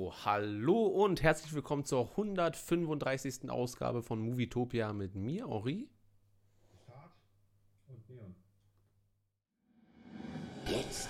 So, hallo und herzlich willkommen zur 135. Ausgabe von Movietopia mit mir, Henri. Start und Neon. Jetzt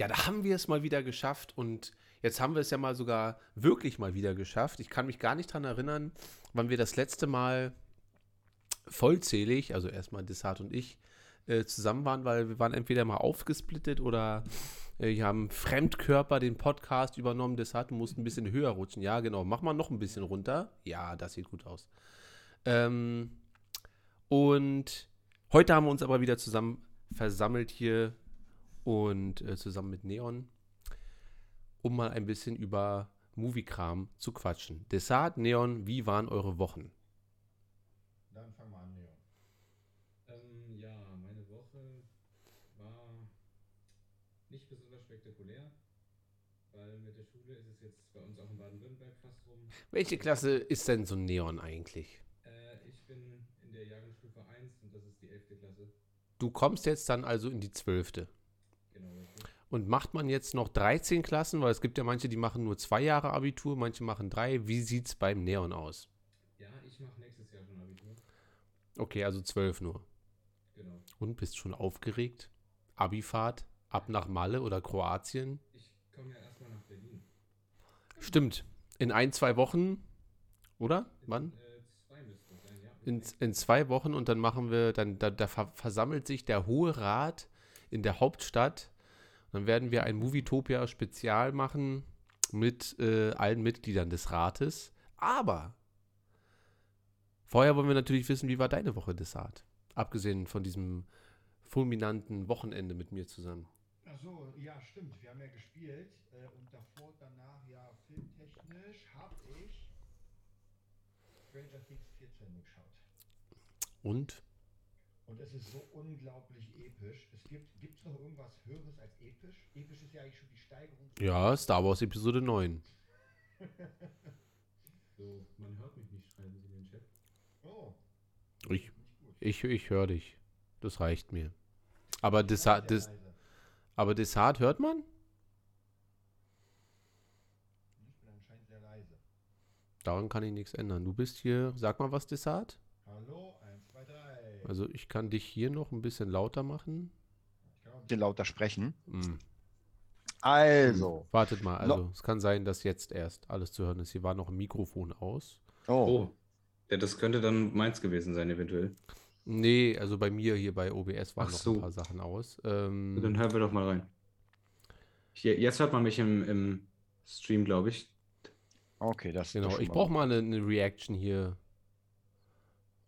Ja, da haben wir es mal wieder geschafft und jetzt haben wir es ja mal sogar wirklich mal wieder geschafft. Ich kann mich gar nicht dran erinnern, wann wir das letzte Mal vollzählig, also erstmal Desart und ich, äh, zusammen waren, weil wir waren entweder mal aufgesplittet oder äh, wir haben Fremdkörper den Podcast übernommen. Desart musste ein bisschen höher rutschen. Ja, genau. Mach mal noch ein bisschen runter. Ja, das sieht gut aus. Ähm, und heute haben wir uns aber wieder zusammen versammelt hier und äh, zusammen mit Neon, um mal ein bisschen über Moviekram zu quatschen. Desart, Neon, wie waren eure Wochen? Dann fangen wir an, Neon. Ähm, ja, meine Woche war nicht besonders spektakulär, weil mit der Schule ist es jetzt bei uns auch in Baden-Württemberg fast rum. Welche Klasse ist denn so Neon eigentlich? Äh, ich bin in der Jahrgangsstufe 1 und das ist die 11. Klasse. Du kommst jetzt dann also in die 12. Und macht man jetzt noch 13 Klassen? Weil es gibt ja manche, die machen nur zwei Jahre Abitur, manche machen drei. Wie sieht es beim Neon aus? Ja, ich mache nächstes Jahr schon Abitur. Okay, also 12 nur. Genau. Und bist schon aufgeregt? Abifahrt? Ab nach Malle oder Kroatien? Ich komme ja erstmal nach Berlin. Stimmt. In ein, zwei Wochen, oder? Wann? Äh, zwei müsste es sein, ja. In, in zwei Wochen und dann machen wir, dann da, da ver- versammelt sich der Hohe Rat in der Hauptstadt. Dann werden wir ein Movietopia Spezial machen mit äh, allen Mitgliedern des Rates. Aber vorher wollen wir natürlich wissen, wie war deine Woche Desart? Abgesehen von diesem fulminanten Wochenende mit mir zusammen. Ach so, ja, stimmt. Wir haben ja gespielt äh, und davor, danach, ja, filmtechnisch habe ich Stranger Things 14 geschaut. Und? Und es ist so unglaublich episch. Es gibt gibt's noch irgendwas Höheres als episch? Episch ist ja eigentlich schon die Steigerung. Ja, Star Wars Episode 9. So, man hört mich nicht, schreiben Sie in den Chat. Oh, Ich, ich, ich höre dich. Das reicht mir. Aber Des, leise. aber Desart hört man? Ich bin anscheinend sehr leise. Daran kann ich nichts ändern. Du bist hier, sag mal was, Desart. Hallo, 1, 2, 3. Also ich kann dich hier noch ein bisschen lauter machen. Ich kann auch bisschen lauter sprechen. Hm. Also. Wartet mal, also es kann sein, dass jetzt erst alles zu hören ist. Hier war noch ein Mikrofon aus. Oh. Oh. Ja, das könnte dann meins gewesen sein, eventuell. Nee, also bei mir hier bei OBS waren Ach noch so. ein paar Sachen aus. Ähm, Dann hören wir doch mal rein. Hier, jetzt hört man mich im, im Stream, glaube ich. Okay, das ist genau, ich brauche mal eine, eine Reaction hier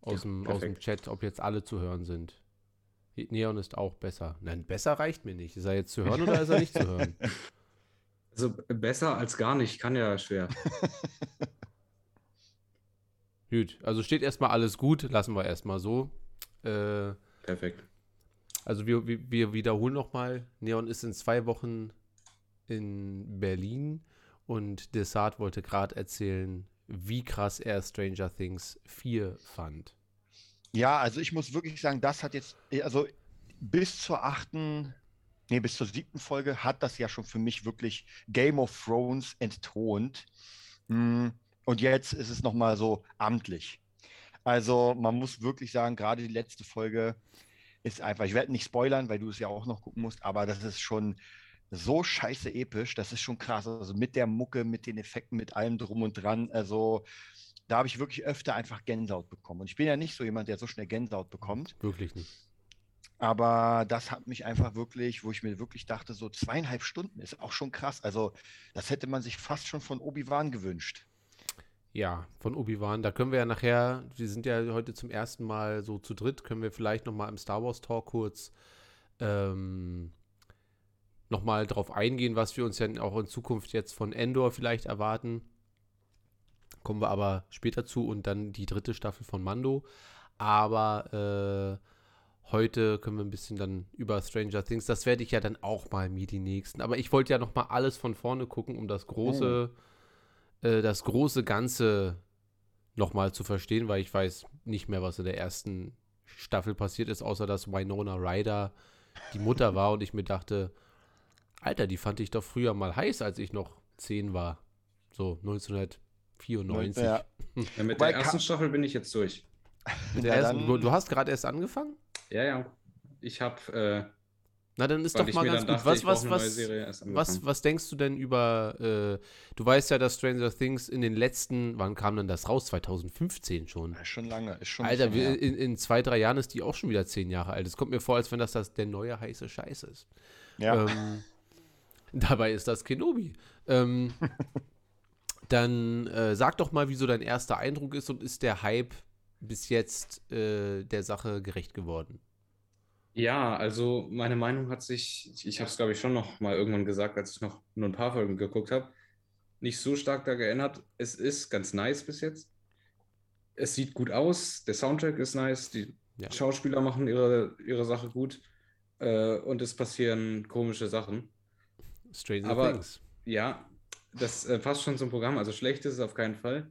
aus, Ja, dem, aus dem. Chat, ob jetzt alle zu hören sind. Neon ist auch besser. Nein, besser reicht mir nicht. Ist er jetzt zu hören oder ist er nicht zu hören? Also besser als gar nicht, kann ja schwer. Gut, also steht erstmal alles gut, lassen wir erstmal so. Äh, Perfekt. also wir, wir, wir wiederholen nochmal, Neon ist in zwei Wochen in Berlin und Desart wollte gerade erzählen, wie krass er Stranger Things 4 fand. Ja, also ich muss wirklich sagen, das hat jetzt, also bis zur achten, nee, bis zur siebten Folge hat das ja schon für mich wirklich Game of Thrones entthront. Mm, Und jetzt ist es nochmal so amtlich. Also man muss wirklich sagen, gerade die letzte Folge ist einfach, ich werde nicht spoilern, weil du es ja auch noch gucken musst, aber das ist schon so scheiße episch, das ist schon krass. Also mit der Mucke, mit den Effekten, mit allem drum und dran. Also da habe ich wirklich öfter einfach Gänsehaut bekommen. Und ich bin ja nicht so jemand, der so schnell Gänsehaut bekommt. Wirklich nicht. Aber das hat mich einfach wirklich, wo ich mir wirklich dachte, so zweieinhalb Stunden ist auch schon krass. Also das hätte man sich fast schon von Obi-Wan gewünscht. Ja, von Obi-Wan. Da können wir ja nachher, wir sind ja heute zum ersten Mal so zu dritt, können wir vielleicht nochmal im Star Wars Talk kurz ähm, nochmal drauf eingehen, was wir uns ja auch in Zukunft jetzt von Endor vielleicht erwarten. Kommen wir aber später zu und dann die dritte Staffel von Mando. Aber äh, heute können wir ein bisschen dann über Stranger Things, das werde ich ja dann auch mal mir die nächsten. Aber ich wollte ja noch mal alles von vorne gucken, um das große, äh, das große Ganze noch mal zu verstehen, weil ich weiß nicht mehr, was in der ersten Staffel passiert ist, außer dass Winona Ryder die Mutter war und ich mir dachte, Alter, die fand ich doch früher mal heiß, als ich noch zehn war. So 1994. Ja. Ja, mit Wobei der ersten Staffel bin ich jetzt durch. Ja, ersten, du, du hast gerade erst angefangen? Ja, ja. Ich habe, äh, Na, dann ist doch mal ganz gut. dachte, Was, was, was, was, was denkst du denn über, äh, du weißt ja, dass Stranger Things in den letzten, wann kam denn das raus? 2015 schon. Ist schon lange. Ist schon Alter, wir, in, in zwei, drei Jahren ist die auch schon wieder zehn Jahre alt. Es kommt mir vor, als wenn das, das der neue heiße Scheiß ist. ja. Ähm, dabei ist das Kenobi. Ähm, dann äh, sag doch mal, wieso dein erster Eindruck ist und ist der Hype bis jetzt äh, der Sache gerecht geworden? Ja, also meine Meinung hat sich, ich habe es glaube ich schon noch mal irgendwann gesagt, als ich noch nur ein paar Folgen geguckt habe, nicht so stark da geändert. Es ist ganz nice bis jetzt. Es sieht gut aus, der Soundtrack ist nice, die Ja. Schauspieler machen ihre, ihre Sache gut äh, und es passieren komische Sachen. Stranger Aber- Things. Ja, das äh, passt schon zum Programm, also schlecht ist es auf keinen Fall.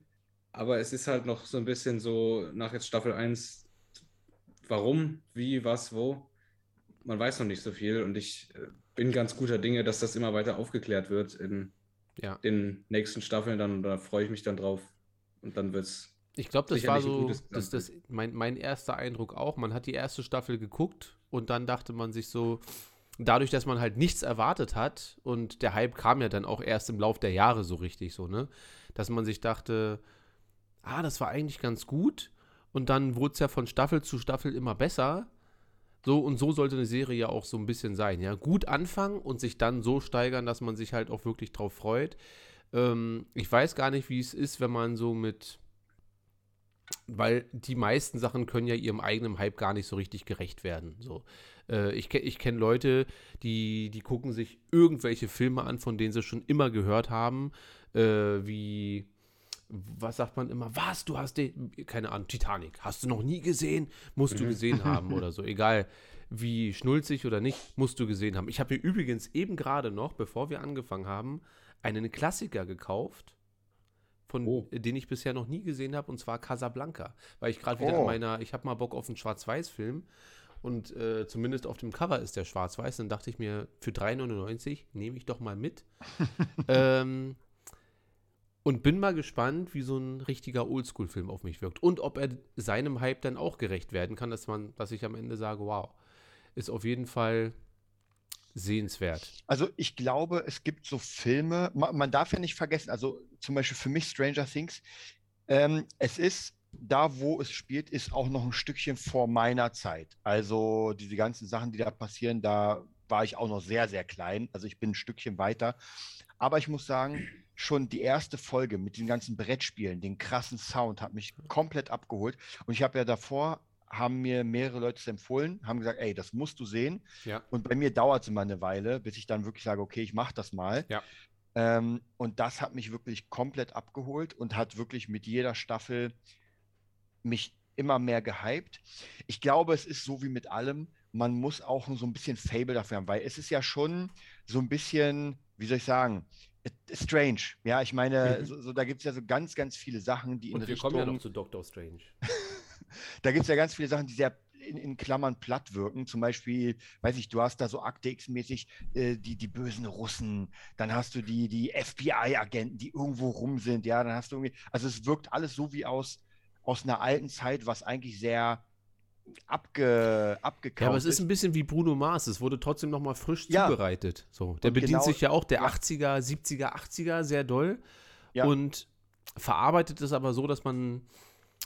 Aber es ist halt noch so ein bisschen so nach jetzt Staffel 1, warum, wie, was, wo. Man weiß noch nicht so viel und ich äh, bin ganz guter Dinge, dass das immer weiter aufgeklärt wird in Ja. den nächsten Staffeln. Dann da freue ich mich dann drauf. Und dann wird es. Ich glaube, das war so das, das, mein, mein erster Eindruck auch. Man hat die erste Staffel geguckt und dann dachte man sich so, dadurch, dass man halt nichts erwartet hat und der Hype kam ja dann auch erst im Lauf der Jahre so richtig so, ne? Dass man sich dachte, ah, das war eigentlich ganz gut und dann wurde es ja von Staffel zu Staffel immer besser. So und so sollte eine Serie ja auch so ein bisschen sein, ja. Gut anfangen und sich dann so steigern, dass man sich halt auch wirklich drauf freut. Ähm, ich weiß gar nicht, wie es ist, wenn man so mit weil die meisten Sachen können ja ihrem eigenen Hype gar nicht so richtig gerecht werden. So. Äh, ich ich kenne Leute, die, die gucken sich irgendwelche Filme an, von denen sie schon immer gehört haben, äh, wie, was sagt man immer, was, du hast den, keine Ahnung, Titanic, hast du noch nie gesehen, musst du gesehen haben oder so, egal wie schnulzig oder nicht, musst du gesehen haben. Ich habe mir übrigens eben gerade noch, bevor wir angefangen haben, einen Klassiker gekauft, von Oh. den ich bisher noch nie gesehen habe, und zwar Casablanca. Weil ich gerade wieder Oh. in meiner, ich habe mal Bock auf einen Schwarz-Weiß-Film und äh, zumindest auf dem Cover ist der Schwarz-Weiß. Dann dachte ich mir, für 3,99 nehme ich doch mal mit. ähm, und bin mal gespannt, wie so ein richtiger Oldschool-Film auf mich wirkt. Und ob er seinem Hype dann auch gerecht werden kann, dass man, dass ich am Ende sage, wow, ist auf jeden Fall sehenswert. Also ich glaube, es gibt so Filme, man, man darf ja nicht vergessen, also zum Beispiel für mich Stranger Things, ähm, es ist da, wo es spielt, ist auch noch ein Stückchen vor meiner Zeit. Also diese ganzen Sachen, die da passieren, da war ich auch noch sehr, sehr klein. Also ich bin ein Stückchen weiter. Aber ich muss sagen, schon die erste Folge mit den ganzen Brettspielen, den krassen Sound hat mich komplett abgeholt. Und ich habe ja davor, haben mir mehrere Leute es empfohlen, haben gesagt, ey, das musst du sehen. Ja. Und bei mir dauert es immer eine Weile, bis ich dann wirklich sage, okay, ich mache das mal. Ja. Ähm, und das hat mich wirklich komplett abgeholt und hat wirklich mit jeder Staffel mich immer mehr gehypt. Ich glaube, es ist so wie mit allem, man muss auch so ein bisschen Fable dafür haben, weil es ist ja schon so ein bisschen, wie soll ich sagen, strange. Ja, ich meine, Mhm. so, so, da gibt es ja so ganz, ganz viele Sachen, die in Und wir Richtung, kommen ja noch zu Doctor Strange. da gibt es ja ganz viele Sachen, die sehr in, in Klammern platt wirken. Zum Beispiel, weiß ich, du hast da so Akte X-mäßig äh, die, die bösen Russen, dann hast du die, die FBI-Agenten, die irgendwo rum sind, ja, dann hast du irgendwie, also es wirkt alles so wie aus, aus einer alten Zeit, was eigentlich sehr abge, abgekauft Ja, aber es ist ein bisschen wie Bruno Mars. Es wurde trotzdem noch mal frisch Ja. zubereitet. So, der Und bedient genau- sich ja auch der ja. 80er, 70er, 80er sehr doll Ja. und verarbeitet es aber so, dass man,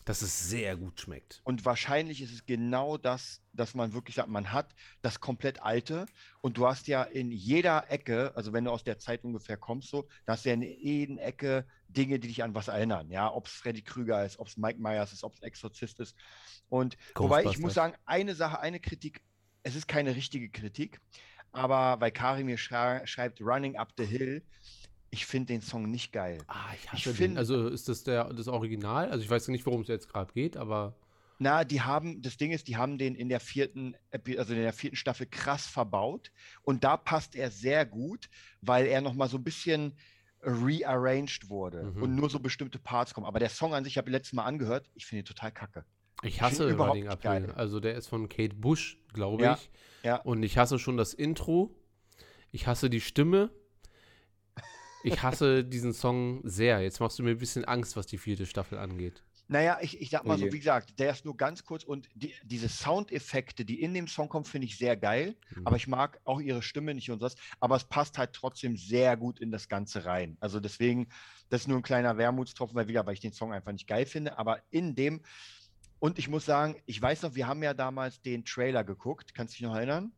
dass es sehr gut schmeckt. Und wahrscheinlich ist es genau das, dass man wirklich sagt, man hat das komplett alte und du hast ja in jeder Ecke, also wenn du aus der Zeit ungefähr kommst, so, da hast du ja in jeder Ecke Dinge, die dich an was erinnern. Ja, ob es Freddy Krüger ist, ob es Mike Myers ist, ob es Exorzist ist. Und wobei ich muss sagen, eine Sache, eine Kritik, es ist keine richtige Kritik, aber weil Kari mir schrei schreibt, Running Up the Hill, ich finde den Song nicht geil. Ah, ich Ich hasse den. find- Also ist das der, das Original? Also ich weiß nicht, worum es jetzt gerade geht, aber Na, die haben, das Ding ist, die haben den in der vierten, also in der vierten Staffel krass verbaut. Und da passt er sehr gut, weil er nochmal so ein bisschen rearranged wurde Mhm. und nur so bestimmte Parts kommen. Aber der Song an sich, ich habe ihn letztes Mal angehört, ich finde ihn total kacke. Ich Ich hasse find überhaupt Running nicht Uphill. geil. Also der ist von Kate Bush, glaube Ja, ich. ja. Und ich hasse schon das Intro. Ich hasse die Stimme. Ich hasse diesen Song sehr. Jetzt machst du mir ein bisschen Angst, was die vierte Staffel angeht. Naja, ich, ich sag mal Oh so, wie gesagt, der ist nur ganz kurz und die, diese Soundeffekte, die in dem Song kommen, finde ich sehr geil. Mhm. Aber ich mag auch ihre Stimme nicht und das. Aber es passt halt trotzdem sehr gut in das Ganze rein. Also deswegen, das ist nur ein kleiner Wermutstropfen, weil, wieder, weil ich den Song einfach nicht geil finde. Aber in dem, und ich muss sagen, ich weiß noch, wir haben ja damals den Trailer geguckt. Kannst du dich noch erinnern?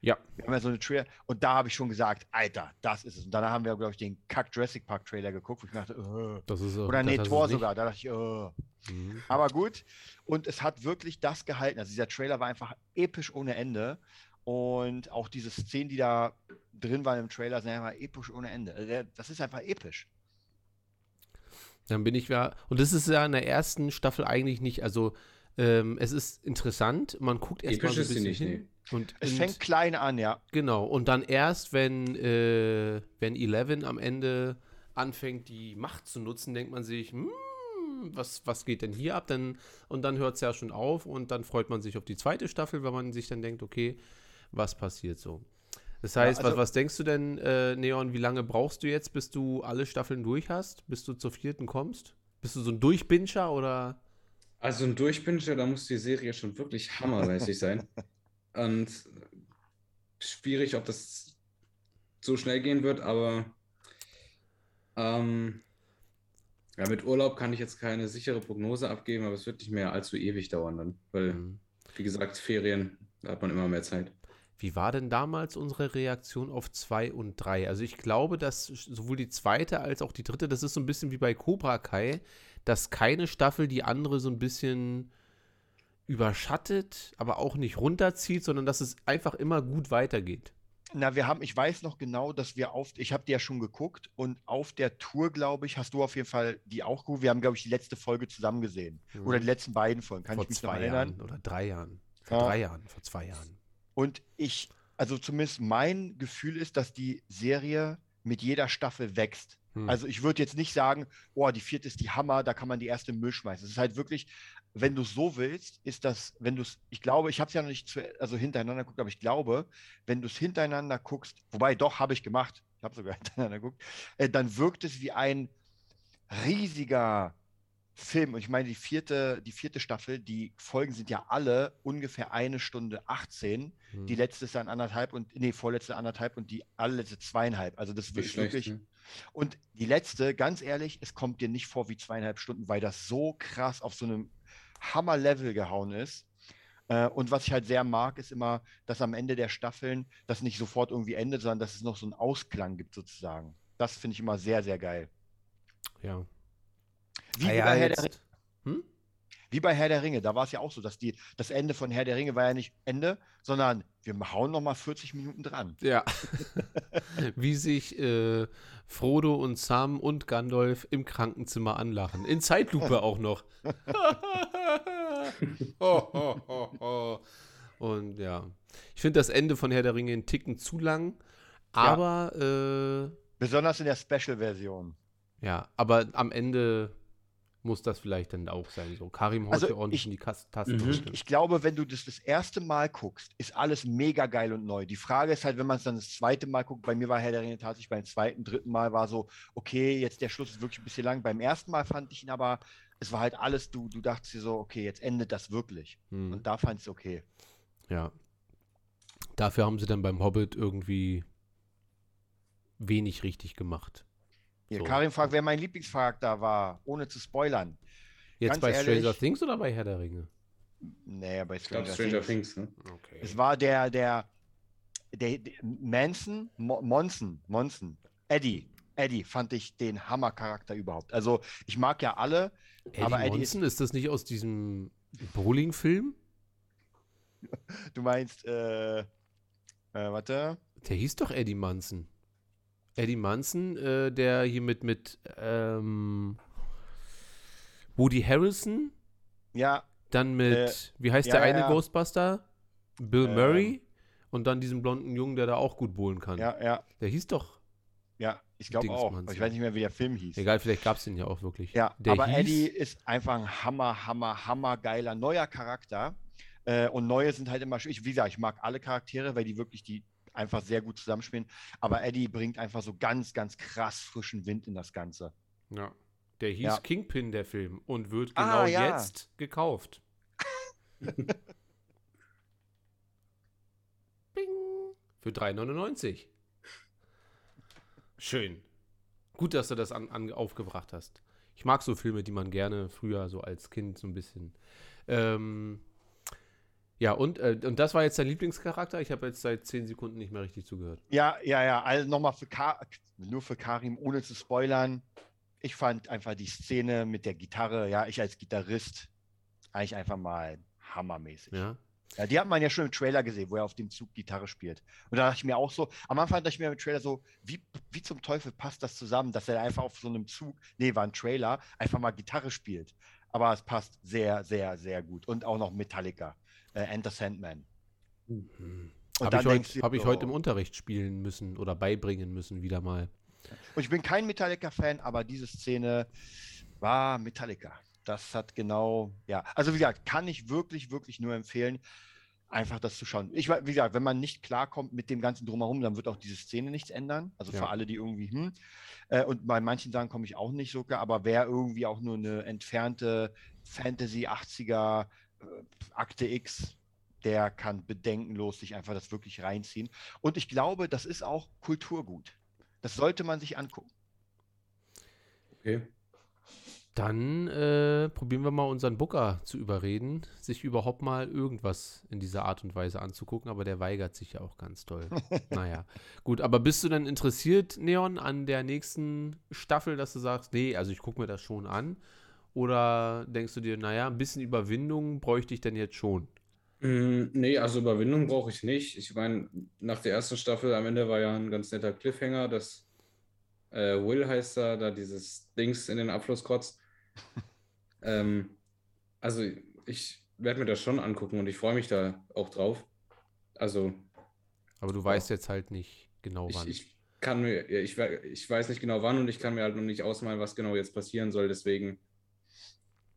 Ja. Wir haben ja so eine Trailer und da habe ich schon gesagt, Alter, das ist es. Und danach haben wir, glaube ich, den Kack Jurassic Park Trailer geguckt, wo ich dachte, äh. Das ist, oder nee, Tor sogar. Da dachte ich, äh. Mhm. Aber gut. Und es hat wirklich das gehalten. Also dieser Trailer war einfach episch ohne Ende. Und auch diese Szenen, die da drin waren im Trailer, sind einfach episch ohne Ende. Also Das ist einfach episch. Dann bin ich ja. Und das ist ja in der ersten Staffel eigentlich nicht. Also, ähm, es ist interessant. Man guckt erst mal Episch so ein bisschen nicht, hin. Und, Es und- fängt klein an, ja. Genau, und dann erst, wenn, äh, wenn Eleven am Ende anfängt, die Macht zu nutzen, denkt man sich, hm, was, was geht denn hier ab? Dann, und dann hört es ja schon auf und dann freut man sich auf die zweite Staffel, weil man sich dann denkt, okay, was passiert so? Das heißt, also- was, was denkst du denn, äh, Neon, wie lange brauchst du jetzt, bis du alle Staffeln durch hast, bis du zur vierten kommst? Bist du so ein Durchbinscher oder? Also ein Durchbinscher, da muss die Serie schon wirklich hammermäßig sein. Und schwierig, ob das so schnell gehen wird, aber ähm, ja, mit Urlaub kann ich jetzt keine sichere Prognose abgeben, aber es wird nicht mehr allzu ewig dauern dann, weil, Hm. wie gesagt, Ferien, da hat man immer mehr Zeit. Wie war denn damals unsere Reaktion auf 2 und 3? Also ich glaube, dass sowohl die zweite als auch die dritte, das ist so ein bisschen wie bei Cobra Kai, dass keine Staffel die andere so ein bisschen überschattet, aber auch nicht runterzieht, sondern dass es einfach immer gut weitergeht. Na, wir haben, ich weiß noch genau, dass wir auf, ich habe die ja schon geguckt und auf der Tour, glaube ich, hast du auf jeden Fall die auch geguckt. Wir haben, glaube ich, die letzte Folge zusammen gesehen. Oder die letzten beiden Folgen, kann vor ich mich noch zwei erinnern. Jahren oder drei Jahren. Vor Ja. drei Jahren, vor zwei Jahren. Und ich, also zumindest mein Gefühl ist, dass die Serie mit jeder Staffel wächst. Hm. Also ich würde jetzt nicht sagen, oh, die vierte ist die Hammer, da kann man die erste im Müll schmeißen. Es ist halt wirklich, wenn du es so willst, ist das, wenn du es, ich glaube, ich habe es ja noch nicht zu, also hintereinander geguckt, aber ich glaube, wenn du es hintereinander guckst, wobei doch, habe ich gemacht, ich habe sogar hintereinander geguckt, äh, dann wirkt es wie ein riesiger Film. Und ich meine, die vierte, die vierte Staffel, die Folgen sind ja alle ungefähr eine Stunde 18. Hm. Die letzte ist dann anderthalb und, nee, vorletzte anderthalb und die allerletzte zweieinhalb. Also das schlecht, wirklich. ne? Und die letzte, ganz ehrlich, es kommt dir nicht vor wie zweieinhalb Stunden, weil das so krass auf so einem Hammer-Level gehauen ist. Äh, Und was ich halt sehr mag, ist immer, dass am Ende der Staffeln das nicht sofort irgendwie endet, sondern dass es noch so einen Ausklang gibt, sozusagen. Das finde ich immer sehr, sehr geil. ja. Wie, Ah ja, bei Herr der, jetzt- Hm? Wie bei Herr der Ringe, da war es ja auch so, dass die, das Ende von Herr der Ringe war ja nicht Ende, sondern wir hauen noch mal 40 Minuten dran. Ja. Wie sich äh, Frodo und Sam und Gandalf im Krankenzimmer anlachen. In Zeitlupe auch noch. Ho, ho, ho, ho. Und ja. Ich finde das Ende von Herr der Ringe einen Ticken zu lang. Aber Besonders in der Special-Version. äh, ja, aber am Ende muss das vielleicht dann auch sein. So, Karim haut Also hier ordentlich ich- in die Kas Tasten. Mhm. heute. Ich glaube, wenn du das das erste Mal guckst, ist alles mega geil und neu. Die Frage ist halt, wenn man es dann das zweite Mal guckt, bei mir war Herr der Ringe tatsächlich beim zweiten, dritten Mal war so, okay, jetzt der Schluss ist wirklich ein bisschen lang. Beim ersten Mal fand ich ihn aber, es war halt alles, du, du dachtest dir so, okay, jetzt endet das wirklich. Hm. Und da fand ich es okay. Ja. Dafür haben sie dann beim Hobbit irgendwie wenig richtig gemacht. Hier, So. Karin fragt, wer mein Lieblingscharakter war, ohne zu spoilern. Jetzt Ganz bei ehrlich- Stranger Things oder bei Herr der Ringe? Nee, bei Ich glaube, Stranger, Stranger Things. Things. Ne? Okay. Es war der, der, der, der Manson, Mo Monson, Monson, Eddie. Eddie fand ich den Hammercharakter überhaupt. Also ich mag ja alle, Eddie aber Eddie ist, Monson, ist das nicht aus diesem Bowling-Film? du meinst, äh, äh, warte, Der hieß doch Eddie Munson. Eddie Munson, äh, der hier mit, mit ähm, Woody Harrison ja, Dann mit, Äh, wie heißt ja, der eine ja. Ghostbuster? Bill Ähm. Murray. Und dann diesen blonden Jungen, der da auch gut bowlen kann. Ja, ja, Der hieß doch, ja, ich glaube auch. Aber ich weiß nicht mehr, wie der Film hieß. egal, vielleicht gab es den ja auch wirklich. Ja, der aber hieß, Eddie ist einfach ein hammer, hammer, hammer geiler neuer Charakter. Äh, und neue sind halt immer, sch- ich, wie gesagt, ich mag alle Charaktere, weil die wirklich die einfach sehr gut zusammenspielen. Aber Eddie bringt einfach so ganz, ganz krass frischen Wind in das Ganze. Ja. Der hieß Ja. Kingpin, der Film, und wird Ah, genau ja. jetzt gekauft. Bing. Für 3,99. Schön. Gut, dass du das an, an, aufgebracht hast. Ich mag so Filme, die man gerne früher so als Kind so ein bisschen. Ähm, ja, und, äh, und das war jetzt dein Lieblingscharakter? Ich habe jetzt seit 10 Sekunden nicht mehr richtig zugehört. Ja, ja, ja. Also nochmal für Ka nur für Karim, ohne zu spoilern. Ich fand einfach die Szene mit der Gitarre, ja, ich als Gitarrist, eigentlich einfach mal hammermäßig. Ja. Ja, die hat man ja schon im Trailer gesehen, wo er auf dem Zug Gitarre spielt. Und da dachte ich mir auch so, am Anfang dachte ich mir im Trailer so, wie, wie zum Teufel passt das zusammen, dass er einfach auf so einem Zug, nee, war ein Trailer, einfach mal Gitarre spielt. Aber es passt sehr, sehr, sehr gut. Und auch noch Metallica, äh, Enter Sandman. Und Habe ich, heute, hab ich oh. heute im Unterricht spielen müssen oder beibringen müssen, wieder mal. Und ich bin kein Metallica-Fan, aber diese Szene war Metallica. Das hat genau, ja. Also wie gesagt, kann ich wirklich, wirklich nur empfehlen, einfach das zu schauen. Ich, wie gesagt, wenn man nicht klarkommt mit dem ganzen Drumherum, dann wird auch diese Szene nichts ändern. Also Ja. für alle, die irgendwie, hm. Äh, und bei manchen Sachen komme ich auch nicht so klar, aber wer irgendwie auch nur eine entfernte Fantasy 80er äh, Akte X, der kann bedenkenlos sich einfach das wirklich reinziehen. Und ich glaube, das ist auch Kulturgut. Das sollte man sich angucken. Okay. Dann äh, probieren wir mal unseren Booker zu überreden, sich überhaupt mal irgendwas in dieser Art und Weise anzugucken, aber der weigert sich ja auch ganz doll. naja, gut, aber bist du denn interessiert, Neon, an der nächsten Staffel, dass du sagst, nee, also ich gucke mir das schon an? Oder denkst du dir, naja, ein bisschen Überwindung bräuchte ich denn jetzt schon? Mm, nee, also Überwindung brauche ich nicht. Ich meine, nach der ersten Staffel am Ende war ja ein ganz netter Cliffhanger, dass äh, Will heißt da, da dieses Dings in den Abfluss kotzt. ähm, also ich werde mir das schon angucken und ich freue mich da auch drauf. Also Aber du weißt jetzt halt nicht genau ich, wann. ich kann mir, ich, ich weiß nicht genau wann und ich kann mir halt noch nicht ausmalen, was genau jetzt passieren soll. Deswegen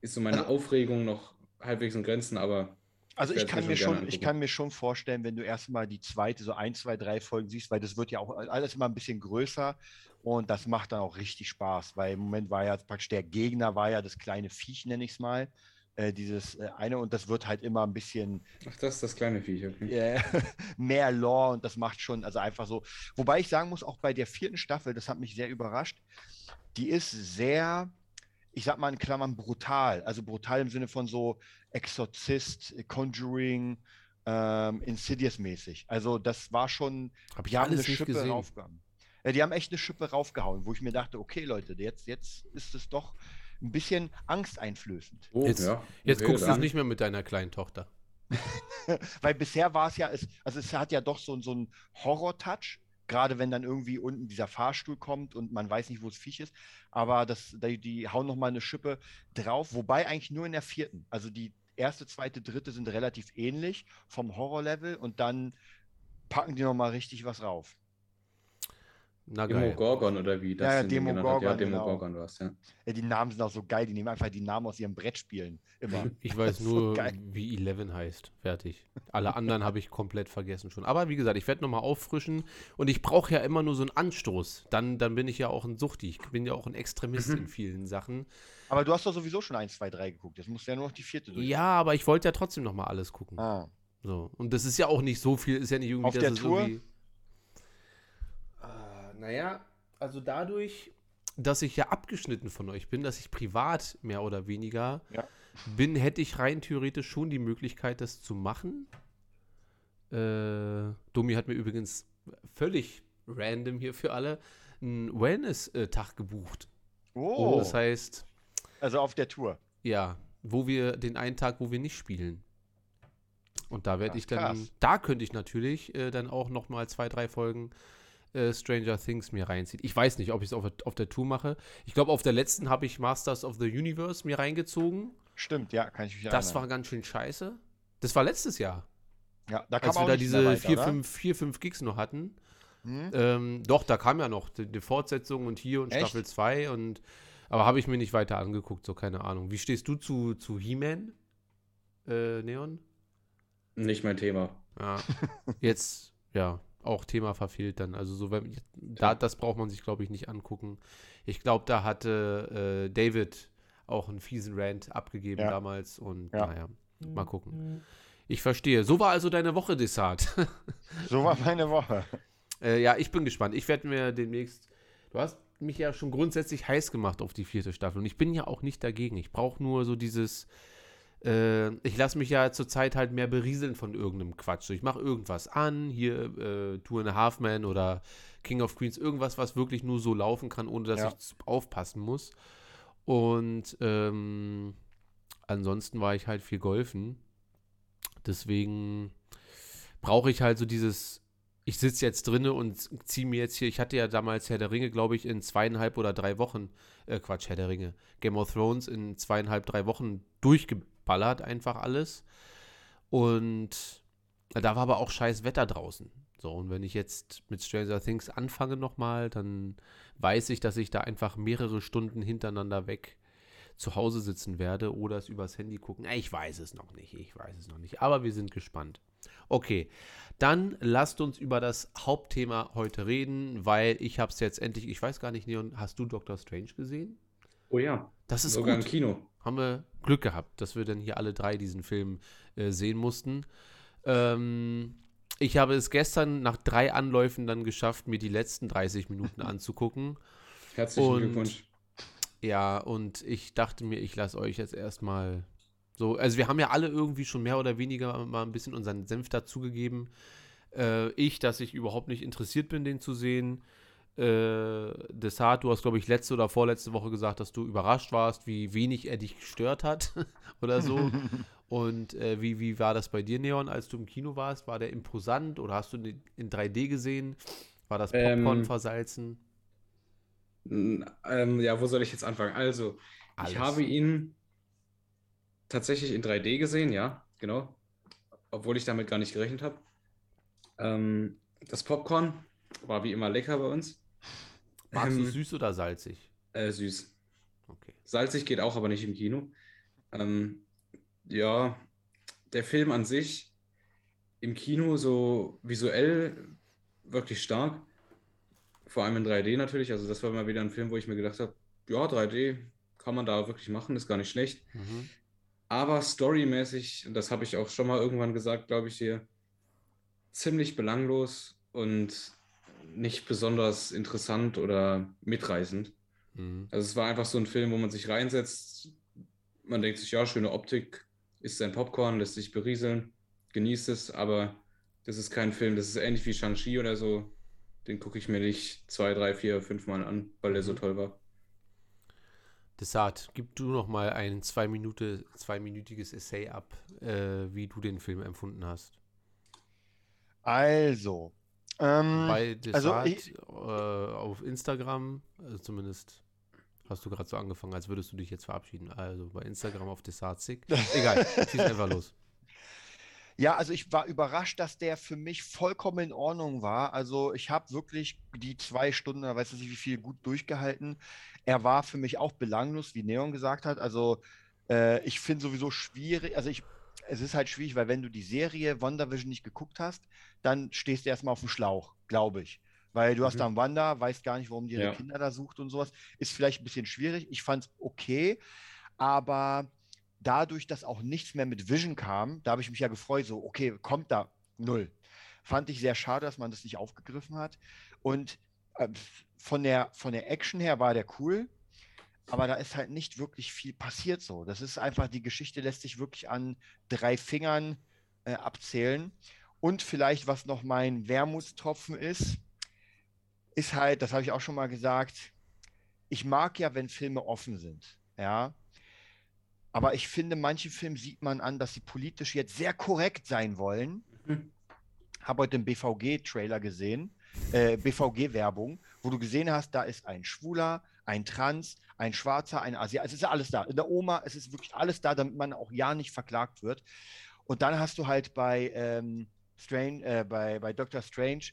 ist so meine Also- Aufregung noch halbwegs in Grenzen, aber Also Ich kann mir schon ich kann mir schon vorstellen, wenn du erstmal die zweite, so ein, zwei, drei Folgen siehst, weil das wird ja auch alles immer ein bisschen größer und das macht dann auch richtig Spaß, weil im Moment war ja praktisch der Gegner war ja das kleine Viech, nenne ich es mal, äh, dieses äh, eine und das wird halt immer ein bisschen ach, das ist das kleine Viech. Okay. äh, mehr Lore und das macht schon, also einfach so. Wobei ich sagen muss, auch bei der vierten Staffel, das hat mich sehr überrascht, die ist sehr, ich sag mal in Klammern brutal. Also brutal im Sinne von so Exorzist, Conjuring, ähm, Insidious-mäßig. Also das war schon, Habe ich die haben alles eine Schippe gesehen. raufgehauen. Ja, die haben echt eine Schippe raufgehauen, wo ich mir dachte, okay Leute, jetzt, jetzt ist es doch ein bisschen angsteinflößend. Oh, Jetzt- ja. Jetzt okay, guckst du es nicht mehr mit deiner kleinen Tochter. Weil bisher war es ja, es, also es hat ja doch so, so einen Horror-Touch, gerade wenn dann irgendwie unten dieser Fahrstuhl kommt und man weiß nicht, wo das Viech ist. Aber das, die, die hauen nochmal eine Schippe drauf, wobei eigentlich nur in der vierten. Also die erste, zweite, dritte sind relativ ähnlich vom Horror-Level und dann packen die nochmal richtig was rauf. Na geil. Demogorgon oder wie das Ja, ja, genannt hat. Ja, Demogorgon, genau. Demogorgon war es, ja. Ja, die Namen sind auch so geil, die nehmen einfach die Namen aus ihren Brettspielen immer. Ich weiß So nur, geil. wie Eleven heißt. Fertig. Alle anderen habe ich komplett vergessen schon. Aber wie gesagt, ich werde nochmal auffrischen und ich brauche ja immer nur so einen Anstoß. Dann, dann bin ich ja auch ein Suchti. Ich bin ja auch ein Extremist Mhm. in vielen Sachen. Aber du hast doch sowieso schon 1, 2, 3 geguckt. Jetzt musst du ja nur noch die vierte durch. Ja, aber ich wollte ja trotzdem nochmal alles gucken. Ah. So. Und das ist ja auch nicht so viel, ist ja nicht irgendwie, Auf der Tour? Naja, also dadurch, dass ich ja abgeschnitten von euch bin, dass ich privat mehr oder weniger Ja. bin, hätte ich rein theoretisch schon die Möglichkeit, das zu machen. Äh, Domi hat mir übrigens völlig random hier für alle einen Wellness-Tag gebucht. Oh, Das heißt, also auf der Tour. ja, wo wir den einen Tag, wo wir nicht spielen. Und da werde ich dann, krass. da könnte ich natürlich äh, dann auch noch mal zwei, drei Folgen äh, Stranger Things mir reinziehen. Ich weiß nicht, ob ich es auf, der- auf der Tour mache. Ich glaube, auf der letzten habe ich Masters of the Universe mir reingezogen. Stimmt, ja, kann ich mich Das war erinnern. ganz schön scheiße. Das war letztes Jahr, ja, da als wir da nicht mehr diese weiter, 4, oder? 5, 4, 5 Gigs noch hatten. Hm? Ähm, doch, da kam ja noch die, die Fortsetzung und hier und Echt? Staffel 2 und aber habe ich mir nicht weiter angeguckt, so keine Ahnung. Wie stehst du zu, zu He-Man, äh, Neon? Nicht mein Thema. Ja, jetzt, ja, auch Thema verfehlt dann. Also so, wenn, da, das braucht man sich, glaube ich, nicht angucken. Ich glaube, da hatte äh, David auch einen fiesen Rant abgegeben Ja. damals und Ja. naja, mal gucken. Ich verstehe. So war also deine Woche, Desart. So war meine Woche. äh, ja, ich bin gespannt. Ich werde mir demnächst. Du hast mich ja schon grundsätzlich heiß gemacht auf die vierte Staffel und ich bin ja auch nicht dagegen. Ich brauche nur so dieses. Äh, ich lasse mich ja zurzeit halt mehr berieseln von irgendeinem Quatsch. Ich mache irgendwas an, hier äh, Two and a Half Man oder King of Queens, irgendwas, was wirklich nur so laufen kann, ohne dass Ja. ich aufpassen muss. Und ähm, ansonsten war ich halt viel golfen. Deswegen brauche ich halt so dieses, ich sitze jetzt drinne und ziehe mir jetzt hier, ich hatte ja damals Herr der Ringe, glaube ich, in zweieinhalb oder drei Wochen, äh, Quatsch, Herr der Ringe, Game of Thrones in zweieinhalb, drei Wochen durchgeballert, einfach alles. Und da war aber auch scheiß Wetter draußen. So, und wenn ich jetzt mit Stranger Things anfange nochmal, dann weiß ich, dass ich da einfach mehrere Stunden hintereinander weg zu Hause sitzen werde oder es übers Handy gucken. Ich weiß es noch nicht, ich weiß es noch nicht, aber wir sind gespannt. Okay, dann lasst uns über das Hauptthema heute reden, weil ich habe es jetzt endlich, ich weiß gar nicht, Neon, hast du Doctor Strange gesehen? Oh ja, Das ist sogar gut im Kino. haben wir Glück gehabt, dass wir dann hier alle drei diesen Film äh, sehen mussten. Ähm, ich habe es gestern nach drei Anläufen dann geschafft, mir die letzten 30 Minuten anzugucken. Herzlichen Und- Glückwunsch. Ja, und ich dachte mir, ich lasse euch jetzt erstmal so. Also, wir haben ja alle irgendwie schon mehr oder weniger mal ein bisschen unseren Senf dazugegeben. Äh, ich, dass ich überhaupt nicht interessiert bin, den zu sehen. Äh, Desart, du hast, glaube ich, letzte oder vorletzte Woche gesagt, dass du überrascht warst, wie wenig er dich gestört hat oder so. Und äh, wie, wie war das bei dir, Neon, als du im Kino warst? War der imposant oder hast du ihn in 3D gesehen? War das Popcorn Ähm, versalzen? Ähm, ja, wo soll ich jetzt anfangen? Also, Alles. ich habe ihn tatsächlich in 3D gesehen, ja, genau. Obwohl ich damit gar nicht gerechnet habe. Ähm, das Popcorn war wie immer lecker bei uns. Magst du ähm, süß oder salzig? Äh, süß. Okay. Salzig geht auch, aber nicht im Kino. Ähm, ja, der Film an sich im Kino so visuell wirklich stark. Vor allem in 3D natürlich. Also das war mal wieder ein Film, wo ich mir gedacht habe, ja, 3D kann man da wirklich machen, ist gar nicht schlecht. Mhm. Aber storymäßig, und das habe ich auch schon mal irgendwann gesagt, glaube ich hier, ziemlich belanglos und nicht besonders interessant oder mitreißend. Mhm. Also es war einfach so ein Film, wo man sich reinsetzt, man denkt sich, ja, schöne Optik, isst sein Popcorn, lässt sich berieseln, genießt es, aber das ist kein Film, das ist ähnlich wie Shang-Chi oder so. Den gucke ich mir nicht zwei, drei, vier, fünf Mal an, weil der so Mhm. toll war. Desart, gib du noch mal ein zwei Minute, zweiminütiges Essay ab, äh, wie du den Film empfunden hast. Also, ähm, Bei also Desart ich- äh, auf Instagram, also zumindest hast du gerade so angefangen, als würdest du dich jetzt verabschieden. Also bei Instagram auf Desartzig. Egal, schieß einfach los. Ja, also ich war überrascht, dass der für mich vollkommen in Ordnung war. Also ich habe wirklich die zwei Stunden, weiß ich nicht wie viel, gut durchgehalten. Er war für mich auch belanglos, wie Neon gesagt hat. Also äh, ich finde sowieso schwierig, also ich, es ist halt schwierig, weil wenn du die Serie WandaVision nicht geguckt hast, dann stehst du erstmal auf dem Schlauch, glaube ich. Weil du hast Mhm. da einen Wanda, weißt gar nicht, warum die ihre Ja. Kinder da sucht und sowas. Ist vielleicht ein bisschen schwierig. Ich fand es okay, aber dadurch, dass auch nichts mehr mit Vision kam, da habe ich mich ja gefreut, so, okay, kommt da null. Fand ich sehr schade, dass man das nicht aufgegriffen hat. Und äh, von der, von der Action her war der cool, aber da ist halt nicht wirklich viel passiert so. Das ist einfach, die Geschichte lässt sich wirklich an drei Fingern äh, abzählen. Und vielleicht, was noch mein Wermutstropfen ist, ist halt, das habe ich auch schon mal gesagt, ich mag ja, wenn Filme offen sind. Ja, aber ich finde, manche Filme sieht man an, dass sie politisch jetzt sehr korrekt sein wollen. Mhm. Habe heute den BVG-Trailer gesehen, äh, BVG-Werbung, wo du gesehen hast, da ist ein Schwuler, ein Trans, ein Schwarzer, ein Asiat. Es ist alles da. In der Oma, es ist wirklich alles da, damit man auch ja nicht verklagt wird. Und dann hast du halt bei, ähm, Strange, äh, bei, bei Doctor Strange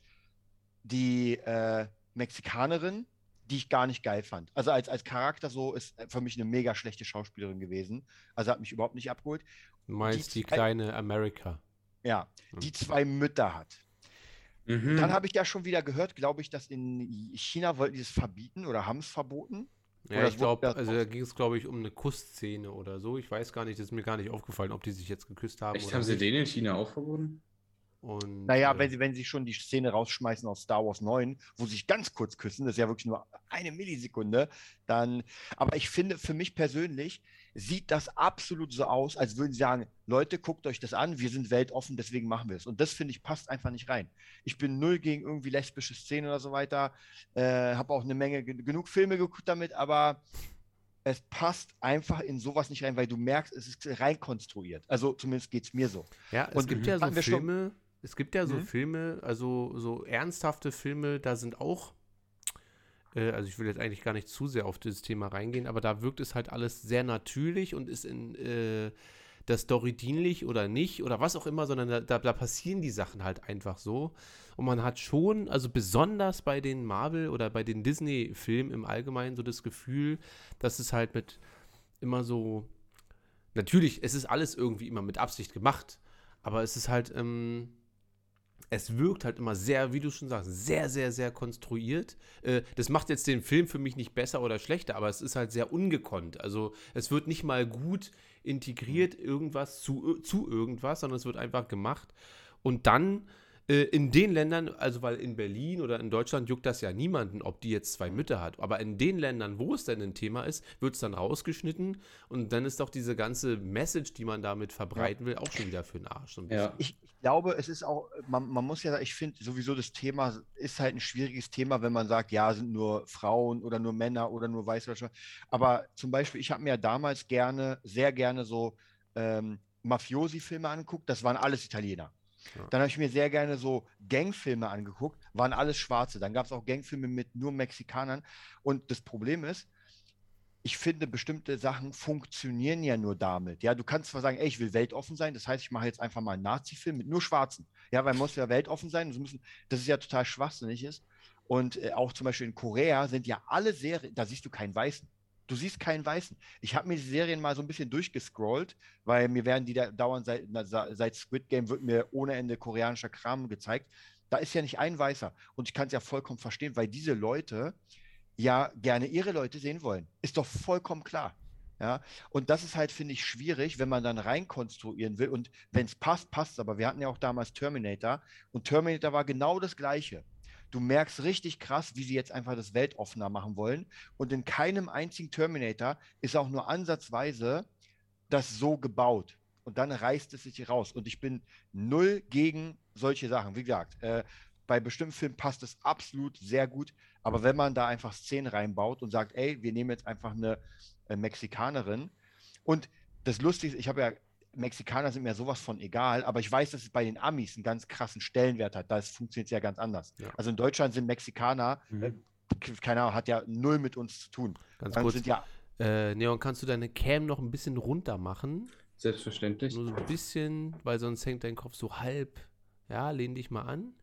die äh, Mexikanerin, die ich gar nicht geil fand. Also als, als Charakter so ist für mich eine mega schlechte Schauspielerin gewesen. Also hat mich überhaupt nicht abgeholt. Du meinst die, zwei- kleine America. Ja, die zwei Mütter hat. Mhm. Dann habe ich ja schon wieder gehört, glaube ich, dass in China wollten die es verbieten oder haben es verboten. Ja, Oder ich glaube, also da ging es, glaube ich, um eine Kussszene oder so. Ich weiß gar nicht, das ist mir gar nicht aufgefallen, ob die sich jetzt geküsst haben Echt, oder haben sie nicht. den in China auch verboten? Und, Naja, äh, wenn sie, wenn sie schon die Szene rausschmeißen aus Star Wars 9, wo sie sich ganz kurz küssen, das ist ja wirklich nur eine Millisekunde, dann, aber ich finde, für mich persönlich sieht das absolut so aus, als würden sie sagen, Leute, guckt euch das an, wir sind weltoffen, deswegen machen wir es. Und das, finde ich, passt einfach nicht rein. Ich bin null gegen irgendwie lesbische Szenen oder so weiter, äh, habe auch eine Menge, gen- genug Filme geguckt damit, aber es passt einfach in sowas nicht rein, weil du merkst, es ist rein konstruiert. Also zumindest geht es mir so. Ja, es Und gibt ja so wir schon- Filme, es gibt ja so Mhm. Filme, also so ernsthafte Filme, da sind auch, äh, also ich will jetzt eigentlich gar nicht zu sehr auf dieses Thema reingehen, aber da wirkt es halt alles sehr natürlich und ist in äh, der Story dienlich oder nicht oder was auch immer, sondern da, da, da passieren die Sachen halt einfach so. Und man hat schon, also besonders bei den Marvel- oder bei den Disney-Filmen im Allgemeinen so das Gefühl, dass es halt mit immer so, natürlich, es ist alles irgendwie immer mit Absicht gemacht, aber es ist halt, ähm, es wirkt halt immer sehr, wie du schon sagst, sehr, sehr, sehr konstruiert. Äh, das macht jetzt den Film für mich nicht besser oder schlechter, aber es ist halt sehr ungekonnt. Also es wird nicht mal gut integriert, irgendwas zu, zu irgendwas, sondern es wird einfach gemacht. Und dann äh, in den Ländern, also weil in Berlin oder in Deutschland juckt das ja niemanden, ob die jetzt zwei Mütter hat. Aber in den Ländern, wo es denn ein Thema ist, wird es dann rausgeschnitten und dann ist doch diese ganze Message, die man damit verbreiten will, auch schon wieder für den Arsch. So ein bisschen. Ja. Ich, ich glaube, es ist auch, man, man muss ja, ich finde sowieso das Thema ist halt ein schwieriges Thema, wenn man sagt, ja, sind nur Frauen oder nur Männer oder nur Schwarze. Aber zum Beispiel, ich habe mir ja damals gerne, sehr gerne so ähm, Mafiosi-Filme angeguckt, das waren alles Italiener. Dann habe ich mir sehr gerne so Gangfilme angeguckt, waren alles Schwarze. Dann gab es auch Gangfilme mit nur Mexikanern. Und das Problem ist, ich finde, bestimmte Sachen funktionieren ja nur damit. Ja, du kannst zwar sagen, ey, ich will weltoffen sein, das heißt, ich mache jetzt einfach mal einen Nazi-Film mit nur Schwarzen. Ja, weil man muss ja weltoffen sein. Das, müssen, das ist ja total schwachsinnig ist. Und äh, auch zum Beispiel in Korea sind ja alle Serien, da siehst du keinen Weißen. Du siehst keinen Weißen. Ich habe mir die Serien mal so ein bisschen durchgescrollt, weil mir werden die da dauernd seit, seit Squid Game wird mir ohne Ende koreanischer Kram gezeigt. Da ist ja nicht ein Weißer. Und ich kann es ja vollkommen verstehen, weil diese Leute ja gerne ihre Leute sehen wollen. Ist doch vollkommen klar. Ja, und das ist halt, finde ich, schwierig, wenn man dann reinkonstruieren will. Und wenn es passt, passt. Aber wir hatten ja auch damals Terminator und Terminator war genau das Gleiche. Du merkst richtig krass, wie sie jetzt einfach das weltoffener machen wollen. Und in keinem einzigen Terminator ist auch nur ansatzweise das so gebaut. Und dann reißt es sich raus. Und ich bin null gegen solche Sachen. Wie gesagt, äh, bei bestimmten Filmen passt es absolut sehr gut. Aber wenn man da einfach Szenen reinbaut und sagt, ey, wir nehmen jetzt einfach eine äh, Mexikanerin. Und das Lustige ist, ich habe ja, Mexikaner sind mir sowas von egal, aber ich weiß, dass es bei den Amis einen ganz krassen Stellenwert hat. Da funktioniert es ja ganz anders. Ja. Also in Deutschland sind Mexikaner, Mhm. äh, keine Ahnung, hat ja null mit uns zu tun. Ganz Dann kurz, sind ja äh, Neon, kannst du deine Cam noch ein bisschen runter machen? Selbstverständlich. Nur so ein bisschen, weil sonst hängt dein Kopf so halb. Ja, lehn dich mal an.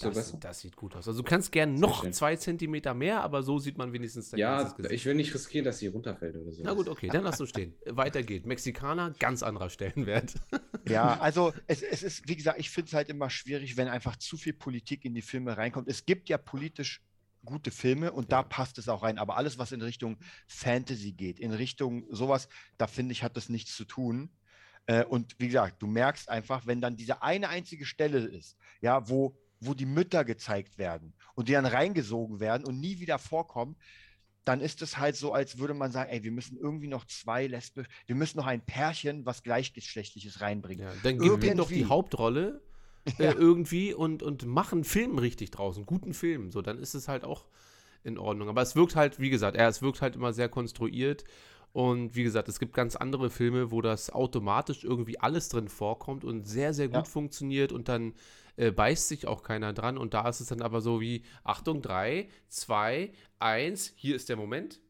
Ja, So das, besser? das sieht gut aus. Also du kannst gerne noch schön. zwei Zentimeter mehr, aber so sieht man wenigstens dein Ja, ganzes Gesicht. ich will nicht riskieren, dass sie runterfällt oder so. Na gut, okay, dann lass uns stehen. Weiter geht. Mexikaner, ganz anderer Stellenwert. Ja, also es, es ist, wie gesagt, ich finde es halt immer schwierig, wenn einfach zu viel Politik in die Filme reinkommt. Es gibt ja politisch gute Filme und da passt es auch rein. Aber alles, was in Richtung Fantasy geht, in Richtung sowas, da finde ich, hat das nichts zu tun. Äh, Und wie gesagt, du merkst einfach, wenn dann diese eine einzige Stelle ist, ja, wo, wo die Mütter gezeigt werden und die dann reingesogen werden und nie wieder vorkommen, dann ist es halt so, als würde man sagen, ey, wir müssen irgendwie noch zwei lesbisch, wir müssen noch ein Pärchen, was gleichgeschlechtliches reinbringen. Ja, dann gib ihm doch die. Hauptrolle äh, Ja. irgendwie und, und mach einen Film richtig draus, einen guten Film. So, dann ist es halt auch in Ordnung. Aber es wirkt halt, wie gesagt, ja, es wirkt halt immer sehr konstruiert. Und wie gesagt, es gibt ganz andere Filme, wo das automatisch irgendwie alles drin vorkommt und sehr, sehr gut Ja. funktioniert und dann äh, beißt sich auch keiner dran. Und da ist es dann aber so wie, Achtung, 3, 2, 1, hier ist der Moment.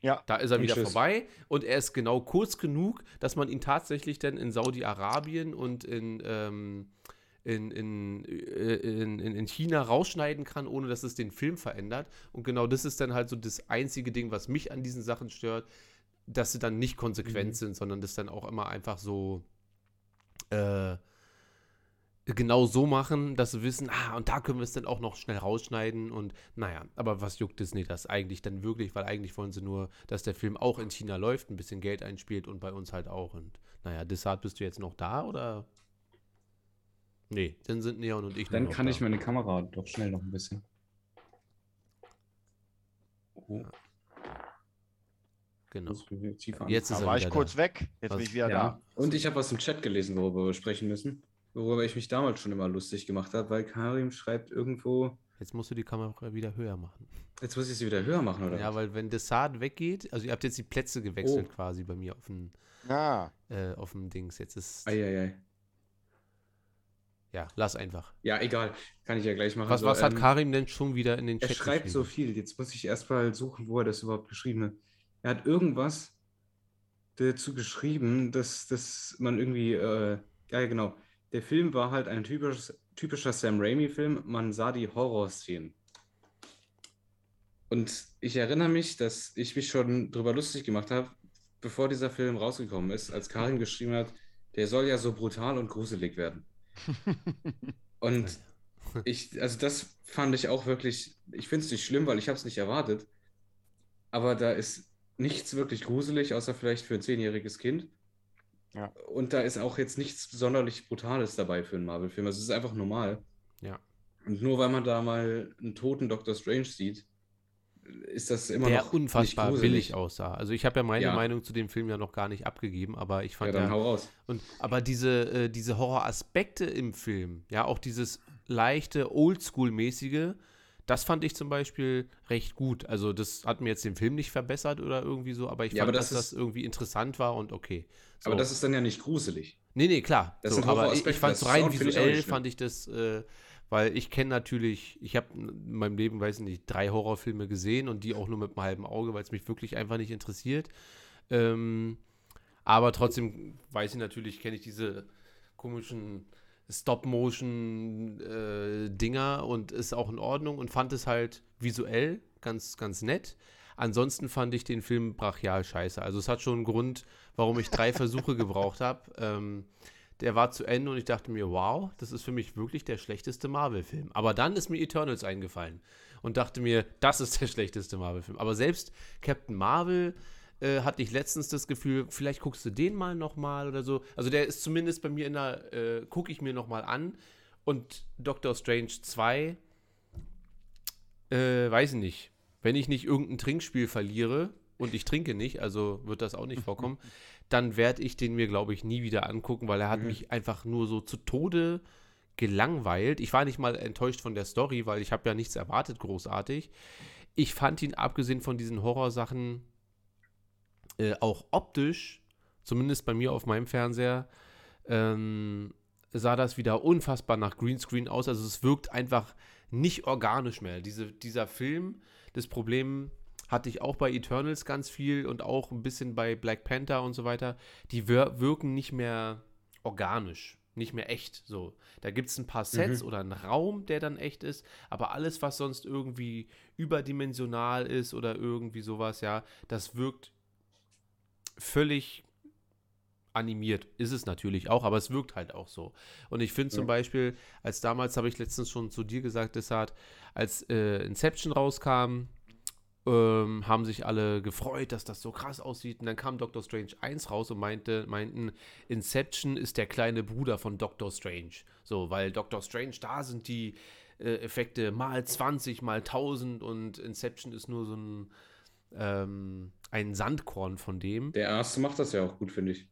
Ja. Da ist er wieder tschüss. vorbei und er ist genau kurz genug, dass man ihn tatsächlich dann in Saudi-Arabien und in, ähm, in, in, äh, in, in, in China rausschneiden kann, ohne dass es den Film verändert. Und genau das ist dann halt so das einzige Ding, was mich an diesen Sachen stört, dass sie dann nicht konsequent Mhm. sind, sondern das dann auch immer einfach so äh, genau so machen, dass sie wissen, ah, und da können wir es dann auch noch schnell rausschneiden und naja, aber was juckt Disney das eigentlich dann wirklich, weil eigentlich wollen sie nur, dass der Film auch in China läuft, ein bisschen Geld einspielt und bei uns halt auch und naja, deshalb bist du jetzt noch da oder? Nee, dann sind Neon und ich Dann noch kann da. ich meine Kamera doch schnell noch ein bisschen. Oh, genau. wieder tiefer Jetzt ist Da er war ich kurz da. weg. Jetzt Was? bin ich wieder Ja, und ich habe was im Chat gelesen, worüber wir sprechen müssen. Worüber ich mich damals schon immer lustig gemacht habe, weil Karim schreibt irgendwo. Jetzt musst du die Kamera wieder höher machen. Jetzt muss ich sie wieder höher machen, oder? Ja, was? weil wenn Desart weggeht, also ihr habt jetzt die Plätze gewechselt Oh. quasi bei mir auf dem. Ah, äh, auf dem Dings. Jetzt ist, Eieiei. ja, lass einfach. Ja, egal. Kann ich ja gleich machen. Was, So, was hat ähm, Karim denn schon wieder in den Er Chat schreibt so viel. Jetzt muss ich erstmal suchen, wo er das überhaupt geschrieben hat. Er hat irgendwas dazu geschrieben, dass, dass man irgendwie, äh, ja genau, der Film war halt ein typisches, typischer Sam Raimi-Film. Man sah die Horrorszenen. Und ich erinnere mich, dass ich mich schon drüber lustig gemacht habe, bevor dieser Film rausgekommen ist, als Karim geschrieben hat, der soll ja so brutal und gruselig werden. Und ich, also das fand ich auch wirklich, ich finde es nicht schlimm, weil ich habe es nicht erwartet. Aber da ist nichts wirklich gruselig, außer vielleicht für ein zehnjähriges Kind. Ja. Und da ist auch jetzt nichts sonderlich Brutales dabei für einen Marvel-Film. Also es ist einfach normal. Ja. Und nur weil man da mal einen toten Doctor Strange sieht, ist das immer der noch unfassbar billig aussah. Also ich habe ja meine Ja. Meinung zu dem Film ja noch gar nicht abgegeben, aber ich Ja, fand dann ja, hau raus. und aber diese äh, diese Horroraspekte im Film, ja auch dieses leichte Oldschool-mäßige, das fand ich zum Beispiel recht gut. Also das hat mir jetzt den Film nicht verbessert oder irgendwie so, aber ich Ja, fand, aber das dass das ist- irgendwie interessant war und okay. So. Aber das ist dann ja nicht gruselig. Nee, nee, klar. Das so, aber ich, ich fand es das rein ich visuell, schlimm. fand ich das, äh, weil ich kenne natürlich, ich habe in meinem Leben, weiß ich nicht, drei Horrorfilme gesehen und die auch nur mit einem halben Auge, weil es mich wirklich einfach nicht interessiert. Ähm, aber trotzdem weiß ich natürlich, kenne ich diese komischen Stop-Motion-Dinger und ist auch in Ordnung und fand es halt visuell ganz, ganz nett. Ansonsten fand ich den Film brachial scheiße. Also es hat schon einen Grund, warum ich drei Versuche gebraucht habe. Ähm, der war zu Ende und ich dachte mir, wow, das ist für mich wirklich der schlechteste Marvel-Film. Aber dann ist mir Eternals eingefallen und dachte mir, das ist der schlechteste Marvel-Film. Aber selbst Captain Marvel äh, hatte ich letztens das Gefühl, vielleicht guckst du den mal noch mal oder so. Also der ist zumindest bei mir in der, äh, gucke ich mir noch mal an. Und Doctor Strange 2, äh, weiß ich nicht. Wenn ich nicht irgendein Trinkspiel verliere und ich trinke nicht, also wird das auch nicht vorkommen, dann werde ich den mir, glaube ich, nie wieder angucken, weil er hat Mhm. mich einfach nur so zu Tode gelangweilt. Ich war nicht mal enttäuscht von der Story, weil ich habe ja nichts erwartet großartig. Ich fand ihn, abgesehen von diesen Horrorsachen, äh, auch optisch, zumindest bei mir auf meinem Fernseher, ähm, sah das wieder unfassbar nach Greenscreen aus. Also es wirkt einfach nicht organisch mehr. Diese, dieser Film, das Problem hatte ich auch bei Eternals ganz viel und auch ein bisschen bei Black Panther und so weiter. Die wir wirken nicht mehr organisch, nicht mehr echt. So, da gibt es ein paar Sets Mhm. oder einen Raum, der dann echt ist, aber alles, was sonst irgendwie überdimensional ist oder irgendwie sowas, ja, das wirkt völlig animiert. Ist es natürlich auch, aber es wirkt halt auch so. Und ich finde zum Ja. Beispiel, als damals habe ich letztens schon zu dir gesagt, Desart, als äh, Inception rauskam, ähm, haben sich alle gefreut, dass das so krass aussieht. Und dann kam Doctor Strange 1 raus und meinte, meinten, Inception ist der kleine Bruder von Doctor Strange. So, weil Doctor Strange, da sind die äh, Effekte mal 20, mal 1000 und Inception ist nur so ein, ähm, ein Sandkorn von dem. Der erste macht das ja auch gut, finde ich.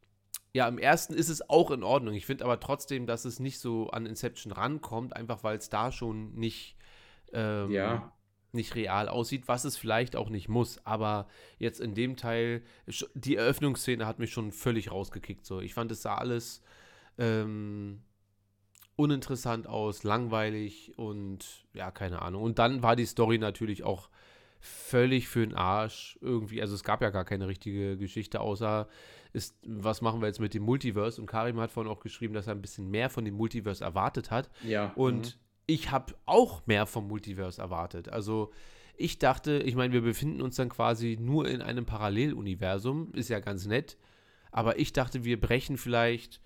Ja, im ersten ist es auch in Ordnung. Ich finde aber trotzdem, dass es nicht so an Inception rankommt, einfach weil es da schon nicht, ähm, Ja. nicht real aussieht, was es vielleicht auch nicht muss. Aber jetzt in dem Teil, die Eröffnungsszene hat mich schon völlig rausgekickt. So. Ich fand, es sah alles ähm, uninteressant aus, langweilig und ja, keine Ahnung. Und dann war die Story natürlich auch völlig für den Arsch irgendwie. Also es gab ja gar keine richtige Geschichte, außer ist, was machen wir jetzt mit dem Multiverse? Und Karim hat vorhin auch geschrieben, dass er ein bisschen mehr von dem Multiverse erwartet hat. Ja. Und ich habe auch mehr vom Multiverse erwartet. Also ich dachte, ich meine, wir befinden uns dann quasi nur in einem Paralleluniversum, ist ja ganz nett. Aber ich dachte, wir brechen vielleicht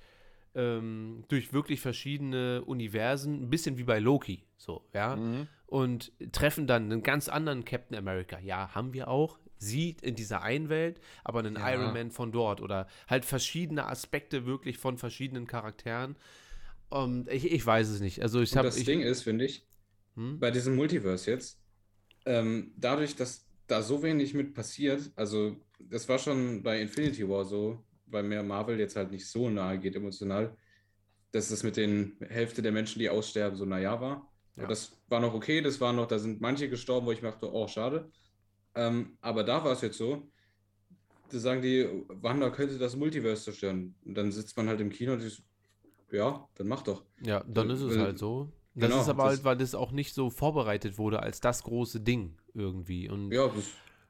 ähm, durch wirklich verschiedene Universen, ein bisschen wie bei Loki, so, ja. Mhm. Und treffen dann einen ganz anderen Captain America. Ja, haben wir auch. Sie in dieser einen Welt, aber einen Ja. Iron Man von dort. Oder halt verschiedene Aspekte wirklich von verschiedenen Charakteren. Und ich, ich weiß es nicht. Also ich habe. das ich, Ding ist, finde ich, hm? bei diesem Multiverse jetzt, ähm, dadurch, dass da so wenig mit passiert, also das war schon bei Infinity War so, weil mir Marvel jetzt halt nicht so nahe geht emotional, dass es mit den Hälfte der Menschen, die aussterben, so naja war. Ja. Das war noch okay, das war noch, da sind manche gestorben, wo ich dachte, oh, schade. Ähm, aber da war es jetzt so, da sagen die, Wanda könnte das Multiverse zerstören. Und dann sitzt man halt im Kino und ist, ja, dann mach doch. Ja, dann ist es Äh, halt so. Das genau, ist aber das- halt, weil das auch nicht so vorbereitet wurde als das große Ding irgendwie. Und Ja, das,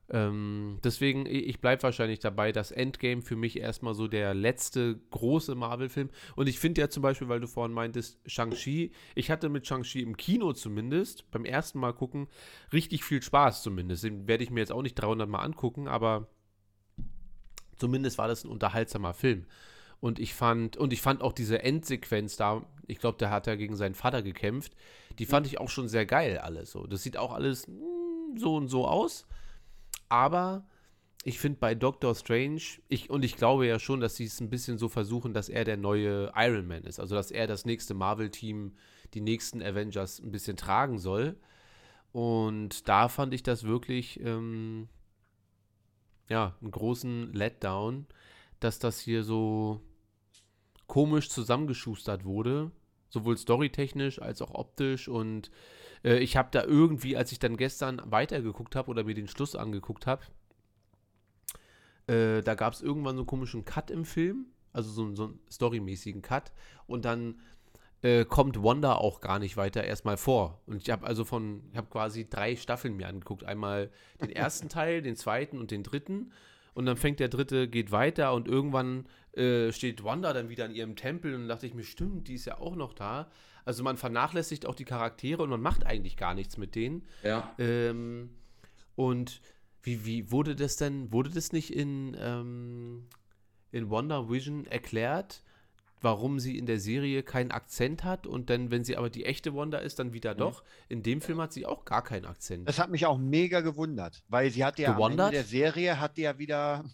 ähm, deswegen, ich bleibe wahrscheinlich dabei, dass Endgame für mich erstmal so der letzte große Marvel-Film. Und ich finde ja zum Beispiel, weil du vorhin meintest, Shang-Chi, ich hatte mit Shang-Chi im Kino zumindest, beim ersten Mal gucken, richtig viel Spaß zumindest. Den werde ich mir jetzt auch nicht 300 Mal angucken, aber zumindest war das ein unterhaltsamer Film. Und ich fand, und ich fand auch diese Endsequenz da, ich glaube, der hat ja gegen seinen Vater gekämpft, die fand ich auch schon sehr geil alles so. Das sieht auch alles mm, so und so aus. Aber ich finde bei Doctor Strange, ich, und ich glaube ja schon, dass sie es ein bisschen so versuchen, dass er der neue Iron Man ist. Also, dass er das nächste Marvel-Team, die nächsten Avengers ein bisschen tragen soll. Und da fand ich das wirklich, ähm, ja, einen großen Letdown, dass das hier so komisch zusammengeschustert wurde. Sowohl storytechnisch als auch optisch. Und äh, ich habe da irgendwie, als ich dann gestern weitergeguckt habe oder mir den Schluss angeguckt habe, äh, da gab es irgendwann so einen komischen Cut im Film. Also so, einen- so einen storymäßigen Cut. Und dann äh, kommt Wanda auch gar nicht weiter erstmal vor. Und ich habe also von, ich habe quasi drei Staffeln mir angeguckt. Einmal den ersten Teil, den zweiten und den dritten. Und dann fängt der dritte, geht weiter und irgendwann äh, steht Wanda dann wieder in ihrem Tempel und dachte ich mir, stimmt, die ist ja auch noch da. Also man vernachlässigt auch die Charaktere und man macht eigentlich gar nichts mit denen. ja. Ähm, und wie, wie wurde das denn, wurde das nicht in, ähm, in Wonder Vision erklärt, warum sie in der Serie keinen Akzent hat und dann, wenn sie aber die echte Wanda ist, dann wieder doch? In dem Film hat sie auch gar keinen Akzent. Das hat mich auch mega gewundert, weil sie hatte ja am Ende der Serie hatte ja wieder,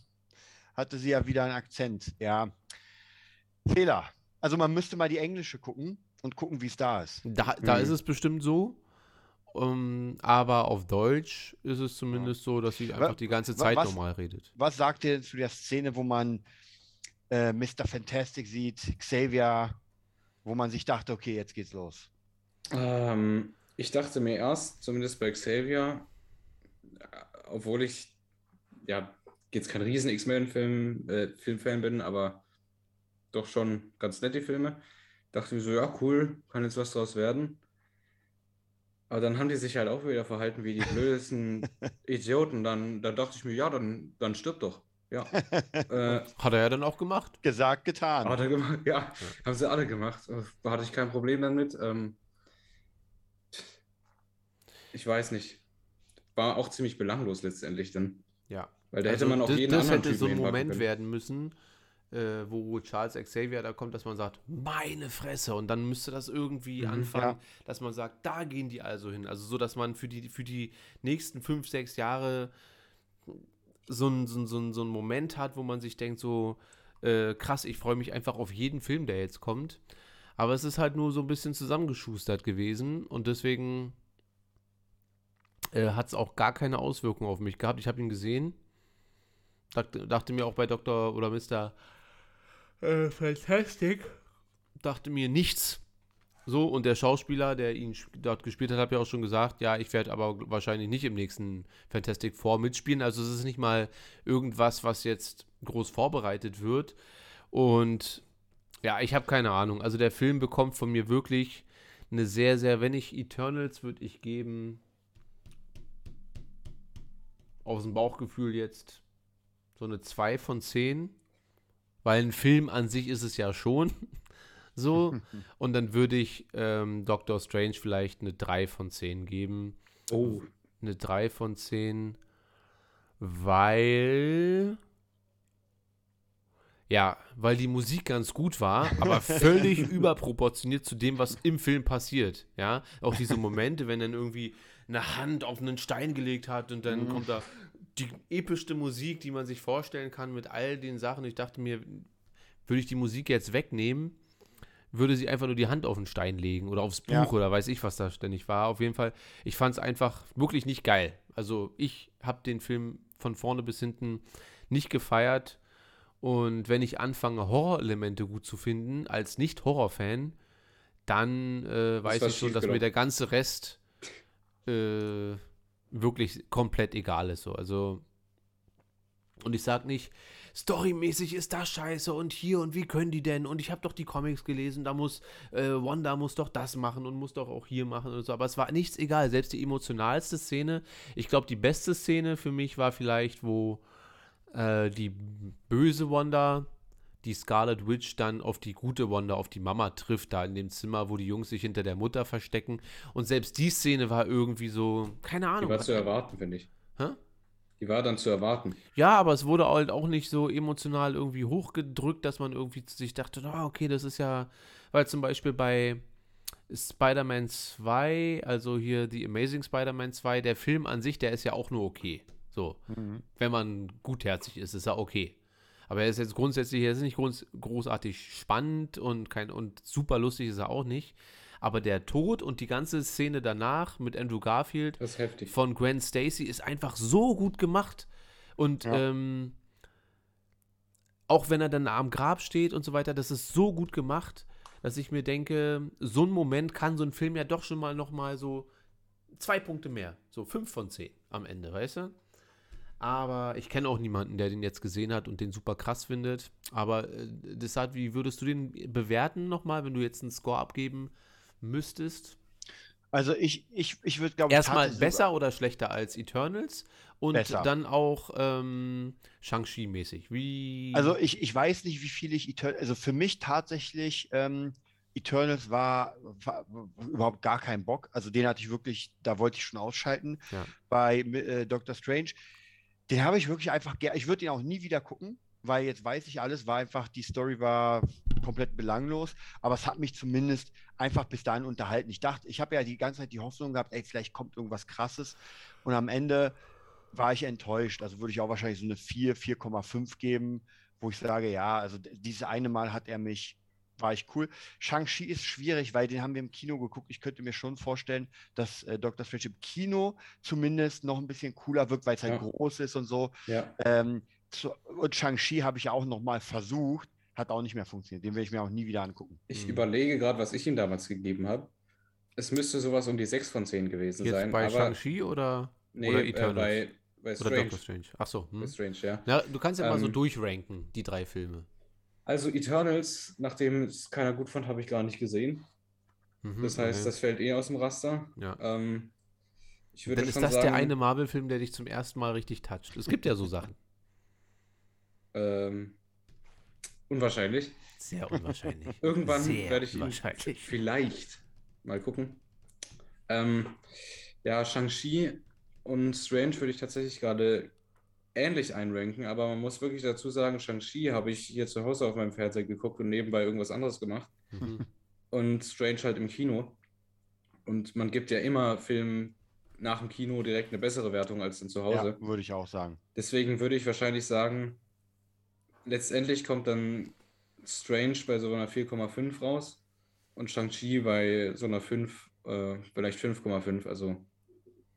hatte sie ja wieder einen Akzent. Ja. Fehler. Also man müsste mal die englische gucken und gucken, wie es da ist. Da, da Mhm. ist es bestimmt so. Ähm, aber auf Deutsch ist es zumindest so, dass sie einfach die ganze Zeit was- normal redet. Was sagt ihr zu der Szene, wo man äh, Mr. Fantastic sieht, Xavier, wo man sich dachte, okay, jetzt geht's los. Ähm, ich dachte mir erst, zumindest bei Xavier, äh, obwohl ich ja jetzt kein riesen X-Men-Film, äh, Filmfan bin, aber doch schon ganz nett die Filme, dachte mir so, ja, cool, kann jetzt was draus werden. Aber dann haben die sich halt auch wieder verhalten wie die blödesten Idioten. Dann, dann dachte ich mir, ja, dann, dann stirb doch. Ja. äh, Hat er ja dann auch gemacht. Gesagt, getan. hat er gemacht, ja, haben sie alle gemacht. Da hatte ich kein Problem damit. Ähm, ich weiß nicht. War auch ziemlich belanglos letztendlich dann. Ja. Weil da Also hätte man auch das, jeden das anderen hätte Typen so ein Moment können. werden müssen, äh, wo Charles Xavier da kommt, dass man sagt, meine Fresse. Und dann müsste das irgendwie Mhm, anfangen, dass man sagt, da gehen die also hin. Also so, dass man für die, für die nächsten fünf, sechs Jahre so ein, so, so, ein, so ein Moment hat, wo man sich denkt, so äh, krass, ich freue mich einfach auf jeden Film, der jetzt kommt. Aber es ist halt nur so ein bisschen zusammengeschustert gewesen und deswegen äh, hat es auch gar keine Auswirkung auf mich gehabt. Ich habe ihn gesehen, dachte, dachte mir auch bei Dr. oder Mr. Äh, Fantastic, dachte mir nichts. So, und der Schauspieler, der ihn dort gespielt hat, hat ja auch schon gesagt, ja, ich werde aber wahrscheinlich nicht im nächsten Fantastic Four mitspielen. Also es ist nicht mal irgendwas, was jetzt groß vorbereitet wird. Und ja, ich habe keine Ahnung. Also der Film bekommt von mir wirklich eine sehr, sehr, wenn ich Eternals würde ich geben aus dem Bauchgefühl jetzt so eine 2 von 10. Weil ein Film an sich ist es ja schon. So. Und dann würde ich ähm, Doctor Strange vielleicht eine 3 von 10 geben. Oh. Eine 3 von 10. Weil. Ja, weil die Musik ganz gut war, aber völlig überproportioniert zu dem, was im Film passiert. Ja, auch diese Momente, wenn dann irgendwie eine Hand auf einen Stein gelegt hat und dann kommt da die epischste Musik, die man sich vorstellen kann mit all den Sachen. Ich dachte mir, würde ich die Musik jetzt wegnehmen, würde sie einfach nur die Hand auf den Stein legen oder aufs Buch Ja. oder weiß ich, was da ständig war. Auf jeden Fall, ich fand es einfach wirklich nicht geil. Also ich habe den Film von vorne bis hinten nicht gefeiert. Und wenn ich anfange, Horrorelemente gut zu finden, als Nicht-Horror-Fan, dann äh, weiß ich schon, dass mir der ganze Rest äh, wirklich komplett egal ist. So. Also, und ich sag nicht, storymäßig ist das scheiße und hier und wie können die denn? Und ich habe doch die Comics gelesen, da muss äh, Wanda muss doch das machen und muss doch auch hier machen und so. Aber es war nichts egal. Selbst die emotionalste Szene, ich glaube, die beste Szene für mich war vielleicht, wo äh, die böse Wanda die Scarlet Witch dann auf die gute Wanda, auf die Mama trifft, da in dem Zimmer, wo die Jungs sich hinter der Mutter verstecken. Und selbst die Szene war irgendwie so, keine Die Ahnung. war zu erwarten, finde ich. Hä? Die war dann zu erwarten. Ja, aber es wurde halt auch nicht so emotional irgendwie hochgedrückt, dass man irgendwie sich dachte, ah, okay, das ist ja, weil zum Beispiel bei Spider-Man 2, also hier die Amazing Spider-Man 2, der Film an sich, der ist ja auch nur okay. So, wenn man gutherzig ist, ist er okay. Aber er ist jetzt grundsätzlich, er ist nicht groß, großartig spannend und, kein, und super lustig ist er auch nicht. Aber der Tod und die ganze Szene danach mit Andrew Garfield von Gwen Stacy ist einfach so gut gemacht. Und Ja. ähm, auch wenn er dann am Grab steht und so weiter, das ist so gut gemacht, dass ich mir denke, so ein Moment kann so ein Film ja doch schon mal noch mal so zwei Punkte mehr, so fünf von zehn am Ende, weißt du? Aber ich kenne auch niemanden, der den jetzt gesehen hat und den super krass findet. Aber äh, deshalb, wie würdest du den bewerten nochmal, wenn du jetzt einen Score abgeben müsstest? Also ich, ich, ich würde glaube Erstmal besser oder schlechter als Eternals und Besser. dann auch ähm, Shang-Chi mäßig. Wie Also ich, ich weiß nicht, wie viel ich Eternals, also für mich tatsächlich, ähm, Eternals war, war überhaupt gar kein Bock. Also den hatte ich wirklich, da wollte ich schon ausschalten. Ja. Bei äh, Doctor Strange, den habe ich wirklich einfach, ger- ich würde ihn auch nie wieder gucken, weil jetzt weiß ich alles, war einfach, die Story war komplett belanglos, aber es hat mich zumindest einfach bis dahin unterhalten. Ich dachte, ich habe ja die ganze Zeit die Hoffnung gehabt, ey, vielleicht kommt irgendwas Krasses und am Ende war ich enttäuscht. Also würde ich auch wahrscheinlich so eine 4, 4,5 geben, wo ich sage, ja, also dieses eine Mal hat er mich, war ich cool. Shang-Chi ist schwierig, weil den haben wir im Kino geguckt. Ich könnte mir schon vorstellen, dass äh, Doctor Strange im Kino zumindest noch ein bisschen cooler wirkt, weil es halt Ja. groß ist und so. Ja. Ähm, zu, und Shang-Chi habe ich ja auch noch mal versucht, hat auch nicht mehr funktioniert. Den werde ich mir auch nie wieder angucken. Ich Mhm. überlege gerade, was ich ihm damals gegeben habe. Es müsste sowas um die 6 von 10 gewesen jetzt sein. bei Shang-Chi oder, nee, oder äh, Eternals? bei, bei oder Strange. Doctor Strange? Achso. Bei Hm. Strange, ja. Ja, du kannst ja mal so Ähm, durchranken, die drei Filme. Also Eternals, nachdem es keiner gut fand, habe ich gar nicht gesehen. Mhm, Das heißt, okay. das fällt eh aus dem Raster. Ja. Ähm, ich würde Dann ist das sagen, der eine Marvel-Film, der dich zum ersten Mal richtig toucht. Es gibt ja so Sachen. ähm, unwahrscheinlich. Sehr unwahrscheinlich. Irgendwann Sehr werde ich ihn unwahrscheinlich. vielleicht mal gucken. Ähm, ja, Shang-Chi und Strange würde ich tatsächlich gerade ähnlich einranken, aber man muss wirklich dazu sagen, Shang-Chi habe ich hier zu Hause auf meinem Fernseher geguckt und nebenbei irgendwas anderes gemacht Mhm. und Strange halt im Kino. Und man gibt ja immer Filmen nach dem Kino direkt eine bessere Wertung als dann zu Hause. Ja, würde ich auch sagen. Deswegen würde ich wahrscheinlich sagen, letztendlich kommt dann Strange bei so einer 4,5 raus und Shang-Chi bei so einer 5, äh, vielleicht 5,5. Also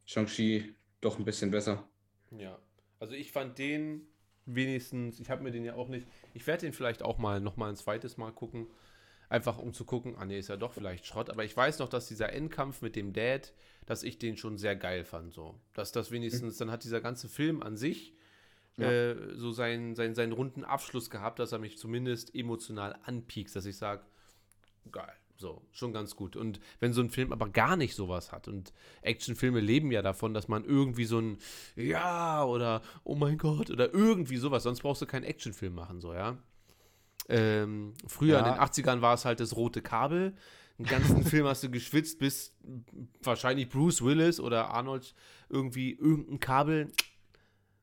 Shang-Chi doch ein bisschen besser. Ja, also ich fand den wenigstens, ich habe mir den ja auch nicht, ich werde den vielleicht auch mal noch mal ein zweites Mal gucken, einfach um zu gucken, ah nee, ist ja doch vielleicht Schrott, aber ich weiß noch, dass dieser Endkampf mit dem Dad, dass ich den schon sehr geil fand, so, dass das wenigstens, dann hat dieser ganze Film an sich Ja. äh, so seinen, seinen, seinen runden Abschluss gehabt, dass er mich zumindest emotional anpiekst, dass ich sage, geil, So, schon ganz gut. Und wenn so ein Film aber gar nicht sowas hat und Actionfilme leben ja davon, dass man irgendwie so ein Ja oder Oh mein Gott oder irgendwie sowas, sonst brauchst du keinen Actionfilm machen, so, ja. Ähm, früher Ja. in den 80ern war es halt das rote Kabel. Den ganzen Film hast du geschwitzt, bis wahrscheinlich Bruce Willis oder Arnold irgendwie irgendein Kabel.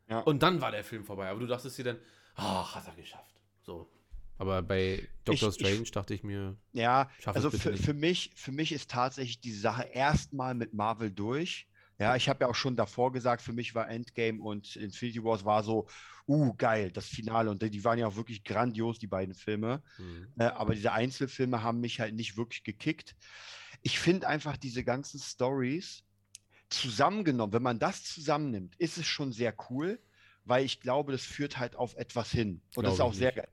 Ja. Und dann war der Film vorbei. Aber du dachtest dir dann, ach, hat er geschafft. So. Aber bei Doctor Ich- ich- Strange dachte ich mir, Ja, also für, für, mich, für mich ist tatsächlich die Sache erstmal mit Marvel durch. Ja, ich habe ja auch schon davor gesagt, für mich war Endgame und Infinity Wars war so, uh, geil, das Finale. Und die waren ja auch wirklich grandios, die beiden Filme. hm, Äh, aber diese Einzelfilme haben mich halt nicht wirklich gekickt. Ich finde einfach diese ganzen Stories zusammengenommen, wenn man das zusammennimmt, ist es schon sehr cool, weil ich glaube, das führt halt auf etwas hin. Und das ist Glaube auch ich sehr geil.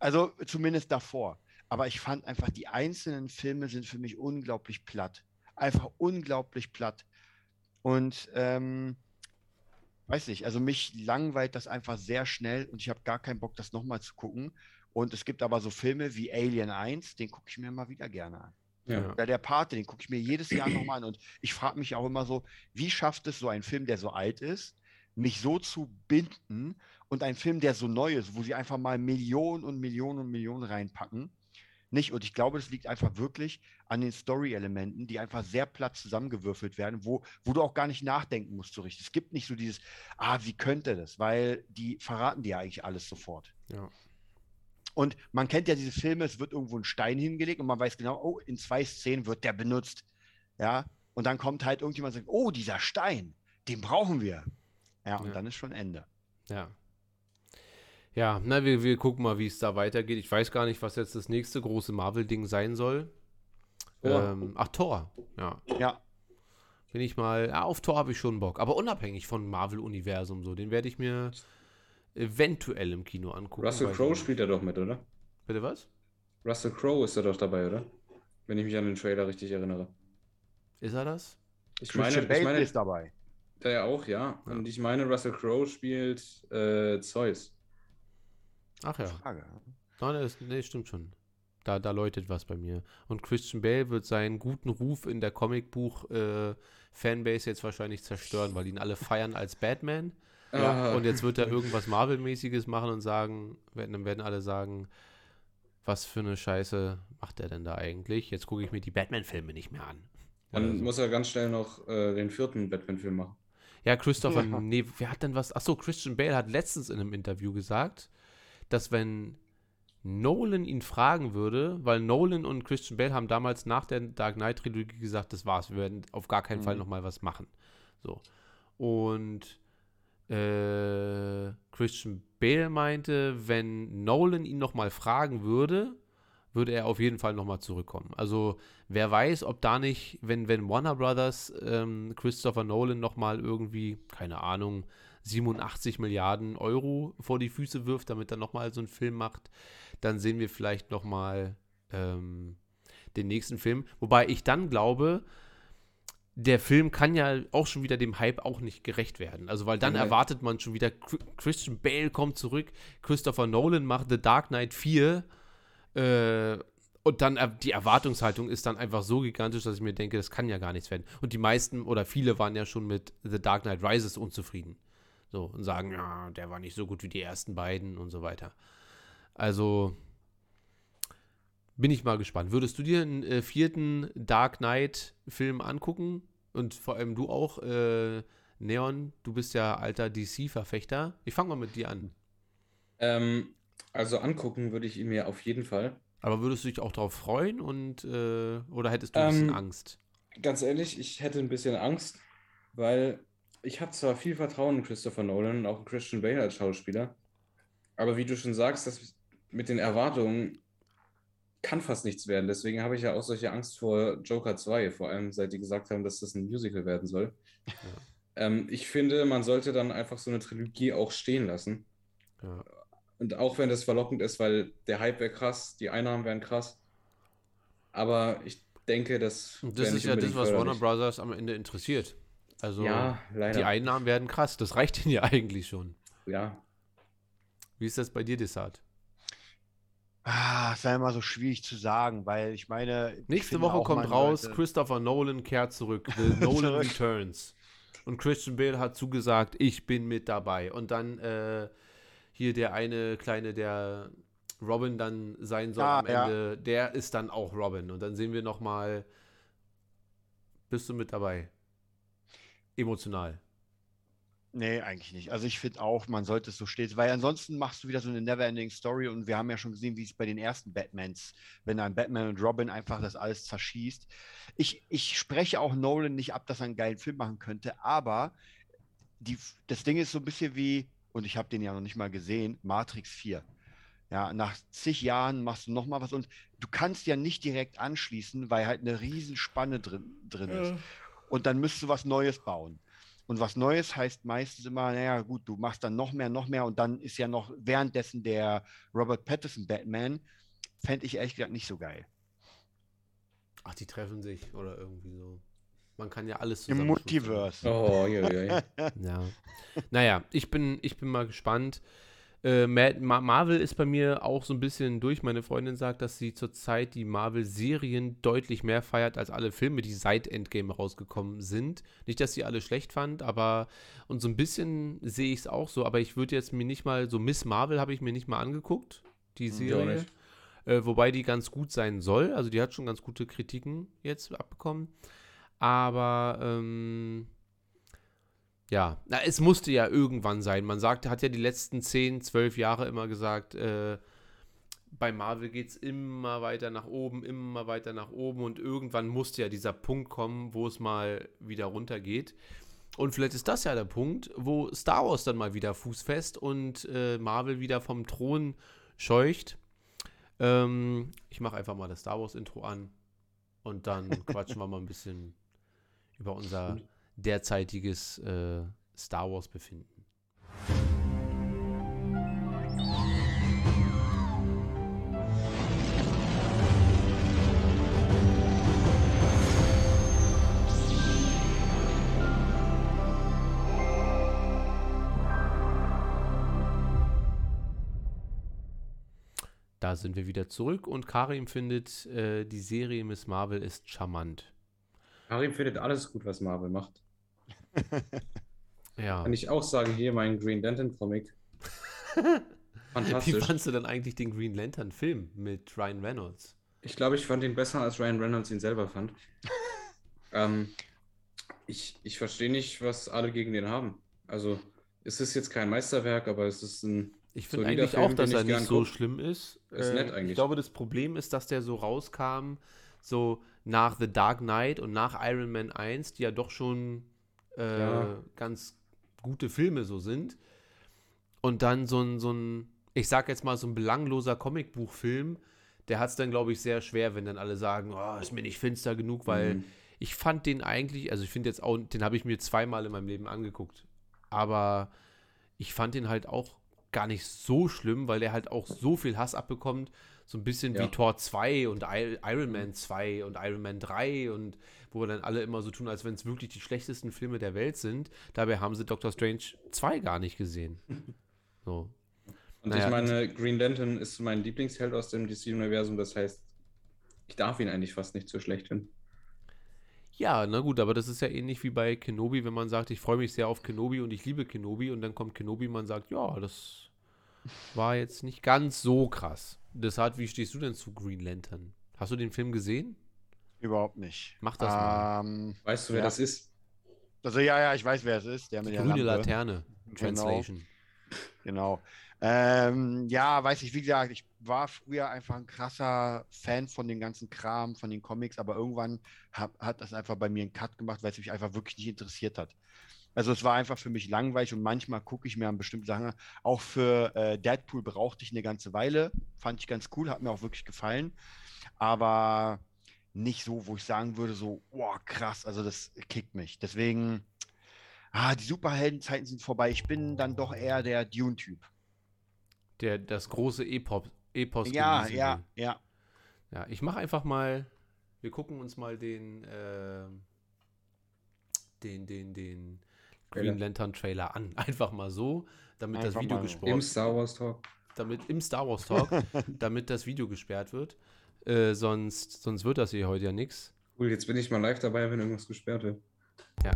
Also zumindest davor. Aber ich fand einfach, die einzelnen Filme sind für mich unglaublich platt. Einfach unglaublich platt. Und ähm, weiß nicht, also mich langweilt das einfach sehr schnell und ich habe gar keinen Bock, das nochmal zu gucken. Und es gibt aber so Filme wie Alien 1, den gucke ich mir immer wieder gerne an. Ja. Oder der Pate, den gucke ich mir jedes Jahr nochmal an. Und ich frage mich auch immer so, wie schafft es so ein Film, der so alt ist, mich so zu binden und ein Film, der so neu ist, wo sie einfach mal Millionen und Millionen und Millionen reinpacken, nicht. Und ich glaube, das liegt einfach wirklich an den Story-Elementen, die einfach sehr platt zusammengewürfelt werden, wo, wo du auch gar nicht nachdenken musst so richtig. Es gibt nicht so dieses, ah, wie könnte das? Weil die verraten dir eigentlich alles sofort. ja. Und man kennt ja diese Filme, es wird irgendwo ein Stein hingelegt und man weiß genau, oh, in zwei Szenen wird der benutzt. Ja, und dann kommt halt irgendjemand und sagt, oh, dieser Stein, den brauchen wir. Ja, und Ja. dann ist schon Ende. Ja. Ja, na, wir, wir gucken mal, wie es da weitergeht. Ich weiß gar nicht, was jetzt das nächste große Marvel-Ding sein soll. Ähm, ach, Thor. Ja. Ja, Bin ich mal. Ja, auf Thor habe ich schon Bock. Aber unabhängig von Marvel-Universum so. Den werde ich mir eventuell im Kino angucken. Russell Crowe spielt da doch mit, oder? Bitte was? Russell Crowe ist da doch dabei, oder? Wenn ich mich an den Trailer richtig erinnere. Ist er das? Ich meine, ich meine ist dabei. der auch, ja. Ja. Und ich meine, Russell Crowe spielt äh, Zeus. Ach ja. Frage. Nein, das, nee, stimmt schon. Da, da läutet was bei mir. Und Christian Bale wird seinen guten Ruf in der Comicbuch-Fanbase jetzt wahrscheinlich zerstören, weil ihn alle feiern als Batman. Ah, Und jetzt wird er irgendwas Marvel-mäßiges machen und sagen, werden, dann werden alle sagen, was für eine Scheiße macht er denn da eigentlich? Jetzt gucke ich mir die Batman-Filme nicht mehr an. Dann so. muss er ganz schnell noch äh, den vierten Batman-Film machen. Ja, Christopher, Ja. nee, wer hat denn was? Achso, Christian Bale hat letztens in einem Interview gesagt, dass wenn Nolan ihn fragen würde, weil Nolan und Christian Bale haben damals nach der Dark Knight Trilogie gesagt, das war's, wir werden auf gar keinen Fall Mhm. nochmal was machen. So. Und äh, Christian Bale meinte, wenn Nolan ihn nochmal fragen würde, würde er auf jeden Fall nochmal zurückkommen. Also wer weiß, ob da nicht, wenn, wenn Warner Brothers ähm, Christopher Nolan nochmal irgendwie, keine Ahnung, 87 Milliarden Euro vor die Füße wirft, damit er nochmal so einen Film macht, dann sehen wir vielleicht nochmal ähm, den nächsten Film. Wobei ich dann glaube, der Film kann ja auch schon wieder dem Hype auch nicht gerecht werden. Also, weil dann Nein. erwartet man schon wieder, Chri- Christian Bale kommt zurück, Christopher Nolan macht The Dark Knight 4 äh, und dann äh, die Erwartungshaltung ist dann einfach so gigantisch, dass ich mir denke, das kann ja gar nichts werden. Und die meisten oder viele waren ja schon mit The Dark Knight Rises unzufrieden. So, und sagen, ja, der war nicht so gut wie die ersten beiden und so weiter. Also bin ich mal gespannt. Würdest du dir einen äh, vierten Dark Knight-Film angucken? Und vor allem du auch, äh, Neon, du bist ja alter DC-Verfechter. Ich fange mal mit dir an. Ähm, also angucken würde ich ihn mir auf jeden Fall. Aber würdest du dich auch darauf freuen und äh, oder hättest du ein bisschen Ähm, Angst? Ganz ehrlich, ich hätte ein bisschen Angst, weil ich habe zwar viel Vertrauen in Christopher Nolan und auch in Christian Bale als Schauspieler, aber wie du schon sagst, das mit den Erwartungen kann fast nichts werden. Deswegen habe ich ja auch solche Angst vor Joker 2, vor allem seit die gesagt haben, dass das ein Musical werden soll. Ähm, ich finde, man sollte dann einfach so eine Trilogie auch stehen lassen. Ja. Und auch wenn das verlockend ist, weil der Hype wäre krass, die Einnahmen wären krass. Aber ich denke, das Und wäre das ist ja das, was Warner. Brothers am Ende interessiert. Also Ja, leider. die Einnahmen werden krass. Das reicht ihnen ja eigentlich schon. Ja, Wie ist das bei dir, Desart? Ah, ist ja immer so schwierig zu sagen, weil ich meine. ich Nächste Woche kommt raus, sollte- Christopher Nolan kehrt zurück. The Nolan. Returns. Und Christian Bale hat zugesagt, ich bin mit dabei. Und dann äh, hier der eine kleine, der Robin dann sein soll Ah, am ja. Ende, der ist dann auch Robin. Und dann sehen wir noch mal, bist du mit dabei? Emotional. Nee, eigentlich nicht. Also ich finde auch, man sollte es so stehen, weil ansonsten machst du wieder so eine Neverending Story und wir haben ja schon gesehen, wie es bei den ersten Batmans, wenn ein Batman und Robin einfach das alles zerschießt. Ich, ich spreche auch Nolan nicht ab, dass er einen geilen Film machen könnte, aber die, das Ding ist so ein bisschen wie, und ich habe den ja noch nicht mal gesehen, Matrix 4. Ja, nach zig Jahren machst du nochmal was und du kannst ja nicht direkt anschließen, weil halt eine Riesenspanne drin, drin ist. Und dann müsst du was Neues bauen. Und was Neues heißt meistens immer, naja, gut, du machst dann noch mehr, noch mehr und dann ist ja noch währenddessen der Robert Pattinson Batman, fände ich ehrlich gesagt nicht so geil. Ach, die treffen sich oder irgendwie so. Man kann ja alles Im zusammen. Multiverse. Oh, je, je, je. Ja. Naja, ich bin, ich bin mal gespannt. Äh, Ma- Ma- Marvel ist bei mir auch so ein bisschen durch. Meine Freundin sagt, dass sie zurzeit die Marvel-Serien deutlich mehr feiert als alle Filme, die seit Endgame rausgekommen sind. Nicht, dass sie alle schlecht fand, aber und so ein bisschen sehe ich es auch so. Aber ich würde jetzt mir nicht mal so Miss Marvel habe ich mir nicht mal angeguckt, die auch Serie. nicht. Äh, wobei die ganz gut sein soll. Also die hat schon ganz gute Kritiken jetzt abbekommen. Aber ähm, ja, na, es musste ja irgendwann sein. Man sagte, hat ja die letzten 10, 12 Jahre immer gesagt, äh, bei Marvel geht es immer weiter nach oben, immer weiter nach oben und irgendwann musste ja dieser Punkt kommen, wo es mal wieder runtergeht. Und vielleicht ist das ja der Punkt, wo Star Wars dann mal wieder fußfest und äh, Marvel wieder vom Thron scheucht. Ähm, ich mache einfach mal das Star Wars Intro an und dann quatschen wir mal ein bisschen über unser derzeitiges äh, Star Wars Befinden. Da sind wir wieder zurück und Karim findet, äh, die Serie Miss Marvel ist charmant. Karim findet alles gut, was Marvel macht. Ja. Kann ich auch sagen, hier mein Green Lantern Comic. Wie Fantastisch. fandst du denn eigentlich den Green Lantern Film mit Ryan Reynolds? Ich glaube, ich fand ihn besser, als Ryan Reynolds ihn selber fand. ähm, ich ich verstehe nicht, was alle gegen den haben. Also, es ist jetzt kein Meisterwerk, aber es ist ein. Ich finde eigentlich Film, auch, dass er ich nicht so guck. schlimm ist. Äh, Ist nett Ich eigentlich. glaube, das Problem ist, dass der so rauskam, so nach The Dark Knight und nach Iron Man 1, die ja doch schon äh, Ja. ganz gute Filme so sind. Und dann so ein, so ein, ich sag jetzt mal, so ein belangloser Comicbuchfilm, der hat es dann, glaube ich, sehr schwer, wenn dann alle sagen, oh, ist mir nicht finster genug, weil Mhm. ich fand den eigentlich, also ich finde jetzt auch, den habe ich mir zweimal in meinem Leben angeguckt. Aber ich fand den halt auch gar nicht so schlimm, weil der halt auch so viel Hass abbekommt. So ein bisschen Ja. wie Tor 2 und I Iron Man 2 und Iron Man 3 und wo dann alle immer so tun, als wenn es wirklich die schlechtesten Filme der Welt sind. Dabei haben sie Doctor Strange 2 gar nicht gesehen. So. Und Naja, ich meine, Green Lantern ist mein Lieblingsheld aus dem DC-Universum, das heißt, ich darf ihn eigentlich fast nicht so schlecht finden. Ja, na gut, aber das ist ja ähnlich wie bei Kenobi, wenn man sagt, ich freue mich sehr auf Kenobi und ich liebe Kenobi und dann kommt Kenobi und man sagt, ja, das war jetzt nicht ganz so krass. Deshalb, wie stehst du denn zu Green Lantern? Hast du den Film gesehen? Überhaupt nicht. Mach das mal. Ähm, Weißt du, wer Ja. das ist? also ja, ja, ich weiß, wer es ist. Der mit Die der grüne Lampe. Laterne. Translation. Genau. Ähm, ja, weiß ich, wie gesagt, ich war früher einfach ein krasser Fan von den ganzen Kram, von den Comics, aber irgendwann hab, hat das einfach bei mir einen Cut gemacht, weil es mich einfach wirklich nicht interessiert hat. Also es war einfach für mich langweilig und manchmal gucke ich mir an bestimmte Sachen an. Auch für äh, Deadpool brauchte ich eine ganze Weile. Fand ich ganz cool, hat mir auch wirklich gefallen. Aber nicht so, wo ich sagen würde, so, boah, krass, also das kickt mich. Deswegen, ah, die Superheldenzeiten sind vorbei. Ich bin dann doch eher der Dune-Typ. Der, das große Epos, Epos Ja, ja, ja. Ja, ich mache einfach mal, wir gucken uns mal den, äh, den, den, den Green. Lantern Trailer an. Einfach mal so, damit das Einfach Video mal so. gesprochen Im Star Wars Talk. damit im Star Wars Talk, damit das Video gesperrt wird. Äh, sonst, sonst wird das hier heute ja nichts. Cool, jetzt bin ich mal live dabei, wenn irgendwas gesperrt wird. Ja.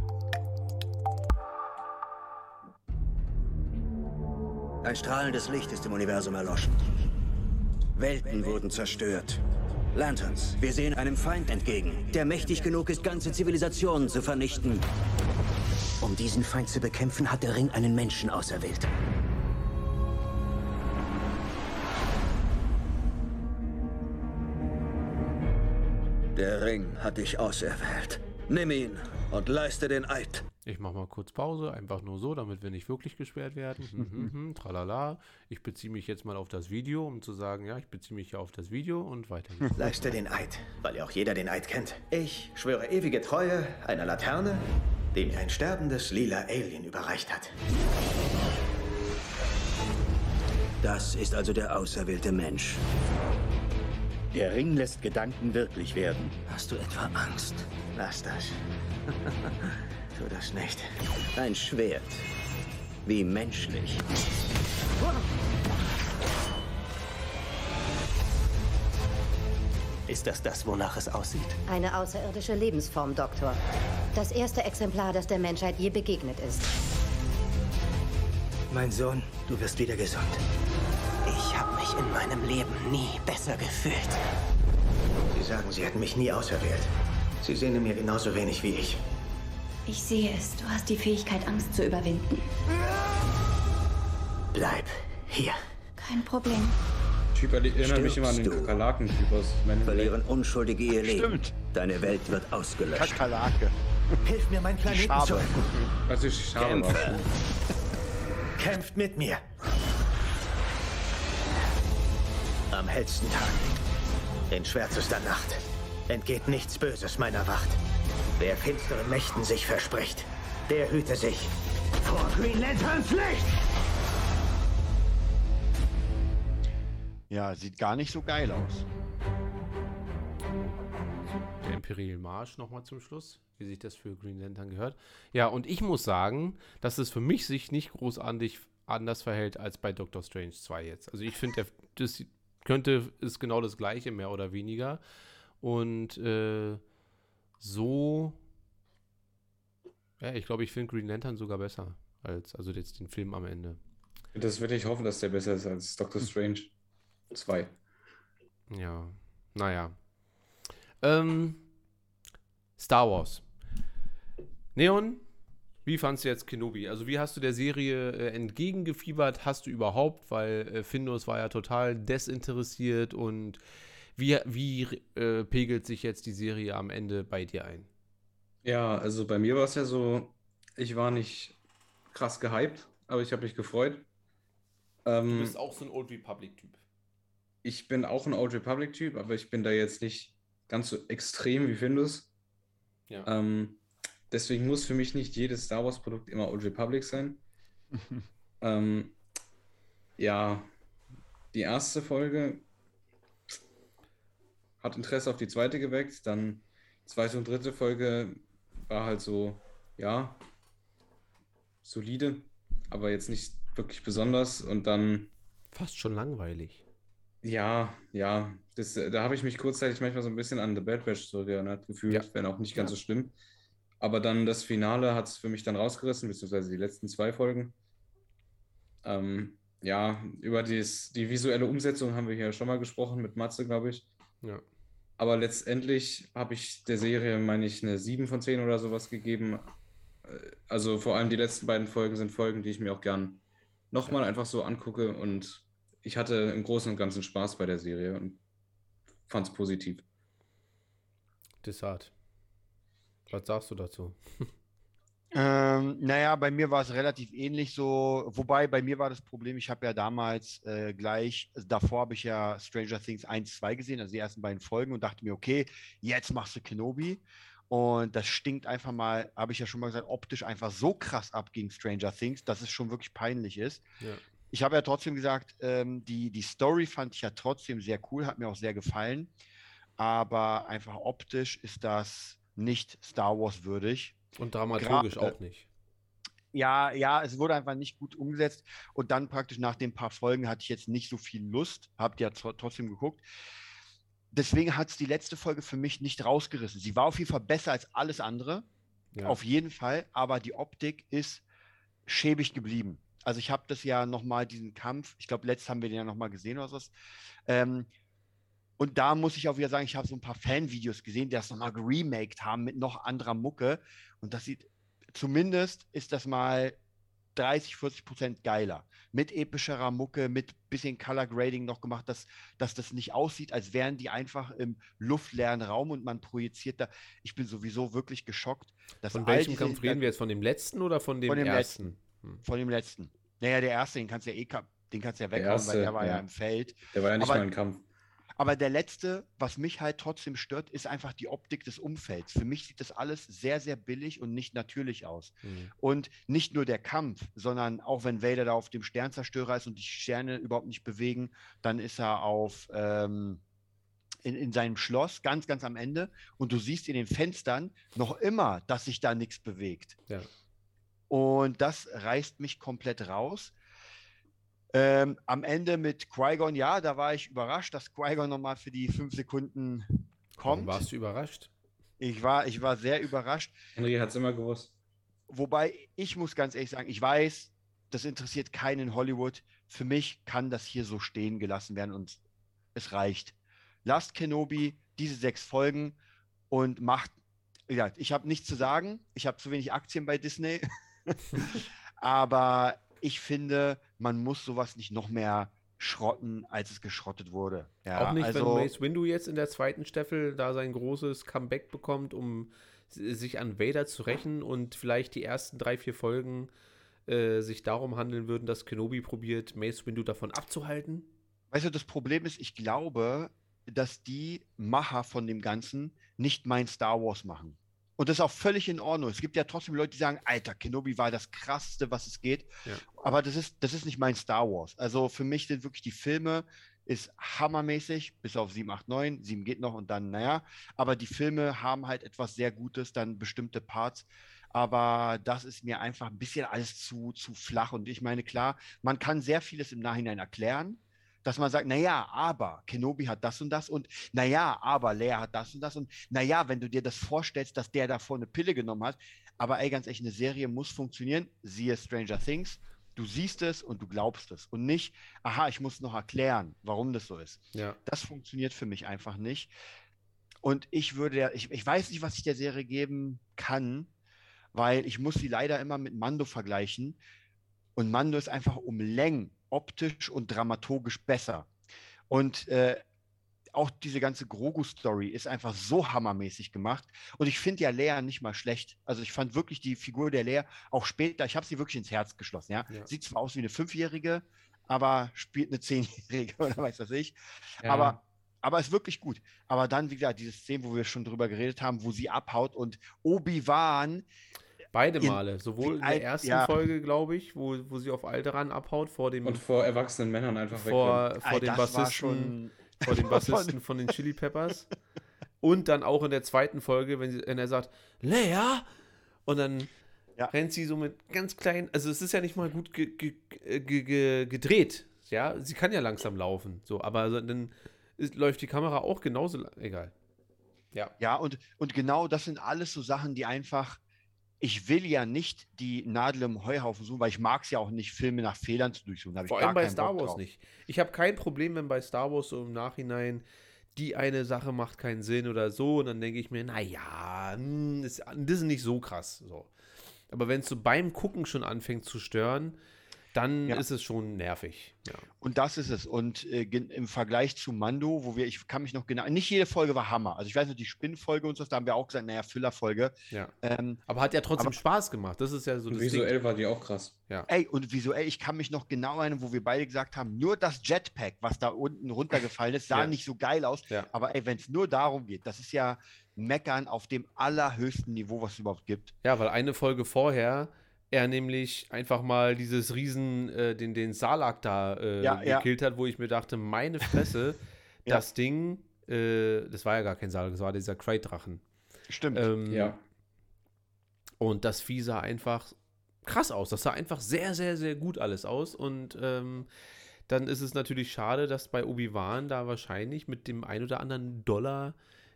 Ein strahlendes Licht ist im Universum erloschen. Welten wurden zerstört. Lanterns, wir sehen einem Feind entgegen, der mächtig genug ist, ganze Zivilisationen zu vernichten. Um diesen Feind zu bekämpfen, hat der Ring einen Menschen auserwählt. Ring hat dich auserwählt. Nimm ihn und leiste den Eid. Ich mache mal kurz Pause, einfach nur so, damit wir nicht wirklich gesperrt werden. Hm, hm, hm, tralala. Ich beziehe mich jetzt mal auf das Video, um zu sagen, ja, ich beziehe mich ja auf das Video und weiter. Leiste den Eid, weil ja auch jeder den Eid kennt. Ich schwöre ewige Treue einer Laterne, die mir ein sterbendes lila Alien überreicht hat. Das ist also der auserwählte Mensch. Der Ring lässt Gedanken wirklich werden. Hast du etwa Angst? Lass das. tu das nicht. Ein Schwert. Wie menschlich. Ist das das, wonach es aussieht? Eine außerirdische Lebensform, Doktor. Das erste Exemplar, das der Menschheit je begegnet ist. Mein Sohn, du wirst wieder gesund. Ich habe mich in meinem Leben nie besser gefühlt. Sie sagen, Sie hätten mich nie auserwählt. Sie sehen in mir genauso wenig wie ich. Ich sehe es. Du hast die Fähigkeit, Angst zu überwinden. Bleib hier. Kein Problem. Typ erinnert mich immer an den Stirbst du? Kakerlaken-Typ aus Men in Black. Verlieren Unschuldige ihr Leben. Stimmt. Deine Welt wird ausgelöscht. Kakerlake. Hilf mir, meinen Planeten Schabe. zu retten. Also war. Kämpfe. Kämpft mit mir. Am hellsten Tag. In schwärzester Nacht. Entgeht nichts Böses meiner Wacht. Wer finsteren Mächten sich verspricht, der hüte sich vor Green Lanterns Licht. Ja, sieht gar nicht so geil aus. Der Imperial Marsch nochmal zum Schluss, wie sich das für Green Lantern gehört. Ja, und ich muss sagen, dass es für mich sich nicht großartig anders verhält als bei Doctor Strange 2 jetzt. Also ich finde, der- das könnte, ist genau das gleiche, mehr oder weniger. Und äh, so, ja, ich glaube, ich finde Green Lantern sogar besser als, also jetzt den Film am Ende. Das würde ich hoffen, dass der besser ist als Doctor Strange 2. Ja, naja. Ähm, Star Wars. Neon, wie fandst du jetzt Kenobi? Also wie hast du der Serie äh, entgegengefiebert? Hast du überhaupt? Weil äh, Findus war ja total desinteressiert und wie, wie äh, pegelt sich jetzt die Serie am Ende bei dir ein? Ja, also bei mir war es ja so, ich war nicht krass gehypt, aber ich habe mich gefreut. Ähm, auch so ein Old Republic-Typ. ich bin auch ein Old Republic-Typ, aber ich bin da jetzt nicht ganz so extrem wie Findus. Ja. Ähm, deswegen muss für mich nicht jedes Star Wars-Produkt immer Old Republic sein. ähm, ja, die erste Folge hat Interesse auf die zweite geweckt, dann zweite und dritte Folge war halt so, ja, solide, aber jetzt nicht wirklich besonders und dann Fast schon langweilig. ja, ja, das, da habe ich mich kurzzeitig manchmal so ein bisschen an The Bad Batch zurückerinnert gefühlt, Ja. wenn auch nicht ganz Ja. so schlimm. Aber dann das Finale hat es für mich dann rausgerissen, beziehungsweise die letzten zwei Folgen. Ähm, ja, über dies, die visuelle Umsetzung haben wir hier schon mal gesprochen mit Matze, glaube ich. Ja. Aber letztendlich habe ich der Serie, meine ich, eine 7 von 10 oder sowas gegeben. Äh, Also vor allem die letzten beiden Folgen sind Folgen, die ich mir auch gern nochmal einfach so angucke. Und ich hatte im Großen und Ganzen Spaß bei der Serie und fand es positiv. Desart. Was sagst du dazu? Ähm, naja, bei mir war es relativ ähnlich so, wobei bei mir war das Problem, ich habe ja damals äh, gleich, also davor habe ich ja Stranger Things 1, 2 gesehen, also die ersten beiden Folgen und dachte mir, okay, jetzt machst du Kenobi. Und das stinkt einfach mal, habe ich ja schon mal gesagt, optisch einfach so krass ab gegen Stranger Things, dass es schon wirklich peinlich ist. Ja. Ich habe ja trotzdem gesagt, ähm, die, die Story fand ich ja trotzdem sehr cool, hat mir auch sehr gefallen. Aber einfach optisch ist das nicht Star Wars würdig. Und dramaturgisch Gra- auch nicht. ja, ja, es wurde einfach nicht gut umgesetzt. Und dann praktisch nach den paar Folgen hatte ich jetzt nicht so viel Lust. Habt ja tr- trotzdem geguckt. Deswegen hat es die letzte Folge für mich nicht rausgerissen. Sie war auf jeden Fall besser als alles andere. Ja. Auf jeden Fall. Aber die Optik ist schäbig geblieben. Also ich habe das ja nochmal, diesen Kampf, ich glaube, letztes haben wir den ja nochmal gesehen oder was. Ähm, und da muss ich auch wieder sagen, ich habe so ein paar Fanvideos gesehen, die das nochmal geremaked haben mit noch anderer Mucke. Und das sieht, zumindest ist das mal 30, 40 Prozent geiler. Mit epischerer Mucke, mit bisschen Color Grading noch gemacht, dass, dass das nicht aussieht, als wären die einfach im luftleeren Raum und man projiziert da. Ich bin sowieso wirklich geschockt. Dass Von welchem Kampf reden wir jetzt? Von dem letzten oder von dem, Von dem ersten? Hm. Von dem letzten. Naja, der erste, den kannst du ja eh, den kannst du ja weghauen, weil der war ja. ja. im Feld. Der war ja nicht Aber- mal ein Kampf. Aber der letzte, was mich halt trotzdem stört, ist einfach die Optik des Umfelds. Für mich sieht das alles sehr, sehr billig und nicht natürlich aus. Hm. Und nicht nur der Kampf, sondern auch wenn Vader da auf dem Sternzerstörer ist und die Sterne überhaupt nicht bewegen, dann ist er auf ähm, in, in seinem Schloss ganz, ganz am Ende und du siehst in den Fenstern noch immer, dass sich da nichts bewegt. Ja. Und das reißt mich komplett raus. Ähm, am Ende mit Qui-Gon, ja, da war ich überrascht, dass Qui-Gon nochmal für die fünf Sekunden Warum kommt. Warst du überrascht? Ich war, ich war sehr überrascht. Henry hat es immer gewusst. Wobei ich muss ganz ehrlich sagen, ich weiß, das interessiert keinen in Hollywood. Für mich kann das hier so stehen gelassen werden und es reicht. Lasst Kenobi diese sechs Folgen und macht. Ja, ich habe nichts zu sagen. Ich habe zu wenig Aktien bei Disney. Aber ich finde, man muss sowas nicht noch mehr schrotten, als es geschrottet wurde. Ja, auch nicht, also, wenn Mace Windu jetzt in der zweiten Staffel da sein großes Comeback bekommt, um sich an Vader zu rächen und vielleicht die ersten drei, vier Folgen äh, sich darum handeln würden, dass Kenobi probiert, Mace Windu davon abzuhalten. Weißt du, das Problem ist, ich glaube, dass die Macher von dem Ganzen nicht mein Star Wars machen. Und das ist auch völlig in Ordnung. Es gibt ja trotzdem Leute, die sagen, Alter, Kenobi war das krasseste, was es geht. Ja. Aber das ist, das ist nicht mein Star Wars. Also für mich sind wirklich die Filme, ist hammermäßig, bis auf 7, 8, 9. 7 geht noch und dann, naja. Aber die Filme haben halt etwas sehr Gutes, dann bestimmte Parts. Aber das ist mir einfach ein bisschen alles zu, zu flach. Und ich meine, klar, man kann sehr vieles im Nachhinein erklären dass man sagt, naja, aber Kenobi hat das und das und naja, aber Leia hat das und das und naja, wenn du dir das vorstellst, dass der davor eine Pille genommen hat, aber ey, ganz ehrlich, eine Serie muss funktionieren, siehe Stranger Things, du siehst es und du glaubst es und nicht, aha, ich muss noch erklären, warum das so ist. Ja. Das funktioniert für mich einfach nicht. Und ich würde, ich, ich weiß nicht, was ich der Serie geben kann, weil ich muss sie leider immer mit Mando vergleichen. Und Mando ist einfach um Längen optisch und dramaturgisch besser. Und äh, auch diese ganze Grogu-Story ist einfach so hammermäßig gemacht. Und ich finde ja Lea nicht mal schlecht. Also ich fand wirklich die Figur der Lea auch später, ich habe sie wirklich ins Herz geschlossen. Ja? Ja. Sieht zwar aus wie eine Fünfjährige, aber spielt eine Zehnjährige oder weiß was ich. Ja. Aber, aber ist wirklich gut. Aber dann, wie gesagt, diese Szene, wo wir schon drüber geredet haben, wo sie abhaut und Obi-Wan Beide In- Male. Sowohl in der ersten ja. Folge, glaube ich, wo, wo sie auf Alderan abhaut, vor dem, Und vor erwachsenen Männern einfach weg. vor, vor Ey, dem Bassisten, schon- vor dem Bassisten von den Chili Peppers. Und dann auch in der zweiten Folge, wenn, sie, wenn er sagt, Lea! Und dann Ja. rennt sie so mit ganz kleinen, also es ist ja nicht mal gut ge, ge, ge, ge, gedreht. Ja, sie kann ja langsam laufen, so, aber dann ist, läuft die Kamera auch genauso, lang- egal. Ja. Ja, und, und genau das sind alles so Sachen, die einfach, ich will ja nicht die Nadel im Heuhaufen suchen, weil ich mag es ja auch nicht, Filme nach Fehlern zu durchsuchen. Vor allem bei Star Wars nicht. Ich habe kein Problem, wenn bei Star Wars so im Nachhinein die eine Sache macht keinen Sinn oder so und dann denke ich mir, naja, das, das ist nicht so krass. So. Aber wenn es so beim Gucken schon anfängt zu stören, dann Ja. ist es schon nervig. Ja. Und das ist es. Und äh, im Vergleich zu Mando, wo wir, ich kann mich noch genau, nicht jede Folge war Hammer. Also ich weiß noch, die Spinnfolge und so, da haben wir auch gesagt, naja, Füllerfolge. Ja. Ähm, Aber hat ja trotzdem Aber- Spaß gemacht. Das ist ja so visuell Ding. war die auch krass. Ja. ey, und visuell, ich kann mich noch genau erinnern, wo wir beide gesagt haben, nur das Jetpack, was da unten runtergefallen ist, sah Ja. nicht so geil aus. Ja. Aber ey, wenn es nur darum geht, das ist ja Meckern auf dem allerhöchsten Niveau, was es überhaupt gibt. Ja, weil eine Folge vorher er nämlich einfach mal dieses Riesen, äh, den, den Salak da äh, Ja, ja. gekillt hat, wo ich mir dachte, meine Fresse, Ja. das Ding, äh, das war ja gar kein Salak, das war dieser Krayt-Drachen. Stimmt. Ähm, Ja. Und das Vieh sah einfach krass aus. Das sah einfach sehr, sehr, sehr gut alles aus. Und ähm, dann ist es natürlich schade, dass bei Obi-Wan da wahrscheinlich mit dem ein oder anderen Dollar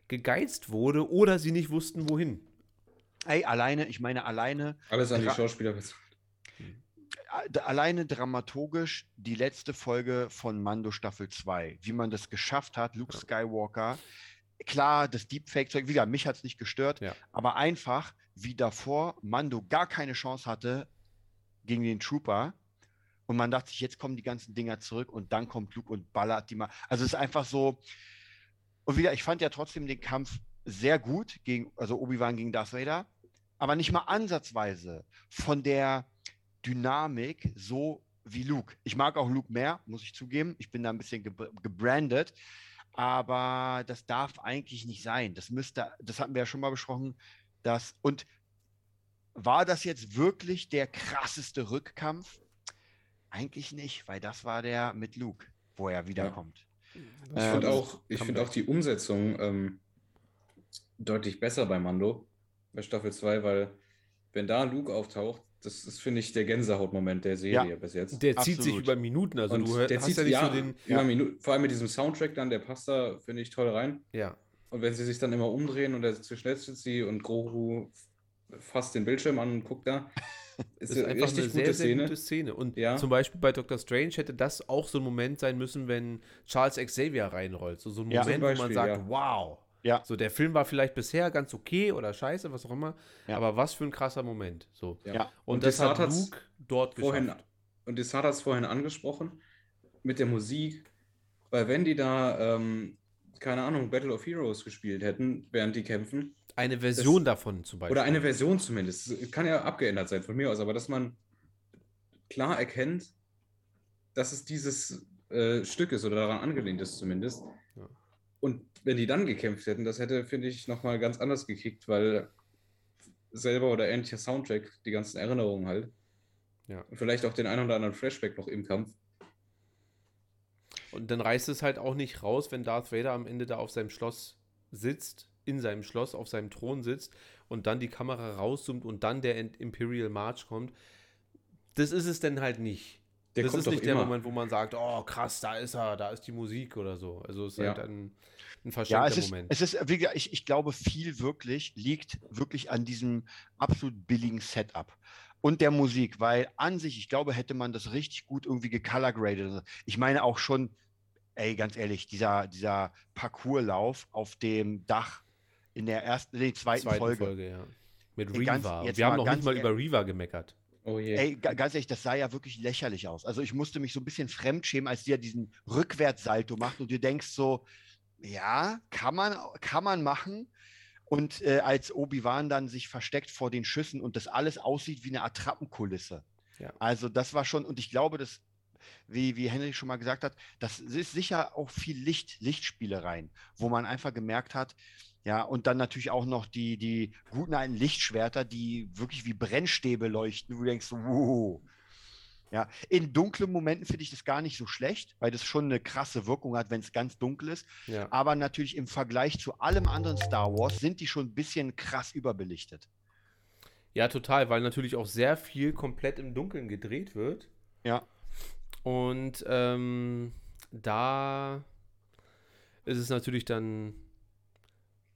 gegeizt wurde oder sie nicht wussten, wohin. Ey, alleine, ich meine, alleine. Alles an die Schauspieler bezahlt. a- alleine dramaturgisch die letzte Folge von Mando Staffel 2, wie man das geschafft hat, Luke Skywalker. Klar, das Deepfake-Zeug, wie gesagt, mich hat es nicht gestört, Ja. aber einfach, wie davor Mando gar keine Chance hatte gegen den Trooper. Und man dachte sich, jetzt kommen die ganzen Dinger zurück und dann kommt Luke und ballert die mal. Also es ist einfach so. Und wieder, ich fand ja trotzdem den Kampf sehr gut gegen, also Obi-Wan gegen Darth Vader, aber nicht mal ansatzweise von der Dynamik so wie Luke. Ich mag auch Luke mehr, muss ich zugeben. Ich bin da ein bisschen gebr- gebrandet, aber das darf eigentlich nicht sein. Das müsste, das hatten wir ja schon mal besprochen, dass und war das jetzt wirklich der krasseste Rückkampf? Eigentlich nicht, weil das war der mit Luke, wo er wiederkommt. Ich Ähm, finde auch, ich kann find auch die Umsetzung ähm, deutlich besser bei Mando, bei Staffel 2, weil wenn da Luke auftaucht, das ist, finde ich, der Gänsehautmoment der Serie bis jetzt. Der zieht sich Absolut. über Minuten. Also Und du der hast zieht ja nicht ja, so den. über Minuten, vor allem mit diesem Soundtrack dann, der passt da, finde ich, toll rein. Ja. Und wenn sie sich dann immer umdrehen und er zwischen sie und Grogu fasst den Bildschirm an und guckt da, ist, Das ist eine einfach richtig eine gute sehr, sehr Szene. gute Szene. Und Ja. zum Beispiel bei Doctor Strange hätte das auch so ein Moment sein müssen, wenn Charles Xavier reinrollt. So, so ein Ja. Moment, Zum wo man Beispiel, sagt, ja. wow. Ja. So, der Film war vielleicht bisher ganz okay oder scheiße, was auch immer. Ja. Aber was für ein krasser Moment. So. Ja. Und, Und das hat Luke dort vorhin, geschafft. und Desart hat es vorhin angesprochen, mit der Musik, weil wenn die da, ähm, keine Ahnung, Battle of Heroes gespielt hätten, während die kämpfen, Eine Version davon zum Beispiel. oder eine Version zumindest, es kann ja abgeändert sein von mir aus, aber dass man klar erkennt, dass es dieses äh, Stück ist oder daran angelehnt ist zumindest. Und wenn die dann gekämpft hätten, das hätte, finde ich, nochmal ganz anders gekickt, weil selber oder ähnlicher Soundtrack, die ganzen Erinnerungen halt. Ja. Und vielleicht auch den einen oder anderen Flashback noch im Kampf. Und dann reißt es halt auch nicht raus, wenn Darth Vader am Ende da auf seinem Schloss sitzt, in seinem Schloss, auf seinem Thron sitzt und dann die Kamera rauszoomt und dann der Imperial March kommt. Das ist es denn halt nicht. Der das kommt ist nicht der immer. Moment, wo man sagt, oh krass, da ist er, da ist die Musik oder so. Also es ist Ja. halt ein, ein Ja, verschenkter es ist, Moment. es ist, wie gesagt, ich, ich glaube, viel wirklich liegt wirklich an diesem absolut billigen Setup und der Musik, weil an sich, ich glaube, hätte man das richtig gut irgendwie gecolorgraded. Ich meine auch schon, ey, ganz ehrlich, dieser, dieser Parcourslauf auf dem Dach in der ersten, nee, zweiten, Zweite Folge. Folge, ja. Mit Ey, ganz- jetzt wir haben noch nicht mal über Reva gemeckert. Oh je. Ey, ga- ganz ehrlich, das sah ja wirklich lächerlich aus. Also ich musste mich so ein bisschen fremdschämen, als die ja diesen Rückwärtssalto macht und du denkst so, ja, kann man, kann man machen. Und äh, als Obi-Wan dann sich versteckt vor den Schüssen und das alles aussieht wie eine Attrappenkulisse. Ja. Also das war schon, und ich glaube, das, wie, wie Henry schon mal gesagt hat, das ist sicher auch viel Licht, Lichtspielereien, wo man einfach gemerkt hat, ja, und dann natürlich auch noch die, die guten alten Lichtschwerter, die wirklich wie Brennstäbe leuchten, wo du denkst, wow. Ja, in dunklen Momenten finde ich das gar nicht so schlecht, weil das schon eine krasse Wirkung hat, wenn es ganz dunkel ist. Ja. Aber natürlich im Vergleich zu allem anderen Star Wars sind die schon ein bisschen krass überbelichtet. Ja, total, weil natürlich auch sehr viel komplett im Dunkeln gedreht wird. Ja. Und ähm, da ist es natürlich dann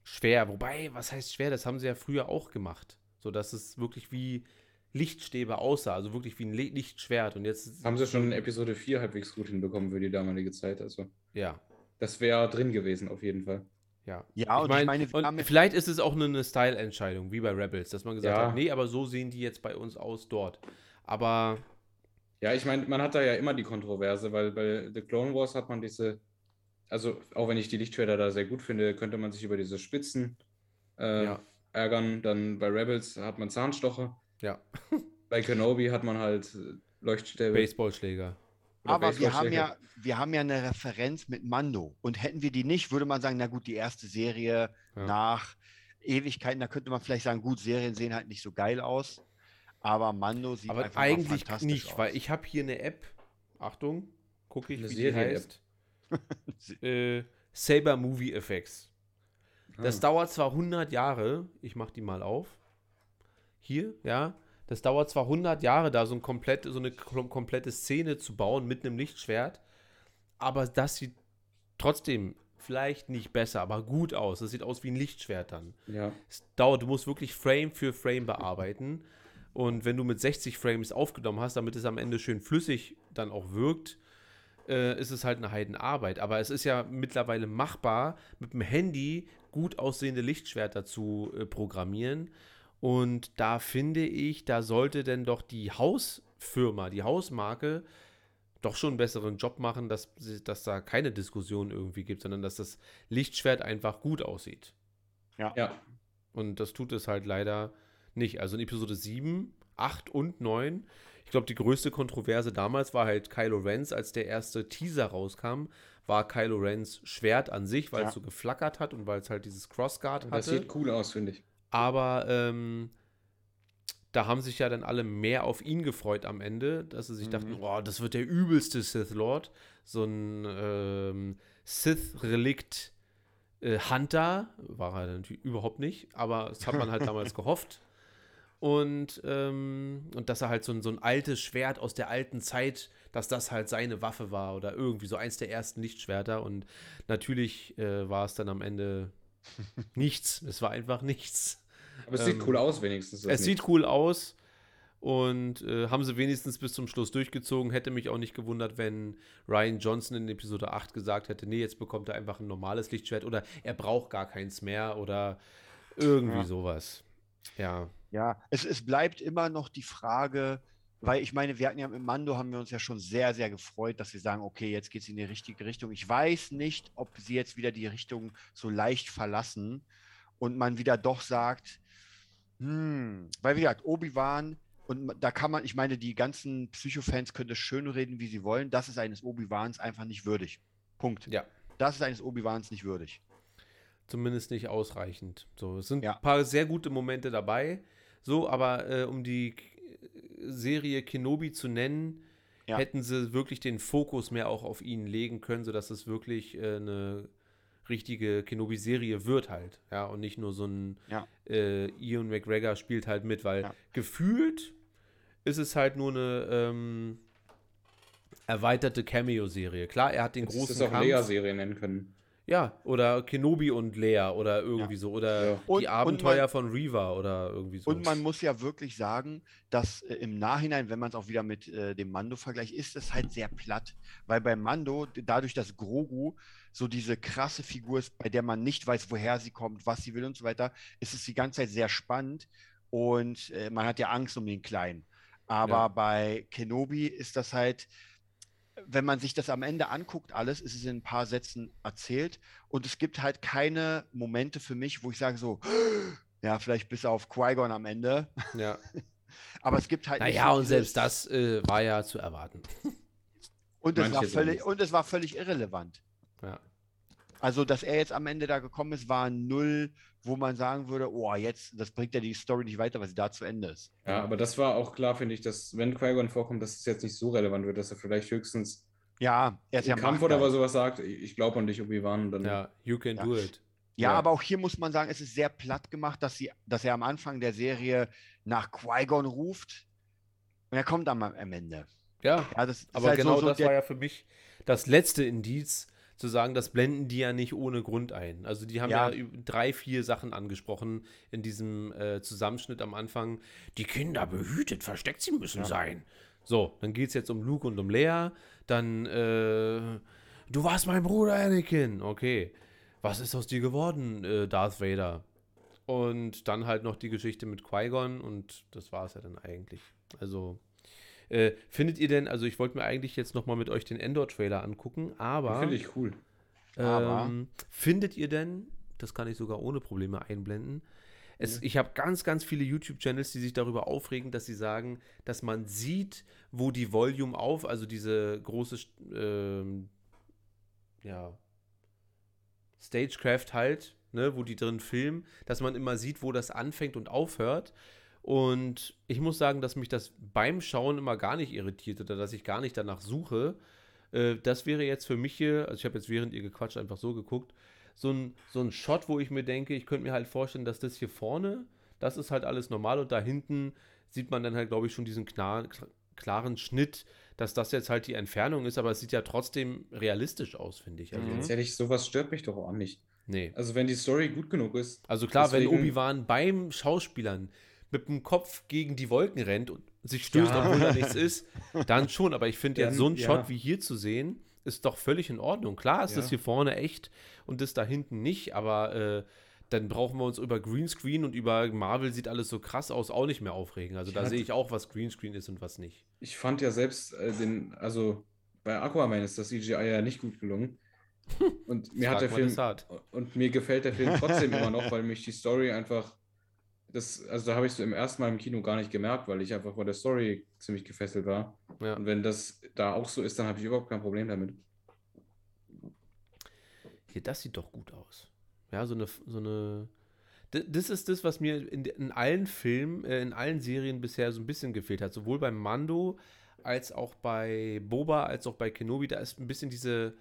schwer. Wobei, was heißt schwer? Das haben sie ja früher auch gemacht. So dass es wirklich wie Lichtstäbe aussah, also wirklich wie ein Lichtschwert. Und jetzt Haben sie schon in Episode 4 halbwegs gut hinbekommen für die damalige Zeit. Also, Ja, das wäre drin gewesen, auf jeden Fall. ja. Ja, und ich meine, und vielleicht ist es auch eine, eine Style-Entscheidung, wie bei Rebels, dass man gesagt Ja. hat, nee, aber so sehen die jetzt bei uns aus dort. Aber Ja, ich meine, man hat da ja immer die Kontroverse, weil bei The Clone Wars hat man diese, also auch wenn ich die Lichtschwerter da sehr gut finde, könnte man sich über diese Spitzen äh, Ja. ärgern. Dann bei Rebels hat man Zahnstocher. ja, Bei Kenobi hat man halt äh, Leuchtstäbe. Baseballschläger. oder Aber wir haben, ja, wir haben ja eine Referenz mit Mando. Und hätten wir die nicht, würde man sagen, na gut, die erste Serie Ja. nach Ewigkeiten, da könnte man vielleicht sagen, gut, Serien sehen halt nicht so geil aus. Aber Mando sieht Aber einfach eigentlich fantastisch nicht, aus. weil ich habe hier eine App. Achtung, gucke ich, Eine wie die Serien-App. heißt. äh, Saber Movie Effects. Das Ah. dauert zwar 100 Jahre, ich mache die mal auf. Hier, ja. Das dauert zwar 100 Jahre, da so, ein komplett, so eine kom- komplette Szene zu bauen mit einem Lichtschwert, aber das sieht trotzdem vielleicht nicht besser, aber gut aus. Das sieht aus wie ein Lichtschwert dann. Ja. Es dauert, du musst wirklich Frame für Frame bearbeiten. Und wenn du mit 60 Frames aufgenommen hast, damit es am Ende schön flüssig dann auch wirkt, äh, ist es halt eine Heidenarbeit. Aber es ist ja mittlerweile machbar, mit dem Handy gut aussehende Lichtschwerter zu äh, programmieren. Und da finde ich, da sollte denn doch die Hausfirma, die Hausmarke, doch schon einen besseren Job machen, dass, dass da keine Diskussion irgendwie gibt, sondern dass das Lichtschwert einfach gut aussieht. Ja. Und das tut es halt leider nicht. Also in Episode 7, 8 und 9. Ich glaube, die größte Kontroverse damals war halt Kylo Rens, als der erste Teaser rauskam, war Kylo Rens Schwert an sich, weil Ja. es so geflackert hat und weil es halt dieses Crossguard Das hatte. sieht cool aus, finde ich. Aber ähm, da haben sich ja dann alle mehr auf ihn gefreut am Ende, dass sie sich dachten, oh, das wird der übelste Sith Lord. So ein ähm, Sith-Relikt äh, Hunter. War er natürlich überhaupt nicht, aber das hat man halt damals gehofft. Und, ähm, und dass er halt so ein, so ein altes Schwert aus der alten Zeit, dass das halt seine Waffe war oder irgendwie so eins der ersten Lichtschwerter. Und natürlich äh, war es dann am Ende nichts. Es war einfach nichts. Aber es sieht Ähm, cool aus, wenigstens. Es nicht. sieht cool aus und äh, haben sie wenigstens bis zum Schluss durchgezogen. Hätte mich auch nicht gewundert, wenn Ryan Johnson in Episode 8 gesagt hätte, nee, jetzt bekommt er einfach ein normales Lichtschwert oder er braucht gar keins mehr oder irgendwie Ja. sowas. Ja. Ja, es, es bleibt immer noch die Frage, weil ich meine, wir hatten ja im Mando haben wir uns ja schon sehr, sehr gefreut, dass wir sagen, okay, jetzt geht es in die richtige Richtung. Ich weiß nicht, ob sie jetzt wieder die Richtung so leicht verlassen und man wieder doch sagt, hm, weil wie gesagt, Obi-Wan und da kann man, ich meine, die ganzen Psycho-Fans können das schön reden, wie sie wollen. Das ist eines Obi-Wans einfach nicht würdig. Punkt. Ja. Das ist eines Obi-Wans nicht würdig. Zumindest nicht ausreichend. So, es sind Ja. ein paar sehr gute Momente dabei. So, aber äh, um die K- Serie Kenobi zu nennen, Ja. hätten sie wirklich den Fokus mehr auch auf ihn legen können, sodass es wirklich äh, eine richtige Kenobi-Serie wird halt. Ja, und nicht nur so ein Ja. äh, Ian McGregor spielt halt mit, weil Ja. gefühlt ist es halt nur eine ähm, erweiterte Cameo-Serie. Klar, er hat den Hättest großen es auch Kampf. Lea-Serie nennen können. Ja, oder Kenobi und Lea oder irgendwie so. Oder Ja. Und- die und Abenteuer man- von Riva oder irgendwie so. Und man muss ja wirklich sagen, dass äh, im Nachhinein, wenn man es auch wieder mit äh, dem Mando vergleicht, ist es halt sehr platt. Weil bei Mando, dadurch, dass Grogu so diese krasse Figur ist, bei der man nicht weiß, woher sie kommt, was sie will und so weiter, ist es die ganze Zeit sehr spannend und äh, man hat ja Angst um den Kleinen. Aber Ja. bei Kenobi ist das halt, wenn man sich das am Ende anguckt, alles, ist es in ein paar Sätzen erzählt und es gibt halt keine Momente für mich, wo ich sage so, ja, vielleicht bis auf Qui-Gon am Ende, ja. aber es gibt halt nicht Naja, und selbst das äh, war ja zu erwarten. und es, war völlig, und es war völlig irrelevant. Ja. Also, dass er jetzt am Ende da gekommen ist, war null, wo man sagen würde, oh, jetzt, das bringt ja die Story nicht weiter, weil sie da zu Ende ist. Ja, aber das war auch klar, finde ich, dass wenn Qui-Gon vorkommt, dass es jetzt nicht so relevant wird, dass er vielleicht höchstens Ja, er ist im ja Kampf oder Machtgeil. sowas sagt, ich glaube an dich, Obi-Wan. und Dann, Ja, you can Ja. do it. Ja, Ja. aber auch hier muss man sagen, es ist sehr platt gemacht, dass, sie, dass er am Anfang der Serie nach Qui-Gon ruft und er kommt am, am Ende. Ja, Ja, das ist aber halt genau so, so das der, war ja für mich das letzte Indiz, zu sagen, das blenden die ja nicht ohne Grund ein. Also die haben ja, Ja. drei, vier Sachen angesprochen in diesem äh, Zusammenschnitt am Anfang. Die Kinder behütet, versteckt sie müssen Ja. sein. So, dann geht es jetzt um Luke und um Lea. Dann, äh, du warst mein Bruder, Anakin. Okay. Was ist aus dir geworden, äh, Darth Vader? Und dann halt noch die Geschichte mit Qui-Gon und das war es ja dann eigentlich. Also, äh, findet ihr denn, also ich wollte mir eigentlich jetzt nochmal mit euch den Endor-Trailer angucken, aber Finde ich cool. Aber- ähm, findet ihr denn, das kann ich sogar ohne Probleme einblenden, es, ich habe ganz, ganz viele YouTube-Channels, die sich darüber aufregen, dass sie sagen, dass man sieht, wo die Volume auf, also diese große, ähm, ja, Stagecraft halt, ne, wo die drin filmen, dass man immer sieht, wo das anfängt und aufhört. Und ich muss sagen, dass mich das beim Schauen immer gar nicht irritiert oder dass ich gar nicht danach suche. Äh, das wäre jetzt für mich hier, also ich habe jetzt während ihr gequatscht einfach so geguckt, so ein, so ein Shot, wo ich mir denke, ich könnte mir halt vorstellen, dass das hier vorne, Das ist halt alles normal und da hinten sieht man dann halt, glaube ich, schon diesen klar, klaren Schnitt, dass das jetzt halt die Entfernung ist, aber es sieht ja trotzdem realistisch aus, finde ich. Also, Ganz ehrlich, sowas stört mich doch auch nicht. nee. Also wenn die Story gut genug ist. Also klar, wenn deswegen- Obi-Wan beim Schauspielern mit dem Kopf gegen die Wolken rennt und sich stößt, Ja. obwohl da nichts ist, dann schon. Aber ich finde jetzt Dann, so ein ja. Shot wie hier zu sehen, ist doch völlig in Ordnung. Klar ist das Ja. hier vorne echt und das da hinten nicht, aber äh, dann brauchen wir uns über Greenscreen und über Marvel sieht alles so krass aus, auch nicht mehr aufregen. Also da Ja, sehe ich auch, was Greenscreen ist und was nicht. Ich fand ja selbst äh, den, also bei Aquaman ist das CGI ja nicht gut gelungen. Und mir hat der Film und mir gefällt der Film trotzdem immer noch, weil mich die Story einfach das, also da habe ich so im ersten Mal im Kino gar nicht gemerkt, weil ich einfach von der Story ziemlich gefesselt war. Ja. Und wenn das da auch so ist, dann habe ich überhaupt kein Problem damit. Hier, das sieht doch gut aus. Ja, so eine, so eine. Das ist das, was mir in, in allen Filmen, äh, in allen Serien bisher so ein bisschen gefehlt hat. Sowohl beim Mando als auch bei Boba, als auch bei Kenobi. Da ist ein bisschen diese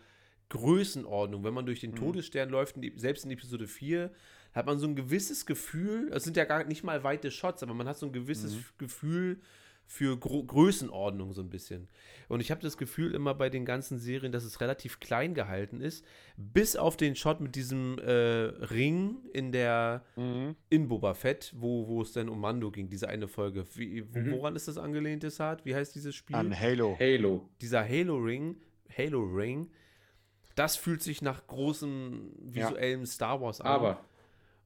Größenordnung. Wenn man durch den Todesstern läuft, in die, selbst in Episode 4, hat man so ein gewisses Gefühl. Es sind ja gar nicht mal weite Shots, aber man hat so ein gewisses Gefühl für Gro Größenordnung so ein bisschen. Und ich habe das Gefühl immer bei den ganzen Serien, dass es relativ klein gehalten ist, bis auf den Shot mit diesem äh, Ring in der Mhm. in Boba Fett, wo, wo es dann um Mando ging, diese eine Folge. Wie, Mhm. Woran ist das angelehnt, Desart? Wie heißt dieses Spiel? An Halo. Halo. Dieser Halo Ring, Halo Ring, das fühlt sich nach großem visuellem Star Wars an. Aber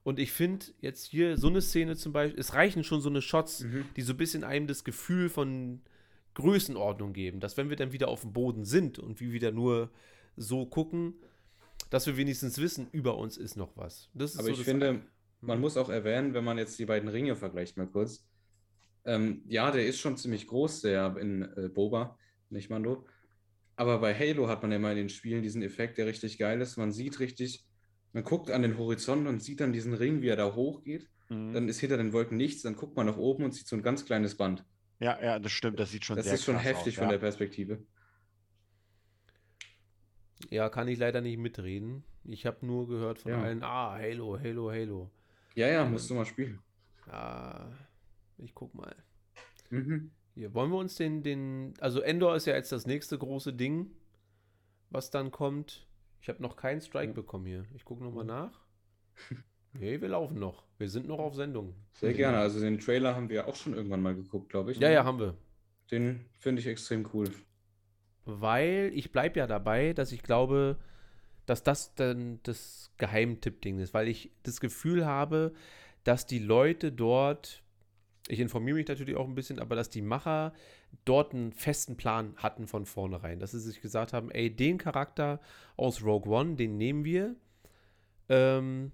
Und ich finde jetzt hier so eine Szene zum Beispiel, es reichen schon so eine Shots, Mhm. die so ein bisschen einem das Gefühl von Größenordnung geben, dass wenn wir dann wieder auf dem Boden sind und wir wieder nur so gucken, dass wir wenigstens wissen, über uns ist noch was. Ist Aber so ich finde, man muss auch erwähnen, wenn man jetzt die beiden Ringe vergleicht, mal kurz. Ähm, ja, der ist schon ziemlich groß, der in äh, Boba, nicht Mando. Aber bei Halo hat man ja immer in den Spielen diesen Effekt, der richtig geil ist. Man sieht richtig, man guckt an den Horizont und sieht dann diesen Ring, wie er da hochgeht. Mhm. Dann ist hinter den Wolken nichts, dann guckt man nach oben und sieht so ein ganz kleines Band. Ja, ja, das stimmt. Das sieht schon Das sehr ist schon krass heftig aus, von ja. der Perspektive. Ja, kann ich leider nicht mitreden. Ich habe nur gehört von Ja. allen, ah, Halo, Halo, Halo. Ja, ja, musst du mal spielen. Ja, ich guck mal. Mhm. Hier, wollen wir uns den, den, also Endor ist ja jetzt das nächste große Ding, was dann kommt. Ich habe noch keinen Strike bekommen hier. Ich gucke nochmal nach. Nee, wir laufen noch. Wir sind noch auf Sendung. Sehr gerne. Also den Trailer haben wir auch schon irgendwann mal geguckt, glaube ich. Ja, ja, haben wir. Den finde ich extrem cool. Weil ich bleibe ja dabei, dass ich glaube, dass das dann das Geheimtipp-Ding ist, weil ich das Gefühl habe, dass die Leute dort, ich informiere mich natürlich auch ein bisschen, aber dass die Macher dort einen festen Plan hatten von vornherein, dass sie sich gesagt haben, ey, den Charakter aus Rogue One, den nehmen wir, ähm,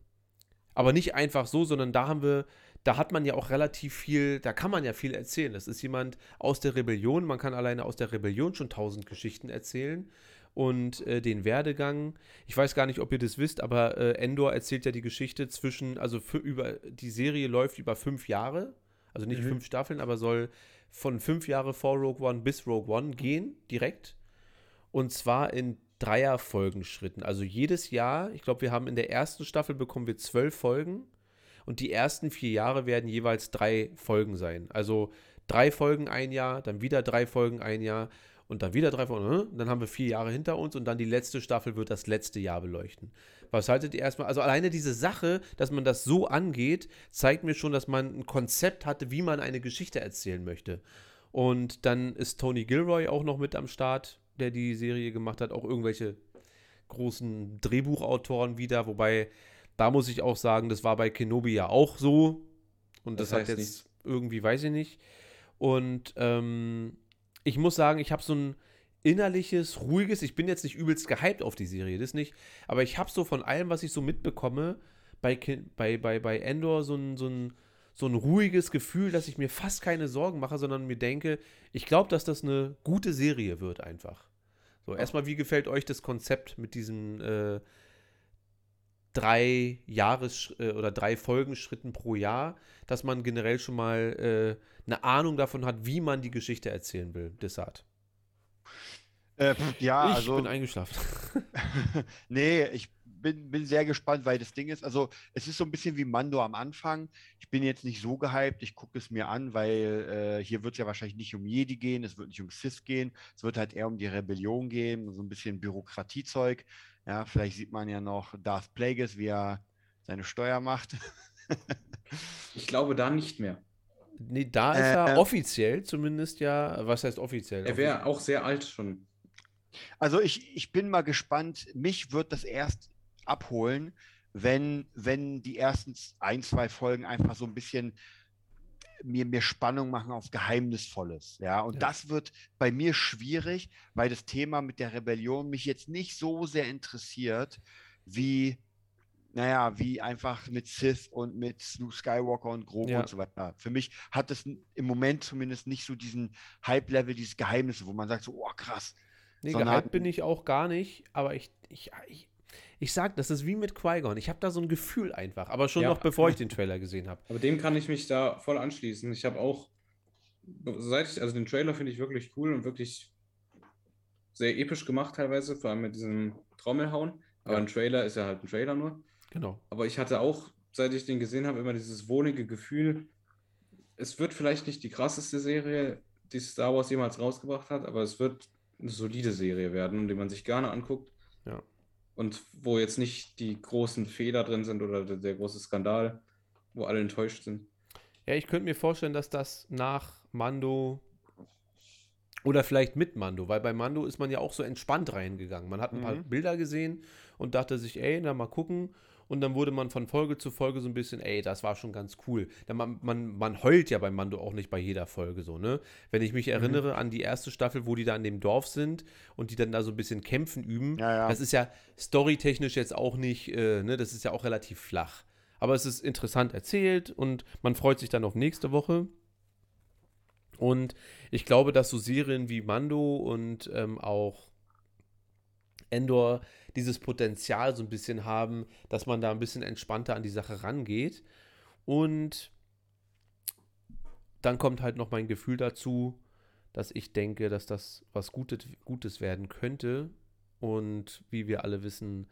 aber nicht einfach so, sondern da haben wir, da hat man ja auch relativ viel, da kann man ja viel erzählen. Das ist jemand aus der Rebellion, man kann alleine aus der Rebellion schon tausend Geschichten erzählen und äh, den Werdegang. Ich weiß gar nicht, ob ihr das wisst, aber äh, Endor erzählt ja die Geschichte zwischen, also für, über, die Serie läuft über fünf Jahre, also nicht Mhm. fünf Staffeln, aber soll von fünf Jahre vor Rogue One bis Rogue One gehen, direkt. Und zwar in Dreierfolgenschritten. Also jedes Jahr, ich glaube, wir haben in der ersten Staffel bekommen wir zwölf Folgen und die ersten vier Jahre werden jeweils drei Folgen sein. Also drei Folgen ein Jahr, dann wieder drei Folgen ein Jahr und dann wieder drei Folgen. hm? Dann haben wir vier Jahre hinter uns und dann die letzte Staffel wird das letzte Jahr beleuchten. Was haltet ihr erstmal? Also alleine diese Sache, dass man das so angeht, zeigt mir schon, dass man ein Konzept hatte, wie man eine Geschichte erzählen möchte. Und dann ist Tony Gilroy auch noch mit am Start, der die Serie gemacht hat, auch irgendwelche großen Drehbuchautoren wieder, wobei da muss ich auch sagen, das war bei Kenobi ja auch so. Und das, Das hat heißt jetzt nichts. irgendwie, weiß ich nicht. Und ähm, ich muss sagen, ich habe so ein innerliches, ruhiges, ich bin jetzt nicht übelst gehypt auf die Serie, das nicht, aber ich habe so von allem, was ich so mitbekomme, bei, bei, bei, bei Endor so ein, so, ein, so ein ruhiges Gefühl, dass ich mir fast keine Sorgen mache, sondern mir denke, ich glaube, dass das eine gute Serie wird einfach. So, erstmal, wie gefällt euch das Konzept mit diesen äh, drei Jahres- äh, oder drei Folgenschritten pro Jahr, dass man generell schon mal äh, eine Ahnung davon hat, wie man die Geschichte erzählen will, Desart. Äh, ja, ich also. bin eingeschlafen. nee, ich bin, bin sehr gespannt, weil das Ding ist, also es ist so ein bisschen wie Mando am Anfang. Ich bin jetzt nicht so gehypt, ich gucke es mir an, weil äh, hier wird es ja wahrscheinlich nicht um Jedi gehen, es wird nicht um Sith gehen, es wird halt eher um die Rebellion gehen, so ein bisschen Bürokratiezeug. Ja, vielleicht sieht man ja noch Darth Plagueis, wie er seine Steuer macht. ich glaube da nicht mehr. Nee, da ist Äh, er offiziell zumindest ja. Was heißt offiziell? Er wäre auch sehr alt schon. Also ich, ich bin mal gespannt. Mich wird das erst abholen, wenn, wenn die ersten ein, zwei Folgen einfach so ein bisschen mir, mir Spannung machen auf Geheimnisvolles. Ja, und Ja. das wird bei mir schwierig, weil das Thema mit der Rebellion mich jetzt nicht so sehr interessiert, wie, naja, wie einfach mit Sith und mit Luke Skywalker und Grogu Ja. und so weiter. Für mich hat es im Moment zumindest nicht so diesen Hype-Level, dieses Geheimnisse, wo man sagt so, oh krass. Nee, gehypt bin ich auch gar nicht, aber ich, ich, ich, ich sag, das ist wie mit Qui-Gon. Ich habe da so ein Gefühl einfach, aber schon Ja. noch bevor ich den Trailer gesehen habe. Aber dem kann ich mich da voll anschließen. Ich habe auch, seit ich, also den Trailer finde ich wirklich cool und wirklich sehr episch gemacht teilweise, vor allem mit diesem Trommelhauen. Aber Ja. ein Trailer ist ja halt ein Trailer nur. Genau. Aber ich hatte auch, seit ich den gesehen habe, immer dieses wohnige Gefühl, es wird vielleicht nicht die krasseste Serie, die Star Wars jemals rausgebracht hat, aber es wird eine solide Serie werden, die man sich gerne anguckt. Ja. Und wo jetzt nicht die großen Fehler drin sind oder der, der große Skandal, wo alle enttäuscht sind. Ja, ich könnte mir vorstellen, dass das nach Mando oder vielleicht mit Mando, weil bei Mando ist man ja auch so entspannt reingegangen. Man hat ein paar Mhm. Bilder gesehen und dachte sich, ey, na mal gucken. Und dann wurde man von Folge zu Folge so ein bisschen, ey, das war schon ganz cool. Man, man, man heult ja bei Mando auch nicht bei jeder Folge so, ne? Wenn ich mich erinnere an die erste Staffel, wo die da in dem Dorf sind und die dann da so ein bisschen kämpfen üben, Ja, ja. das ist ja storytechnisch jetzt auch nicht, äh, ne, das ist ja auch relativ flach. Aber es ist interessant erzählt und man freut sich dann auf nächste Woche. Und ich glaube, dass so Serien wie Mando und ähm, auch Endor dieses Potenzial so ein bisschen haben, dass man da ein bisschen entspannter an die Sache rangeht. Und dann kommt halt noch mein Gefühl dazu, dass ich denke, dass das was Gutes, Gutes werden könnte. Und wie wir alle wissen,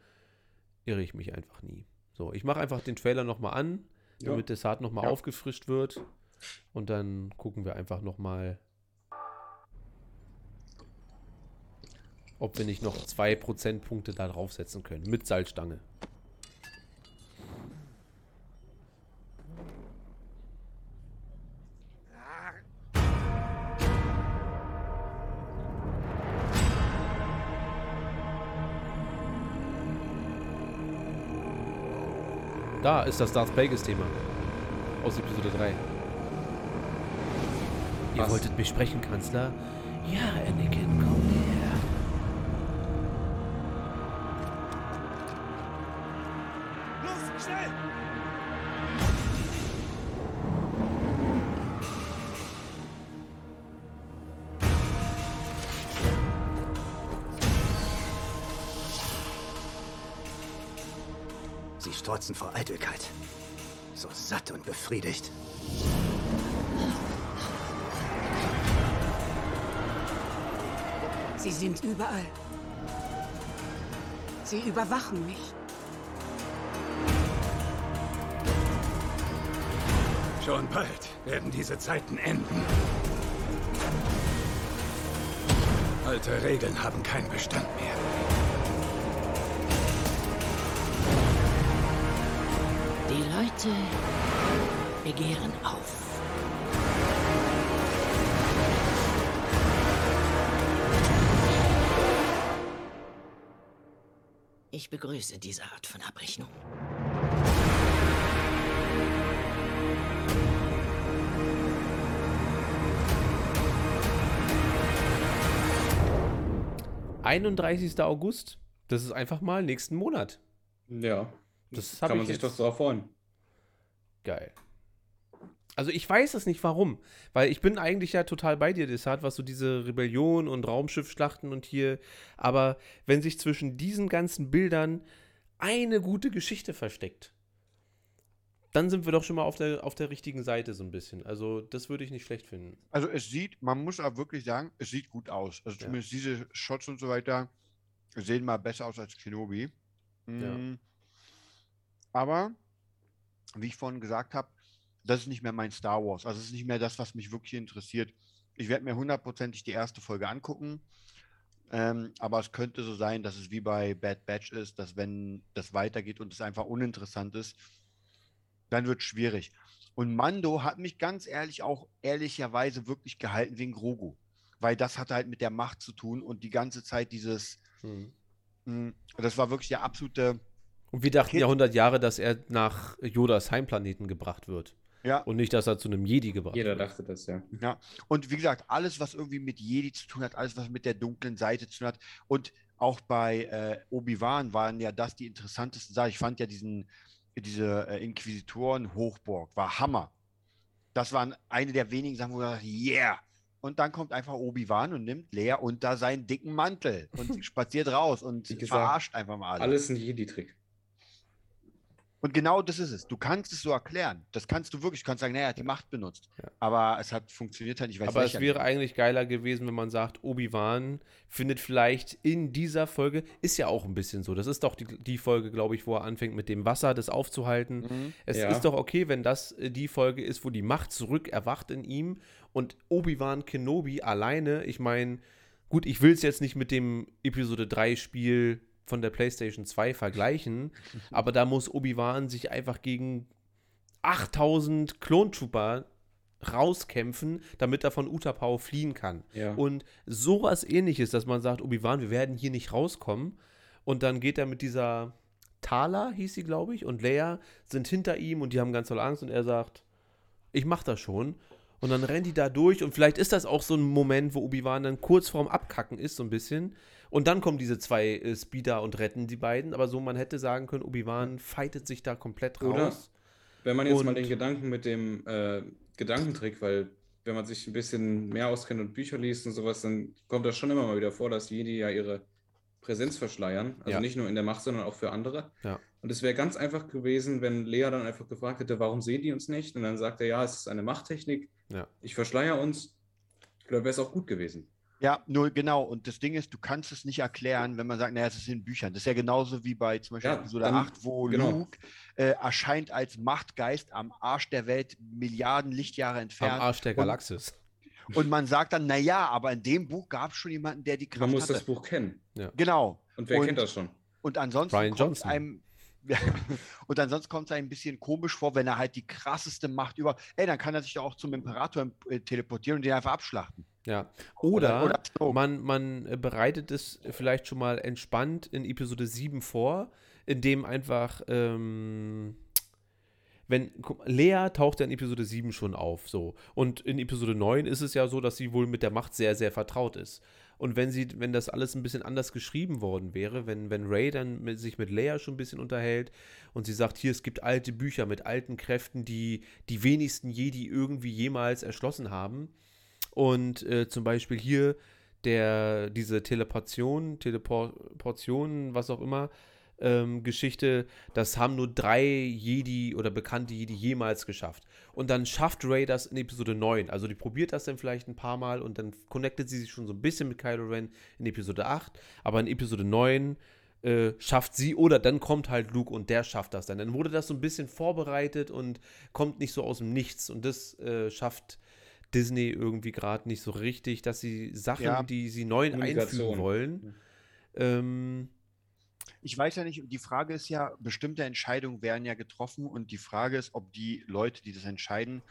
irre ich mich einfach nie. So, ich mache einfach den Trailer nochmal an, Ja. damit das Hart nochmal Ja. aufgefrischt wird. Und dann gucken wir einfach nochmal, ob wir nicht noch zwei Prozentpunkte da draufsetzen können. Mit Salzstange. Da ist das Darth Plagueis-Thema. Aus Episode 3. Ihr Was? wolltet mich sprechen, Kanzler? Ja, Anakin, komm befriedigt. Sie sind überall. Sie überwachen mich. Schon bald werden diese Zeiten enden. Alte Regeln haben keinen Bestand mehr. Die Leute begehren auf. Ich begrüße diese Art von Abrechnung. Ja. 31. August. Das ist einfach mal nächsten Monat. Ja. Das kann man ich sich jetzt- doch drauf freuen. Geil. Also ich weiß es nicht warum, weil ich bin eigentlich ja total bei dir, Desart, was so diese Rebellion und Raumschiffschlachten und hier, aber wenn sich zwischen diesen ganzen Bildern eine gute Geschichte versteckt, dann sind wir doch schon mal auf der, auf der richtigen Seite so ein bisschen. Also das würde ich nicht schlecht finden. Also es sieht, man muss auch wirklich sagen, es sieht gut aus. Also Ja. zumindest diese Shots und so weiter sehen mal besser aus als Kenobi. Mm. Aber, wie ich vorhin gesagt habe, das ist nicht mehr mein Star Wars. Also es ist nicht mehr das, was mich wirklich interessiert. Ich werde mir hundertprozentig die erste Folge angucken. Ähm, aber es könnte so sein, dass es wie bei Bad Batch ist, dass wenn das weitergeht und es einfach uninteressant ist, dann wird es schwierig. Und Mando hat mich ganz ehrlich auch ehrlicherweise wirklich gehalten wegen Grogu. Weil das hat halt mit der Macht zu tun und die ganze Zeit dieses, Hm. mh, das war wirklich der absolute, Und wir dachten ja 100 Jahre, dass er nach Yodas Heimplaneten gebracht wird. Ja, Und nicht, dass er zu einem Jedi gebracht Jeder wird. dachte das, ja. Ja, und wie gesagt, alles, was irgendwie mit Jedi zu tun hat, alles, was mit der dunklen Seite zu tun hat. Und auch bei äh, Obi-Wan waren ja das die interessantesten Sachen. Ich fand ja diesen, diese äh, Inquisitoren-Hochburg, war Hammer. Das waren eine der wenigen Sachen, wo ich dachte, yeah. Und dann kommt einfach Obi-Wan und nimmt Lea unter seinen dicken Mantel und spaziert raus und gesagt, verarscht einfach mal alle. Alles ein Jedi-Trick. Und genau das ist es. Du kannst es so erklären. Das kannst du wirklich. Du kannst sagen, naja, er hat die Macht benutzt. Ja. Aber es hat funktioniert halt nicht, weil Aber es wäre eigentlich geiler gewesen, wenn man sagt, Obi-Wan findet vielleicht in dieser Folge, ist ja auch ein bisschen so. Das ist doch die, die Folge, glaube ich, wo er anfängt mit dem Wasser, das aufzuhalten. Mhm. Es Ja. ist doch okay, wenn das äh, die Folge ist, wo die Macht zurück erwacht in ihm und Obi-Wan Kenobi alleine, ich meine, gut, ich will es jetzt nicht mit dem Episode 3 Spiel von der PlayStation 2 vergleichen, aber da muss Obi-Wan sich einfach gegen 8000 Klontrooper rauskämpfen, damit er von Utapau fliehen kann. Ja. Und sowas ähnliches, dass man sagt, Obi-Wan, wir werden hier nicht rauskommen. Und dann geht er mit dieser Thala, hieß sie, glaube ich, und Leia sind hinter ihm und die haben ganz toll Angst und er sagt, ich mach das schon. Und dann rennt die da durch und vielleicht ist das auch so ein Moment, wo Obi-Wan dann kurz vorm Abkacken ist, so ein bisschen. Und dann kommen diese zwei äh, Speeder und retten die beiden. Aber so, man hätte sagen können, Obi-Wan fightet sich da komplett Oder? raus. Wenn man jetzt mal Und- den Gedanken mit dem äh, Gedankentrick, weil wenn man sich ein bisschen mehr auskennt und Bücher liest und sowas, dann kommt das schon immer mal wieder vor, dass Jedi ja ihre Präsenz verschleiern. Also Ja. nicht nur in der Macht, sondern auch für andere. Ja. Und es wäre ganz einfach gewesen, wenn Lea dann einfach gefragt hätte, warum sehen die uns nicht? Und dann sagt er, ja, es ist eine Machttechnik. Ja. Ich verschleier uns. Dann wäre es auch gut gewesen. Ja, nur genau. Und das Ding ist, du kannst es nicht erklären, wenn man sagt, naja, es ist in Büchern. Das ist ja genauso wie bei zum Beispiel Ja, Episode dann- 8, wo genau. Luke äh, erscheint als Machtgeist am Arsch der Welt, Milliarden Lichtjahre Am entfernt. Arsch der Und- Galaxis. Und man sagt dann, naja, aber in dem Buch gab es schon jemanden, der die Man Kraft muss hatte. das Buch kennen. Genau. Und wer Und- kennt das schon? Und ansonsten Ryan kommt Johnson. einem und ansonsten kommt es ein bisschen komisch vor, wenn er halt die krasseste Macht über. Ey, dann kann er sich doch auch zum Imperator äh, teleportieren und den einfach abschlachten. Ja. Oder, oder so. man, man äh, bereitet es vielleicht schon mal entspannt in Episode 7 vor, indem einfach, ähm, wenn, guck, Lea taucht ja in Episode 7 schon auf, so. Und in Episode 9 ist es ja so, dass sie wohl mit der Macht sehr, sehr vertraut ist. Und wenn sie, wenn das alles ein bisschen anders geschrieben worden wäre, wenn, wenn Ray dann mit, sich mit Leia schon ein bisschen unterhält und sie sagt, hier, es gibt alte Bücher mit alten Kräften, die die wenigsten Jedi irgendwie jemals erschlossen haben. Und äh, zum Beispiel hier der, diese Teleportation, Teleportation, was auch immer, ähm, Geschichte, das haben nur drei Jedi oder bekannte Jedi jemals geschafft. Und dann schafft Ray das in Episode 9. Also die probiert das dann vielleicht ein paar Mal und dann connectet sie sich schon so ein bisschen mit Kylo Ren in Episode 8. Aber in Episode 9 äh, schafft sie oder dann kommt halt Luke und der schafft das dann. Dann wurde das so ein bisschen vorbereitet und kommt nicht so aus dem Nichts. Und das äh, schafft Disney irgendwie gerade nicht so richtig, dass sie Sachen, Ja. die sie neu einfügen Kommunikation. wollen, ähm, Ich weiß ja nicht, die Frage ist ja, bestimmte Entscheidungen werden ja getroffen und die Frage ist, ob die Leute, die das entscheiden,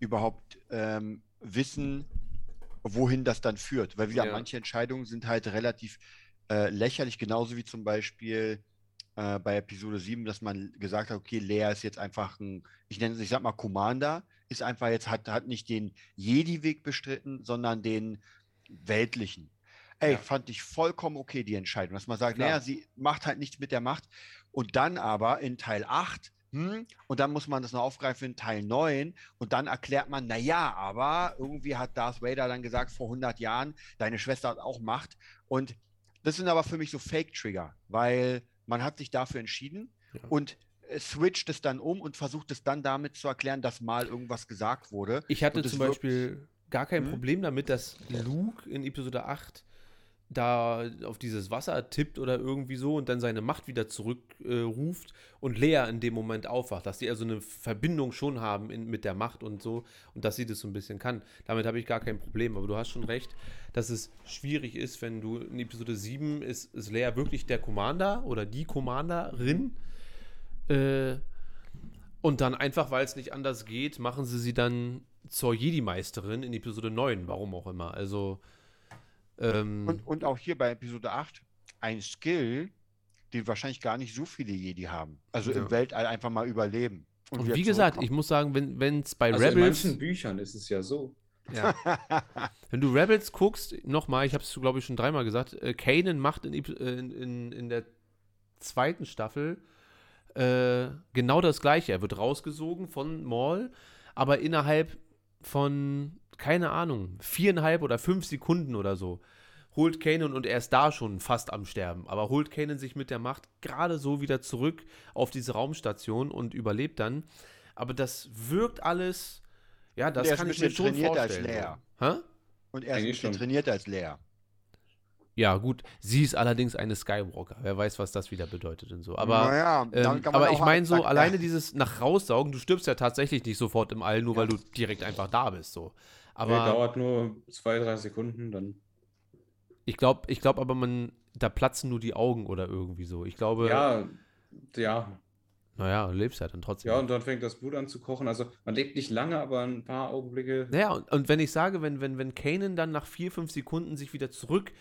überhaupt ähm, wissen, wohin das dann führt. Weil wieder Ja. manche Entscheidungen sind halt relativ äh, lächerlich, genauso wie zum Beispiel äh, bei Episode 7, dass man gesagt hat, okay, Lea ist jetzt einfach ein, ich nenne es, ich sag mal, Commander, ist einfach jetzt, hat, hat nicht den Jedi-Weg bestritten, sondern den weltlichen. Ey, Ja. fand ich vollkommen okay, die Entscheidung, dass man sagt, naja, sie macht halt nichts mit der Macht. Und dann aber in Teil 8, hm, und dann muss man das noch aufgreifen in Teil 9, und dann erklärt man, naja, aber irgendwie hat Darth Vader dann gesagt, vor 100 Jahren, deine Schwester hat auch Macht. Und das sind aber für mich so Fake-Trigger, weil man hat sich dafür entschieden Ja. und switcht es dann um und versucht es dann damit zu erklären, dass mal irgendwas gesagt wurde. Ich hatte zum Beispiel gar kein Hm? Problem damit, dass Luke in Episode 8 da auf dieses Wasser tippt oder irgendwie so und dann seine Macht wieder zurückruft äh, und Lea in dem Moment aufwacht, dass die also eine Verbindung schon haben in, mit der Macht und so und dass sie das so ein bisschen kann. Damit habe ich gar kein Problem, aber du hast schon recht, dass es schwierig ist, wenn du in Episode 7 ist, ist Lea wirklich der Commander oder die Commanderin äh, und dann einfach, weil es nicht anders geht, machen sie sie dann zur Jedi-Meisterin in Episode 9, warum auch immer. Also ähm, Und, und auch hier bei Episode 8 ein Skill, den wahrscheinlich gar nicht so viele Jedi haben. Also Ja. im Weltall einfach mal überleben. Und wieder wie gesagt, ich muss sagen, wenn es bei Also in Rebels. manchen Büchern ist es ja so. Ja. wenn du Rebels guckst, nochmal, ich habe es glaube ich schon dreimal gesagt, äh, Kanan macht in, in, in, in der zweiten Staffel äh, genau das gleiche. Er wird rausgesogen von Maul, aber innerhalb von, keine Ahnung, viereinhalb oder fünf Sekunden oder so, holt Kanan und er ist da schon fast am Sterben, aber holt Kanan sich mit der Macht gerade so wieder zurück auf diese Raumstation und überlebt dann. Aber das wirkt alles, ja, das ist kann ich mir schon trainiert als vorstellen. Lea. So. Hä? Und er ist Eigentlich schon. trainiert als Lea. Ja, gut. Sie ist allerdings eine Skywalker. Wer weiß, was das wieder bedeutet und so. Aber, Naja, ähm, aber ich meine so, sagen, alleine ja. dieses nach raussaugen, du stirbst ja tatsächlich nicht sofort im All, nur weil du direkt einfach da bist. So. Aber Aber dauert nur zwei, drei Sekunden, dann. ich glaube, ich glaube aber, man, da platzen nur die Augen oder irgendwie so. Ich glaube, Ja, ja. naja, du lebst ja dann trotzdem. Ja, und dann fängt das Blut an zu kochen. Also man lebt nicht lange, aber ein paar Augenblicke. Naja, und, und wenn ich sage, wenn, wenn, wenn Kanan dann nach vier, fünf Sekunden sich wieder zurück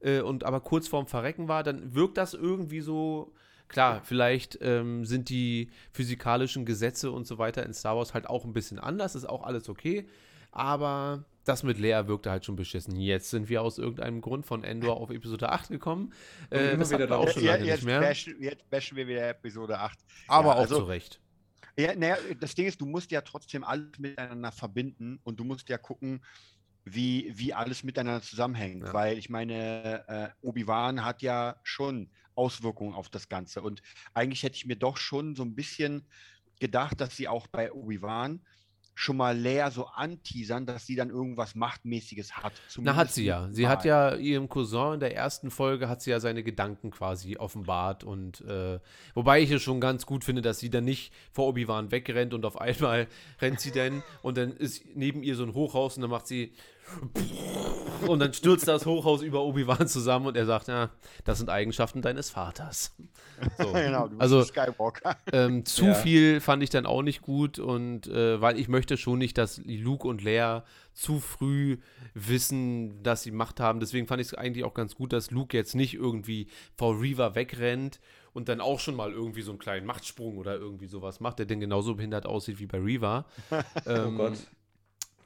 äh, und aber kurz vorm Verrecken war, dann wirkt das irgendwie so. Klar, vielleicht ähm, sind die physikalischen Gesetze und so weiter in Star Wars halt auch ein bisschen anders, ist auch alles okay. Aber das mit Lea wirkte halt schon beschissen. Jetzt sind wir aus irgendeinem Grund von Endor auf Episode 8 gekommen. Äh, immer das wieder auch schon lange jetzt, nicht mehr. bashen, jetzt bashen wir wieder Episode 8. Aber Ja, auch also- zu Recht. Ja, naja, das Ding ist, du musst ja trotzdem alles miteinander verbinden und du musst ja gucken, wie, wie alles miteinander zusammenhängt. Ja. Weil ich meine, äh, Obi-Wan hat ja schon Auswirkungen auf das Ganze. Und eigentlich hätte ich mir doch schon so ein bisschen gedacht, dass sie auch bei Obi-Wan schon mal Leia so anteasern, dass sie dann irgendwas Machtmäßiges hat. Na, hat sie ja. Sie mal. hat ja ihrem Cousin in der ersten Folge hat sie ja seine Gedanken quasi offenbart und äh, wobei ich es schon ganz gut finde, dass sie dann nicht vor Obi-Wan wegrennt und auf einmal rennt sie dann und dann ist neben ihr so ein Hochhaus und dann macht sie und dann stürzt das Hochhaus über Obi-Wan zusammen und er sagt, ja, das sind Eigenschaften deines Vaters. So. genau, du bist also Skywalker. ähm, zu Ja. viel fand ich dann auch nicht gut und äh, weil ich möchte schon nicht, dass Luke und Leia zu früh wissen, dass sie Macht haben. Deswegen fand ich es eigentlich auch ganz gut, dass Luke jetzt nicht irgendwie vor Reaver wegrennt und dann auch schon mal irgendwie so einen kleinen Machtsprung oder irgendwie sowas macht, der denn genauso behindert aussieht wie bei Reaver. ähm, Oh Gott.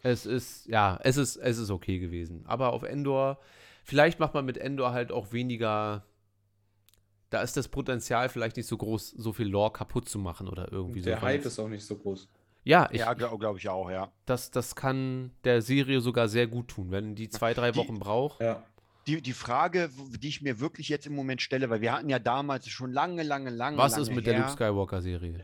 Es ist, ja, es ist, es ist okay gewesen. Aber auf Endor, vielleicht macht man mit Endor halt auch weniger. Da ist das Potenzial vielleicht nicht so groß, so viel Lore kaputt zu machen oder irgendwie so. Der Hype ist auch nicht so groß. Ja, ich, ja, glaube glaub ich auch, ja. das, das kann der Serie sogar sehr gut tun, wenn die zwei, drei Die- Wochen braucht. Ja. Die, die Frage, die ich mir wirklich jetzt im Moment stelle, weil wir hatten ja damals schon lange, lange, lange. Was lange ist mit her, der Luke Skywalker-Serie?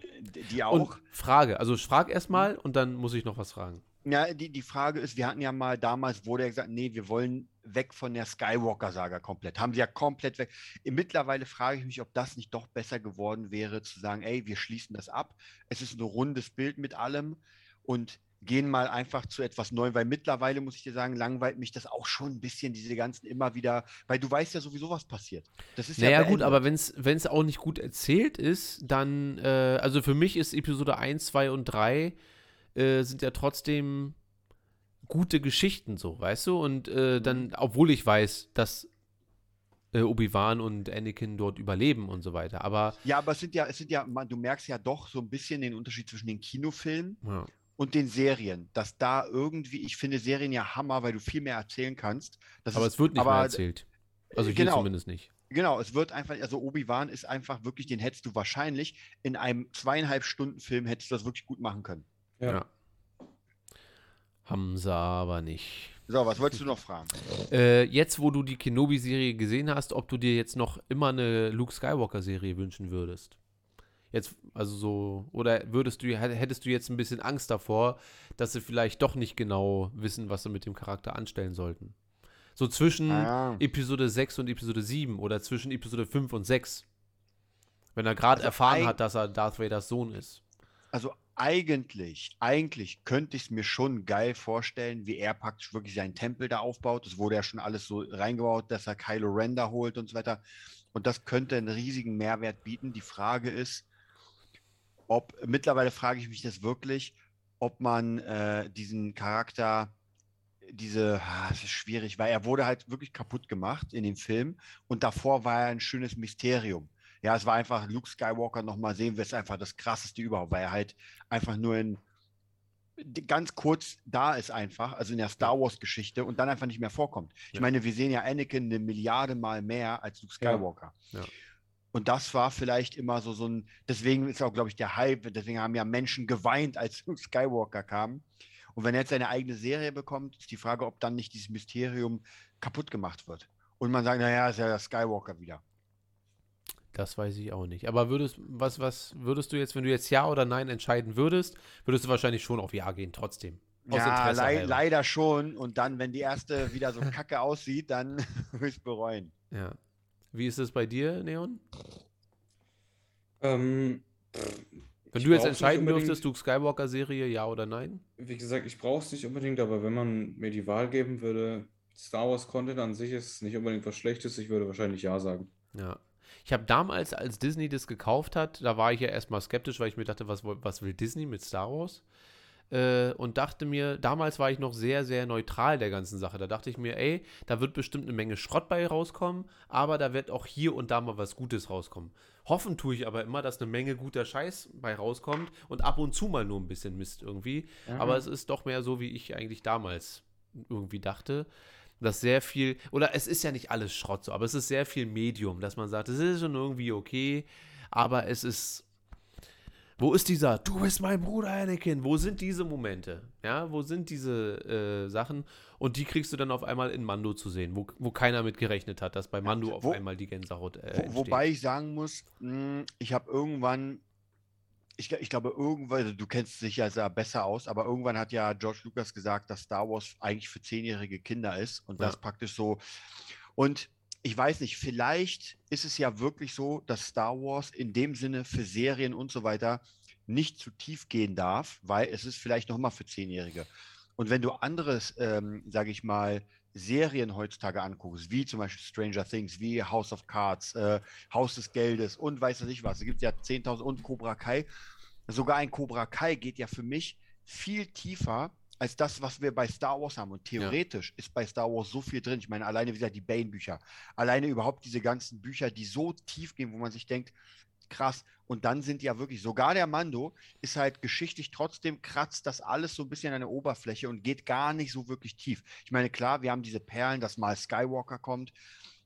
Die auch. Und Frage, also frag erst mal und dann muss ich noch was fragen. Ja, die, die Frage ist, wir hatten ja mal damals, wurde ja gesagt, nee, wir wollen weg von der Skywalker-Saga komplett. Haben sie ja komplett weg. Mittlerweile frage ich mich, ob das nicht doch besser geworden wäre, zu sagen, ey, wir schließen das ab. Es ist ein rundes Bild mit allem und gehen mal einfach zu etwas Neuem, weil mittlerweile, muss ich dir sagen, langweilt mich das auch schon ein bisschen, diese ganzen immer wieder, weil du weißt ja sowieso, was passiert. Das ist ja Naja, gut, beendet. aber wenn es auch nicht gut erzählt ist, dann, äh, also für mich ist Episode 1, 2 und 3 äh, sind ja trotzdem gute Geschichten so, weißt du? Und äh, dann, obwohl ich weiß, dass äh, Obi-Wan und Anakin dort überleben und so weiter, aber Ja, aber es sind ja, es sind ja, man, du merkst ja doch so ein bisschen den Unterschied zwischen den Kinofilmen ja. und den Serien, dass da irgendwie, ich finde Serien ja Hammer, weil du viel mehr erzählen kannst. Das aber ist- es wird nicht aber, mehr erzählt. Also hier genau. zumindest nicht. Genau, es wird einfach, also Obi-Wan ist einfach wirklich, den hättest du wahrscheinlich in einem zweieinhalb Stunden Film hättest du das wirklich gut machen können. Ja. Ja. Haben sie aber nicht. So, was wolltest du noch fragen? Äh, jetzt, wo du die Kenobi-Serie gesehen hast, ob du dir jetzt noch immer eine Luke Skywalker-Serie wünschen würdest. Jetzt, also so, oder würdest du, hättest du jetzt ein bisschen Angst davor, dass sie vielleicht doch nicht genau wissen, was sie mit dem Charakter anstellen sollten? So zwischen Ah. Episode 6 und Episode 7 oder zwischen Episode 5 und 6. Wenn er gerade Also erfahren hat, dass er Darth Vaders Sohn ist. Also eigentlich, eigentlich könnte ich es mir schon geil vorstellen, wie er praktisch wirklich seinen Tempel da aufbaut. Es wurde ja schon alles so reingebaut, dass er Kylo Ren da holt und so weiter. Und das könnte einen riesigen Mehrwert bieten. Die Frage ist, ob, mittlerweile frage ich mich das wirklich, ob man äh, diesen Charakter, diese, ah, es ist schwierig, weil er wurde halt wirklich kaputt gemacht in dem Film und davor war er ein schönes Mysterium. Ja, es war einfach Luke Skywalker nochmal sehen wir es einfach das krasseste überhaupt, weil er halt einfach nur in ganz kurz da ist einfach, also in der Star Wars Geschichte und dann einfach nicht mehr vorkommt. Ich Ja. meine, wir sehen ja Anakin eine Milliarde Mal mehr als Luke Ja. Skywalker. Ja. Und das war vielleicht immer so so ein, deswegen ist auch, glaube ich, der Hype, deswegen haben ja Menschen geweint, als Luke Skywalker kam. Und wenn er jetzt seine eigene Serie bekommt, ist die Frage, ob dann nicht dieses Mysterium kaputt gemacht wird. Und man sagt, naja, ist ja der Skywalker wieder. Das weiß ich auch nicht. Aber würdest, was, was würdest du jetzt, wenn du jetzt Ja oder Nein entscheiden würdest, würdest du wahrscheinlich schon auf Ja gehen, trotzdem. Aus Ja, halber. leider schon. Und dann, wenn die erste wieder so kacke aussieht, dann will ich es bereuen. Ja. Wie ist es bei dir, Neon? Ähm, Wenn du jetzt entscheiden dürftest, Luke Skywalker-Serie, ja oder nein? Wie gesagt, ich brauche es nicht unbedingt, aber wenn man mir die Wahl geben würde, Star Wars Content an sich ist nicht unbedingt was Schlechtes, ich würde wahrscheinlich ja sagen. Ja. Ich habe damals, als Disney das gekauft hat, da war ich ja erstmal skeptisch, weil ich mir dachte, was, was will Disney mit Star Wars? Äh, und dachte mir, damals war ich noch sehr, sehr neutral der ganzen Sache. Da dachte ich mir, ey, da wird bestimmt eine Menge Schrott bei rauskommen, aber da wird auch hier und da mal was Gutes rauskommen. Hoffen tue ich aber immer, dass eine Menge guter Scheiß bei rauskommt und ab und zu mal nur ein bisschen Mist irgendwie. Ja. Aber es ist doch mehr so, wie ich eigentlich damals irgendwie dachte dass sehr viel, oder es ist ja nicht alles Schrott so, aber es ist sehr viel Medium, dass man sagt, es ist schon irgendwie okay, aber es ist, wo ist dieser, du bist mein Bruder Anakin, wo sind diese Momente, ja, wo sind diese äh, Sachen? Und die kriegst du dann auf einmal in Mando zu sehen, wo, wo keiner mit gerechnet hat, dass bei Mando auf wo- einmal die Gänsehaut äh, Wo, wobei ich sagen muss, mh, ich habe irgendwann, ich, ich glaube, irgendwann, also du kennst dich ja besser aus, aber irgendwann hat ja George Lucas gesagt, dass Star Wars eigentlich für zehnjährige Kinder ist und das Ja. praktisch so. Und ich weiß nicht, vielleicht ist es ja wirklich so, dass Star Wars in dem Sinne für Serien und so weiter nicht zu tief gehen darf, weil es ist vielleicht nochmal für Zehnjährige. Und wenn du anderes, ähm, sage ich mal, Serien heutzutage anguckst, wie zum Beispiel Stranger Things, wie House of Cards, äh, Haus des Geldes und weiß ich was, es gibt ja 10.000 und Cobra Kai. Sogar ein Cobra Kai geht ja für mich viel tiefer als das, was wir bei Star Wars haben. Und theoretisch ist bei Star Wars so viel drin. Ich meine, alleine wie gesagt die Bane-Bücher, alleine überhaupt diese ganzen Bücher, die so tief gehen, wo man sich denkt, krass. Und dann sind ja wirklich, sogar der Mando ist halt geschichtlich trotzdem kratzt das alles so ein bisschen an der Oberfläche und geht gar nicht so wirklich tief. Ich meine, klar, wir haben diese Perlen, dass mal Skywalker kommt,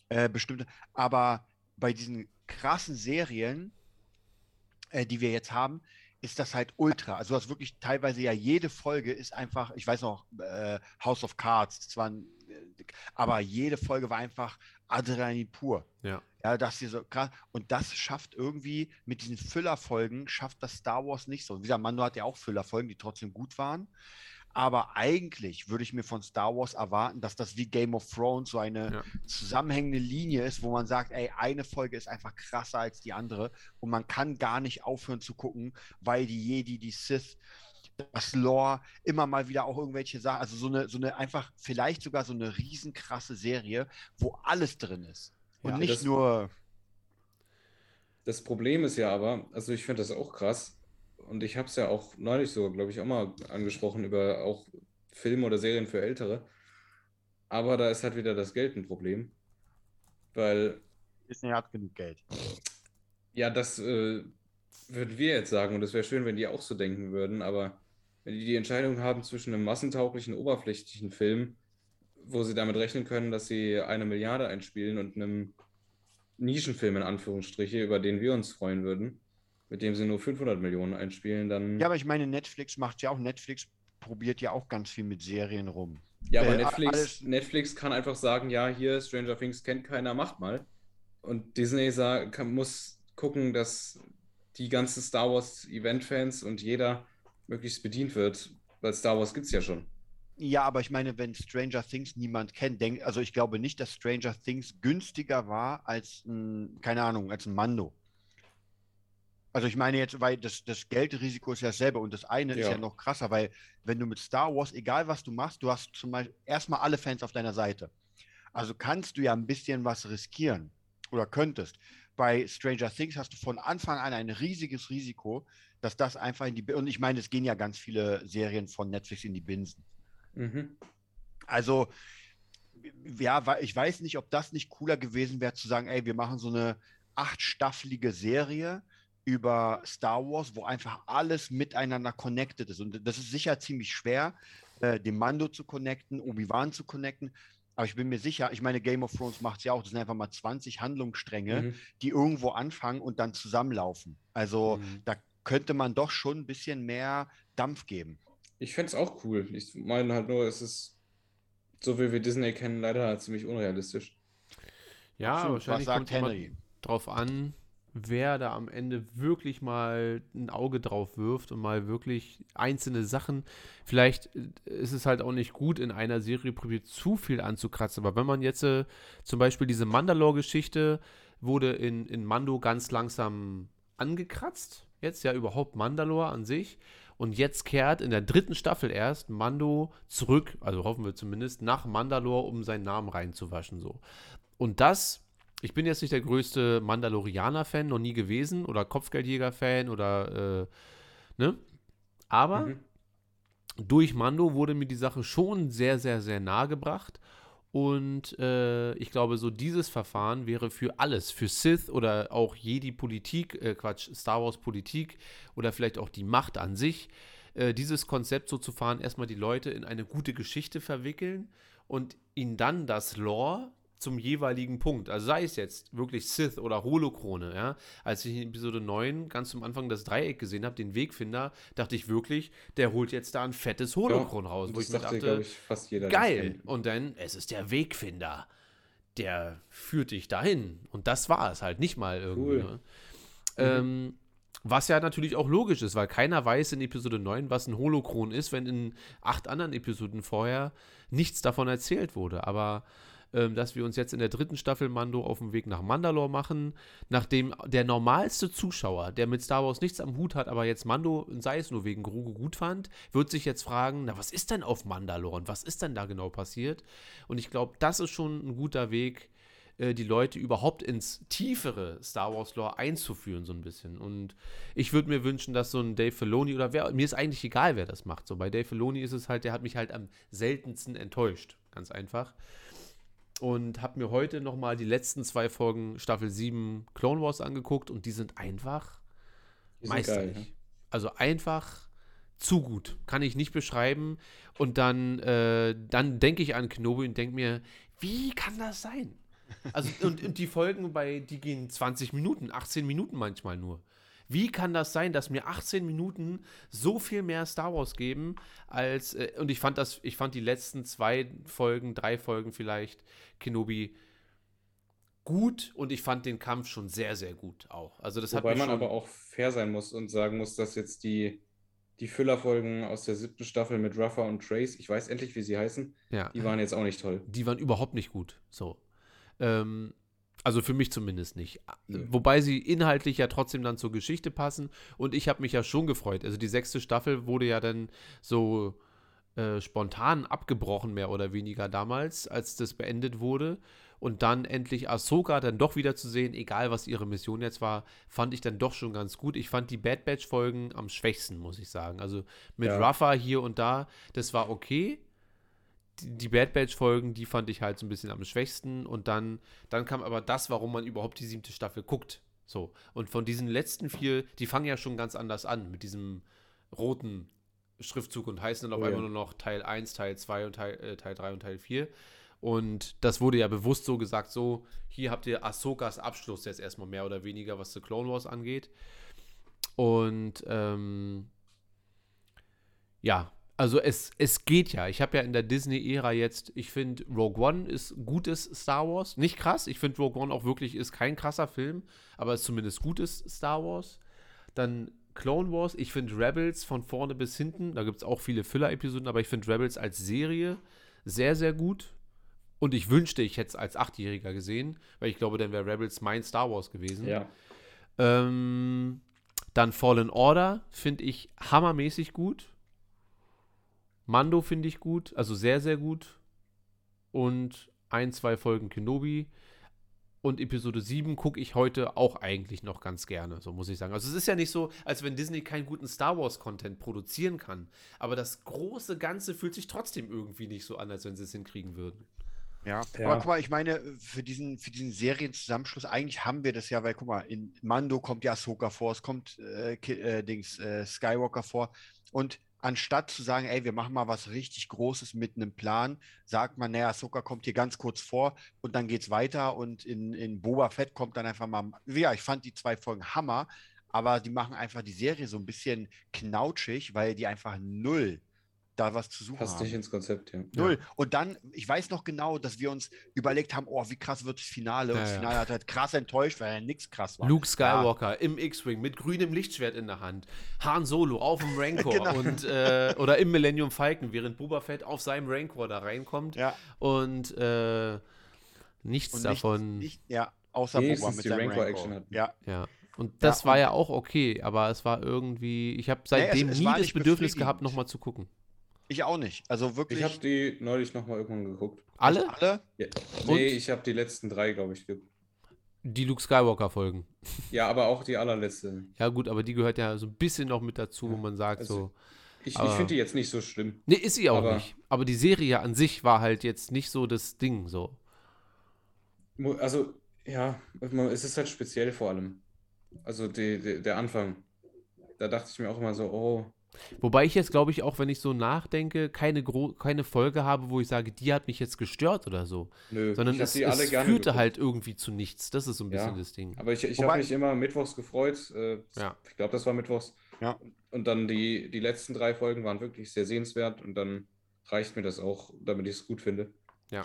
äh, bestimmte, aber bei diesen krassen Serien, äh, die wir jetzt haben, ist das halt ultra. Also du hast wirklich teilweise ja jede Folge ist einfach, ich weiß noch, äh, House of Cards, zwar, äh, aber jede Folge war einfach Adrenalin pur. Ja. Ja, das hier so krass. Und das schafft irgendwie mit diesen Füllerfolgen, schafft das Star Wars nicht so. Wie gesagt, Mando hat ja auch Füllerfolgen, die trotzdem gut waren. Aber eigentlich würde ich mir von Star Wars erwarten, dass das wie Game of Thrones so eine Ja. zusammenhängende Linie ist, wo man sagt, ey, eine Folge ist einfach krasser als die andere und man kann gar nicht aufhören zu gucken, weil die Jedi, die Sith, das Lore, immer mal wieder auch irgendwelche Sachen, also so eine, so eine einfach, vielleicht sogar so eine riesenkrasse Serie, wo alles drin ist. Und Ja, nicht das- nur, Das Problem ist ja aber, also ich finde das auch krass und ich habe es ja auch neulich sogar, glaube ich, auch mal angesprochen über auch Filme oder Serien für Ältere. Aber da ist halt wieder das Geld ein Problem, weil Disney hat genug Geld. ja, das äh, würden wir jetzt sagen und es wäre schön, wenn die auch so denken würden, aber wenn die die Entscheidung haben zwischen einem massentauglichen, oberflächlichen Film, wo sie damit rechnen können, dass sie eine Milliarde einspielen und einem Nischenfilm in Anführungsstriche, über den wir uns freuen würden, mit dem sie nur 500 Millionen einspielen, dann. Ja, aber ich meine, Netflix macht ja auch, Netflix probiert ja auch ganz viel mit Serien rum. Ja, aber Äh, Netflix, Netflix kann einfach sagen, ja, hier Stranger Things kennt keiner, macht mal. Und Disney sa- kann, muss gucken, dass die ganzen Star Wars Event-Fans und jeder möglichst bedient wird, weil Star Wars gibt es ja schon. Ja, aber ich meine, wenn Stranger Things niemand kennt, denk, also ich glaube nicht, dass Stranger Things günstiger war als ein, keine Ahnung, als ein Mando. Also ich meine jetzt, weil das, das Geldrisiko ist ja dasselbe und das eine ist Ja. ja noch krasser, weil wenn du mit Star Wars, egal was du machst, du hast zum Beispiel erstmal alle Fans auf deiner Seite. Also kannst du ja ein bisschen was riskieren oder könntest. Bei Stranger Things hast du von Anfang an ein riesiges Risiko, dass das einfach in die, und ich meine, es gehen ja ganz viele Serien von Netflix in die Binsen. Mhm. Also, ja, ich weiß nicht, ob das nicht cooler gewesen wäre, zu sagen, ey, wir machen so eine achtstaffelige Serie über Star Wars, wo einfach alles miteinander connected ist. Und das ist sicher ziemlich schwer, äh, den Mando zu connecten, Obi-Wan zu connecten. Aber ich bin mir sicher, ich meine, Game of Thrones macht es ja auch, das sind einfach mal 20 Handlungsstränge, Mhm. die irgendwo anfangen und dann zusammenlaufen. Also Mhm. da könnte man doch schon ein bisschen mehr Dampf geben. Ich fände es auch cool. Ich meine halt nur, es ist, so wie wir Disney kennen, leider ziemlich unrealistisch. Ja, Absolut. wahrscheinlich kommt Henry? drauf an, wer da am Ende wirklich mal ein Auge drauf wirft und mal wirklich einzelne Sachen. Vielleicht äh, ist es halt auch nicht gut, in einer Serie probiert zu viel anzukratzen. Aber wenn man jetzt äh, zum Beispiel diese Mandalore-Geschichte wurde in, in Mando ganz langsam angekratzt. Jetzt ja überhaupt Mandalore an sich. Und jetzt kehrt in der dritten Staffel erst Mando zurück, also hoffen wir zumindest, nach Mandalore, um seinen Namen reinzuwaschen. So. Und das, ich bin jetzt nicht der größte Mandalorianer-Fan, noch nie gewesen, oder Kopfgeldjäger-Fan oder, äh, ne? Aber Mhm. durch Mando wurde mir die Sache schon sehr, sehr, sehr nahe gebracht. Und äh, ich glaube, so dieses Verfahren wäre für alles, für Sith oder auch Jedi-Politik, äh, Quatsch, Star Wars-Politik oder vielleicht auch die Macht an sich, äh, dieses Konzept so zu fahren, erstmal die Leute in eine gute Geschichte verwickeln und ihnen dann das Lore zum jeweiligen Punkt, also sei es jetzt wirklich Sith oder Holokrone, ja, als ich in Episode 9 ganz zum Anfang das Dreieck gesehen habe, den Wegfinder, dachte ich wirklich, der holt jetzt da ein fettes Holokron raus, und wo ich mir dachte, ich, fast jeder, geil, und dann, es ist der Wegfinder, der führt dich dahin und das war es halt, nicht mal irgendwie. Cool. Ne? Ähm, was ja natürlich auch logisch ist, weil keiner weiß in Episode 9, was ein Holokron ist, wenn in acht anderen Episoden vorher nichts davon erzählt wurde. Aber dass wir uns jetzt in der dritten Staffel Mando auf dem Weg nach Mandalore machen, nachdem der normalste Zuschauer, der mit Star Wars nichts am Hut hat, aber jetzt Mando, sei es nur wegen Grogu gut fand, wird sich jetzt fragen, na, was ist denn auf Mandalore und was ist denn da genau passiert? Und ich glaube, das ist schon ein guter Weg, äh, die Leute überhaupt ins tiefere Star Wars Lore einzuführen, so ein bisschen. Und ich würde mir wünschen, dass so ein Dave Filoni oder wer, mir ist eigentlich egal, wer das macht. So bei Dave Filoni ist es halt, der hat mich halt am seltensten enttäuscht, ganz einfach. Und habe mir heute nochmal die letzten zwei Folgen Staffel 7 Clone Wars angeguckt und die sind einfach Die sind meisterlich. geil, ne? Also einfach zu gut. Kann ich nicht beschreiben. Und dann, äh, dann denke ich an Kenobi und denke mir, wie kann das sein? Also, und, und die Folgen bei, die gehen 20 Minuten, 18 Minuten manchmal nur. Wie kann das sein, dass mir 18 Minuten so viel mehr Star Wars geben als äh, und ich fand das, ich fand die letzten zwei Folgen, drei Folgen vielleicht Kenobi gut und ich fand den Kampf schon sehr, sehr gut auch. Also das Wobei hat man aber auch fair sein muss und sagen muss, dass jetzt die, die Füllerfolgen aus der siebten Staffel mit Ruffa und Trace, ich weiß endlich, wie sie heißen, Ja. die waren jetzt auch nicht toll. die waren überhaupt nicht gut. So. Ähm, also für mich zumindest nicht. Wobei sie inhaltlich ja trotzdem dann zur Geschichte passen. Und ich habe mich ja schon gefreut. Also die sechste Staffel wurde ja dann so äh, spontan abgebrochen, mehr oder weniger damals, als das beendet wurde. Und dann endlich Ahsoka dann doch wieder zu sehen, egal was ihre Mission jetzt war, fand ich dann doch schon ganz gut. Ich fand die Bad Batch-Folgen am schwächsten, muss ich sagen. Also mit Ja. Ruffa hier und da, das war okay die, Bad Batch-Folgen, die fand ich halt so ein bisschen am schwächsten. Und dann, dann kam aber das, warum man überhaupt die siebte Staffel guckt. So. Und von diesen letzten vier, die fangen ja schon ganz anders an, mit diesem roten Schriftzug und heißen dann auf Oh ja. einmal nur noch Teil 1, Teil 2 und Teil, äh, Teil 3 und Teil 4. Und das wurde ja bewusst so gesagt, so, hier habt ihr Ahsokas Abschluss jetzt erstmal mehr oder weniger, was The Clone Wars angeht. Und ähm, ja, also es, es geht ja. Ich habe ja in der Disney-Ära jetzt, ich finde, Rogue One ist gutes Star Wars. Nicht krass, ich finde Rogue One auch wirklich ist kein krasser Film, aber ist zumindest gutes Star Wars. Dann Clone Wars, ich finde Rebels von vorne bis hinten, da gibt es auch viele Filler-Episoden, aber ich finde Rebels als Serie sehr, sehr gut. Und ich wünschte, ich hätte es als Achtjähriger gesehen, weil ich glaube, dann wäre Rebels mein Star Wars gewesen. Ja. Ähm, dann Fallen Order finde ich hammermäßig gut. Mando finde ich gut, also sehr, sehr gut. Und ein, zwei Folgen Kenobi. Und Episode 7 gucke ich heute auch eigentlich noch ganz gerne, so muss ich sagen. Also es ist ja nicht so, als wenn Disney keinen guten Star Wars-Content produzieren kann. Aber das große Ganze fühlt sich trotzdem irgendwie nicht so an, als wenn sie es hinkriegen würden. Ja. Ja. aber guck mal, ich meine, für diesen, für diesen Serienzusammenschluss, eigentlich haben wir das ja, weil guck mal, in Mando kommt ja Ahsoka vor, es kommt äh, äh, Dings, äh, Skywalker vor. Und anstatt zu sagen, ey, wir machen mal was richtig Großes mit einem Plan, sagt man, naja, Ahsoka kommt hier ganz kurz vor und dann geht's weiter und in, in Boba Fett kommt dann einfach mal. Ja, ich fand die zwei Folgen Hammer, aber die machen einfach die Serie so ein bisschen knautschig, weil die einfach null da was zu suchen Passt haben. nicht ins Konzept, ja. Null. Und dann, ich weiß noch genau, dass wir uns überlegt haben, oh, wie krass wird das Finale? Und Ja, das ja. Finale hat halt krass enttäuscht, weil ja nichts krass war. Luke Skywalker im X-Wing mit grünem Lichtschwert in der Hand. Han Solo auf dem Rancor Genau. und äh, oder im Millennium Falcon, während Boba Fett auf seinem Rancor da reinkommt. Ja. Und äh, nichts Und davon. Nicht, nicht, ja, außer Boba Wenigstens mit seinem Rancor-Action Rancor. hatten. Ja. Ja. Und das Ja, war und- ja auch okay, aber es war irgendwie, ich habe Nee, es- seitdem es nie das Bedürfnis gehabt, nochmal zu gucken. Ich auch nicht. Also wirklich. Ich habe die neulich nochmal irgendwann geguckt. Alle? alle? Ja. Nee, ich habe die letzten drei, glaube ich, geguckt. Die Luke Skywalker-Folgen. Ja, aber auch die allerletzte. Ja, gut, aber die gehört ja so ein bisschen noch mit dazu, wo man sagt also- so. Ich, ich Aber- finde die jetzt nicht so schlimm. Nee, ist sie auch aber- nicht. Aber die Serie an sich war halt jetzt nicht so das Ding so. Also, ja, es ist halt speziell vor allem. Also die, die, der Anfang. Da dachte ich mir auch immer so, oh, Wobei ich jetzt, glaube ich, auch wenn ich so nachdenke, keine, gro keine Folge habe, wo ich sage, die hat mich jetzt gestört oder so. nö. Sondern es, die alle es gerne führte geguckt. halt irgendwie zu nichts. Das ist so ein bisschen Ja, das Ding. Aber ich, ich habe mich immer mittwochs gefreut. Äh, Ja. Ich glaube, das war mittwochs. Ja. Und dann die, die letzten drei Folgen waren wirklich sehr sehenswert und dann reicht mir das auch, damit ich es gut finde. Ja.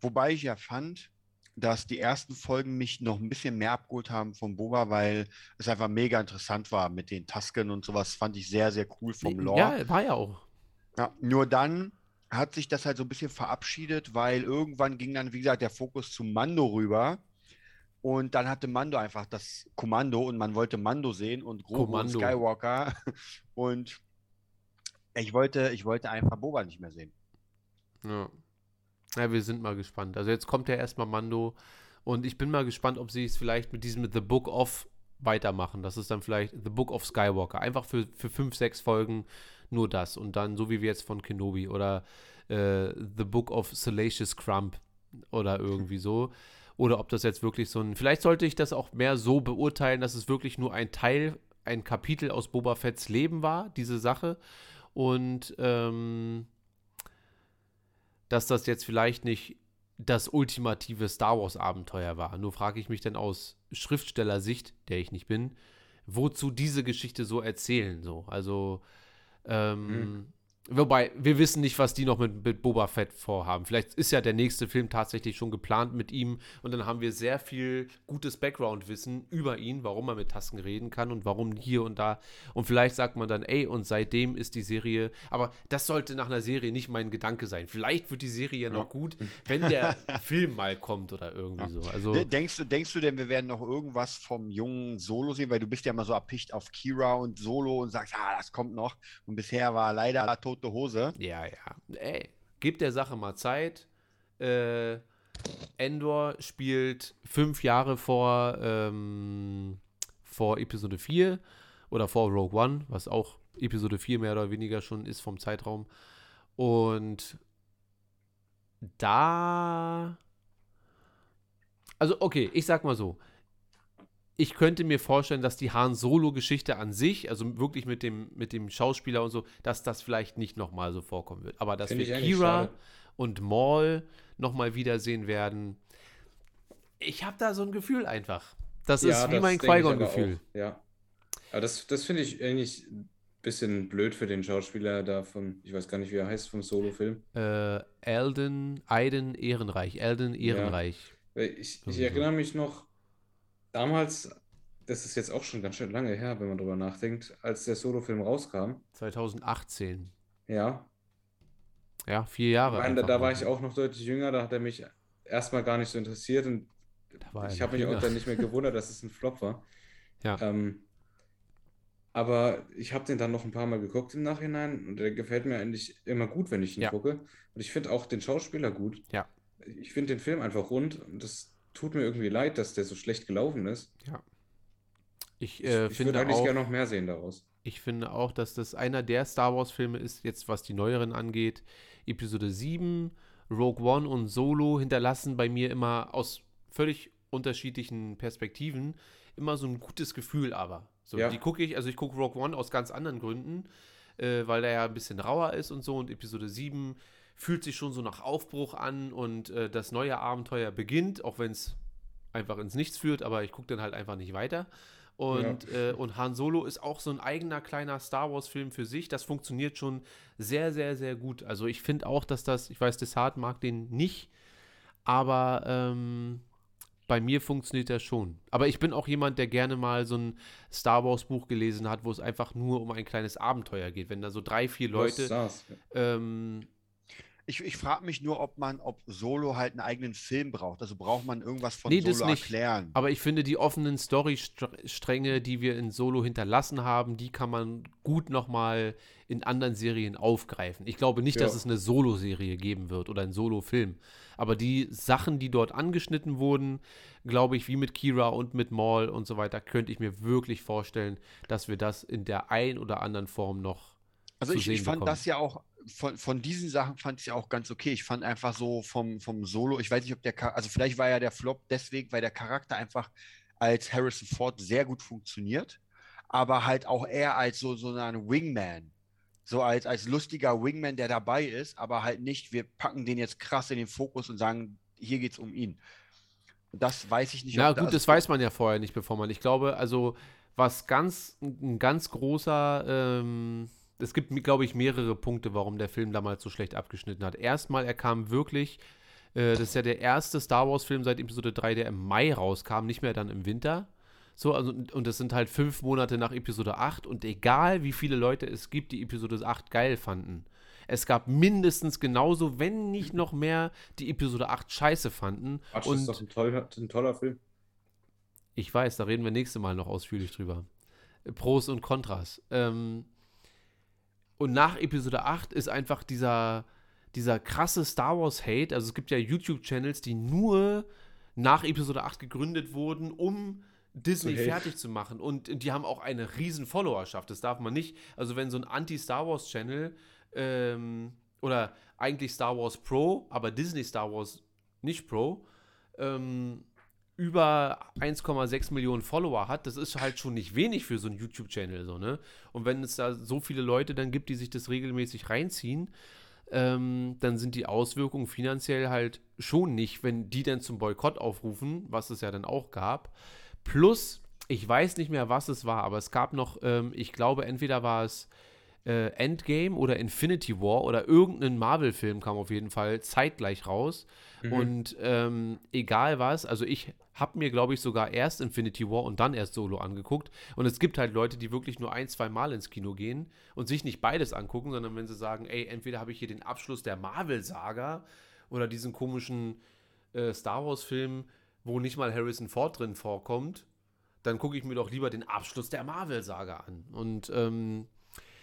Wobei ich ja fand, dass die ersten Folgen mich noch ein bisschen mehr abgeholt haben von Boba, weil es einfach mega interessant war mit den Tasken und sowas. Fand ich sehr, sehr cool vom Lore. Ja, war ja auch. Ja, nur dann hat sich das halt so ein bisschen verabschiedet, weil irgendwann ging dann, wie gesagt, der Fokus zu Mando rüber. Und dann hatte Mando einfach das Kommando und man wollte Mando sehen und Grogu und. Skywalker. Und ich wollte, ich wollte einfach Boba nicht mehr sehen. Ja. Ja, wir sind mal gespannt. Also jetzt kommt ja erstmal Mando und ich bin mal gespannt, ob sie es vielleicht mit diesem The Book of weitermachen. Das ist dann vielleicht The Book of Skywalker. Einfach für, für fünf, sechs Folgen nur das. Und dann, so wie wir jetzt von Kenobi oder äh, The Book of Salacious Crump oder irgendwie so. Oder ob das jetzt wirklich so ein. Vielleicht sollte ich das auch mehr so beurteilen, dass es wirklich nur ein Teil, ein Kapitel aus Boba Fetts Leben war, diese Sache. Und ähm, dass das jetzt vielleicht nicht das ultimative Star Wars-Abenteuer war. Nur frage ich mich dann aus Schriftstellersicht, der ich nicht bin, wozu diese Geschichte so erzählen. So. Also, ähm, wobei, wir wissen nicht, was die noch mit, mit Boba Fett vorhaben. Vielleicht ist ja der nächste Film tatsächlich schon geplant mit ihm und dann haben wir sehr viel gutes Background-Wissen über ihn, warum er mit Tasken reden kann und warum hier und da. Und vielleicht sagt man dann, ey, und seitdem ist die Serie, aber das sollte nach einer Serie nicht mein Gedanke sein. Vielleicht wird die Serie ja noch gut, wenn der Film mal kommt oder irgendwie so. Also, De- Denkst du, denkst du denn, wir werden noch irgendwas vom jungen Solo sehen? Weil du bist ja immer so erpicht auf Kira und Solo und sagst, ah, das kommt noch. Und bisher war leider tote Hose. Ja, ja. Ey, gib der Sache mal Zeit. Äh, Endor spielt fünf Jahre vor, ähm, vor Episode 4 oder vor Rogue One, was auch Episode 4 mehr oder weniger schon ist vom Zeitraum. Und da. Also, okay, ich sag mal so. Ich könnte mir vorstellen, dass die Han Solo-Geschichte an sich, also wirklich mit dem, mit dem Schauspieler und so, dass das vielleicht nicht nochmal so vorkommen wird. Aber dass Finde ich wir Kira und Maul nochmal wiedersehen werden, ich habe da so ein Gefühl einfach. Das Ja, ist wie das mein Qui-Gon-Gefühl. Ja. Aber das, das finde ich eigentlich ein bisschen blöd für den Schauspieler da von, ich weiß gar nicht, wie er heißt, vom Solo-Film. Äh, Elden, Aiden Ehrenreich. Elden Ehrenreich. Weil Ich, ich erinnere mich noch, damals das ist jetzt auch schon ganz schön lange her, wenn man drüber nachdenkt, als der Solo-Film rauskam. 2018. Ja. Ja, vier Jahre. Meine, da, da war ich auch noch deutlich jünger, da hat er mich erstmal gar nicht so interessiert und ich habe mich auch dann nicht mehr gewundert, dass es ein Flop war. Ja. Ähm, aber ich habe den dann noch ein paar Mal geguckt im Nachhinein und der gefällt mir eigentlich immer gut, wenn ich ihn Ja. gucke. Und ich finde auch den Schauspieler gut. Ja. Ich finde den Film einfach rund und das tut mir irgendwie leid, dass der so schlecht gelaufen ist. Ja. Ich, Ich, äh, ich finde würde eigentlich auch, gerne noch mehr sehen daraus. ich finde auch, dass das einer der Star Wars-Filme ist, jetzt was die neueren angeht. Episode 7, Rogue One und Solo hinterlassen bei mir immer aus völlig unterschiedlichen Perspektiven immer so ein gutes Gefühl aber. So, Ja. die gucke ich, also ich gucke Rogue One aus ganz anderen Gründen, äh, weil der ja ein bisschen rauer ist und so und Episode 7 fühlt sich schon so nach Aufbruch an und äh, das neue Abenteuer beginnt, auch wenn es einfach ins Nichts führt, aber ich gucke dann halt einfach nicht weiter. Und, äh, und Han Solo ist auch so ein eigener kleiner Star Wars-Film für sich. Das funktioniert schon sehr, sehr, sehr gut. Also ich finde auch, dass das, ich weiß, Desart mag den nicht, aber ähm, bei mir funktioniert das schon. Aber ich bin auch jemand, der gerne mal so ein Star Wars-Buch gelesen hat, wo es einfach nur um ein kleines Abenteuer geht. Wenn da so drei, vier Leute. Ähm, Ich, ich frage mich nur, ob man, ob Solo halt einen eigenen Film braucht. Also braucht man irgendwas von nee, Solo das nicht. erklären. Aber ich finde, die offenen Storystränge, die wir in Solo hinterlassen haben, die kann man gut nochmal in anderen Serien aufgreifen. Ich glaube nicht, Ja. dass es eine Solo-Serie geben wird oder einen Solo-Film. Aber die Sachen, die dort angeschnitten wurden, glaube ich, wie mit Kira und mit Maul und so weiter, könnte ich mir wirklich vorstellen, dass wir das in der ein oder anderen Form noch Also ich, ich fand bekommen. das ja auch, von, von diesen Sachen fand ich ja auch ganz okay. Ich fand einfach so vom, vom Solo, ich weiß nicht, ob der, also vielleicht war ja der Flop deswegen, weil der Charakter einfach als Harrison Ford sehr gut funktioniert, aber halt auch eher als so, so ein Wingman. So als, als lustiger Wingman, der dabei ist, aber halt nicht, wir packen den jetzt krass in den Fokus und sagen, hier geht's um ihn. Das weiß ich nicht. Na ob da- gut, das weiß man ja vorher nicht, bevor man. Ich glaube, also was ganz ein ganz großer, ähm, es gibt, glaube ich, mehrere Punkte, warum der Film damals so schlecht abgeschnitten hat. Erstmal, er kam wirklich, äh, das ist ja der erste Star Wars-Film seit Episode 3, der im Mai rauskam, nicht mehr dann im Winter. So, also, und das sind halt fünf Monate nach Episode 8 und egal wie viele Leute es gibt, die Episode 8 geil fanden. Es gab mindestens genauso, wenn nicht noch mehr, die Episode 8 scheiße fanden. Das und ist doch ein toller, ein toller Film. ich weiß, da reden wir nächstes Mal noch ausführlich drüber. Pros und Kontras. Ähm, und nach Episode 8 ist einfach dieser, dieser krasse Star Wars Hate. Also es gibt ja YouTube-Channels, die nur nach Episode 8 gegründet wurden, um Disney haten. fertig zu machen. Und die haben auch eine riesen Followerschaft. Das darf man nicht. Also wenn so ein Anti-Star Wars-Channel ähm, oder eigentlich Star Wars Pro, aber Disney Star Wars nicht Pro, ähm, über 1,6 Millionen Follower hat, das ist halt schon nicht wenig für so einen YouTube-Channel, so, ne? Und wenn es da so viele Leute dann gibt, die sich das regelmäßig reinziehen, ähm, dann sind die Auswirkungen finanziell halt schon nicht, wenn die dann zum Boykott aufrufen, was es ja dann auch gab. Plus, ich weiß nicht mehr, was es war, aber es gab noch, ähm, ich glaube, entweder war es äh, Endgame oder Infinity War oder irgendein Marvel-Film kam auf jeden Fall zeitgleich raus. Mhm. Und ähm, egal was, also ich habe mir, glaube ich, sogar erst Infinity War und dann erst Solo angeguckt. Und es gibt halt Leute, die wirklich nur ein, zwei Mal ins Kino gehen und sich nicht beides angucken, sondern wenn sie sagen, ey, entweder habe ich hier den Abschluss der Marvel-Saga oder diesen komischen äh, Star Wars-Film, wo nicht mal Harrison Ford drin vorkommt, dann gucke ich mir doch lieber den Abschluss der Marvel-Saga an. Und ähm,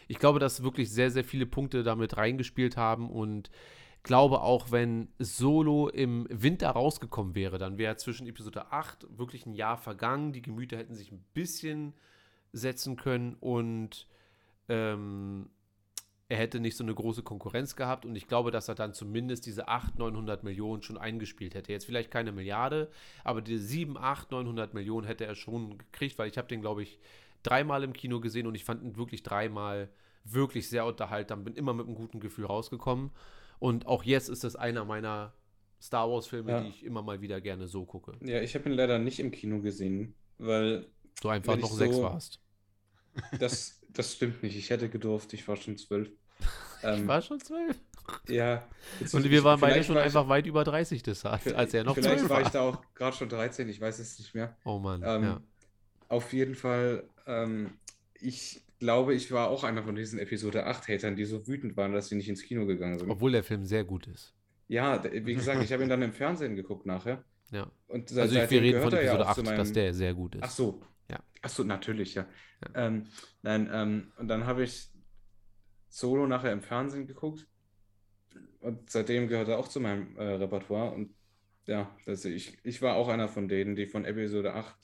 ich glaube, dass wirklich sehr, sehr viele Punkte damit reingespielt haben und glaube auch, wenn Solo im Winter rausgekommen wäre, dann wäre zwischen Episode 8 wirklich ein Jahr vergangen. Die Gemüter hätten sich ein bisschen setzen können und ähm, er hätte nicht so eine große Konkurrenz gehabt und ich glaube, dass er dann zumindest diese 800, 900 Millionen schon eingespielt hätte. Jetzt vielleicht keine Milliarde, aber die 7, 8, 900 Millionen hätte er schon gekriegt, weil ich habe den, glaube ich, dreimal im Kino gesehen und ich fand ihn wirklich dreimal wirklich sehr unterhaltsam, bin immer mit einem guten Gefühl rausgekommen und auch jetzt ist das einer meiner Star Wars-Filme, Ja. die ich immer mal wieder gerne so gucke. Ja, ich habe ihn leider nicht im Kino gesehen, weil Du einfach noch ich sechs so- warst. Das, das stimmt nicht. Ich hätte gedurft, ich war schon zwölf. Ähm, Ich war schon zwölf. Ja. Und wir waren beide Vielleicht schon war ich- einfach weit über 30 das hat, als er noch Vielleicht zwölf war war. ich da auch gerade schon 13, ich weiß es nicht mehr. Oh Mann, Ähm, ja. Auf jeden Fall, ähm, ich glaube, ich war auch einer von diesen Episode 8-Hatern, die so wütend waren, dass sie nicht ins Kino gegangen sind. Obwohl der Film sehr gut ist. Ja, wie gesagt, ich habe ihn dann im Fernsehen geguckt nachher. Ja. Und Also ich, wir reden von ja Episode zu 8, dass meinem- der sehr gut ist. Ach so. Ja. Ach so, natürlich, ja. Ähm, nein, ähm, und dann habe ich Solo nachher im Fernsehen geguckt. Und seitdem gehört er auch zu meinem äh, Repertoire. Und ja, also ich, ich war auch einer von denen, die von Episode 8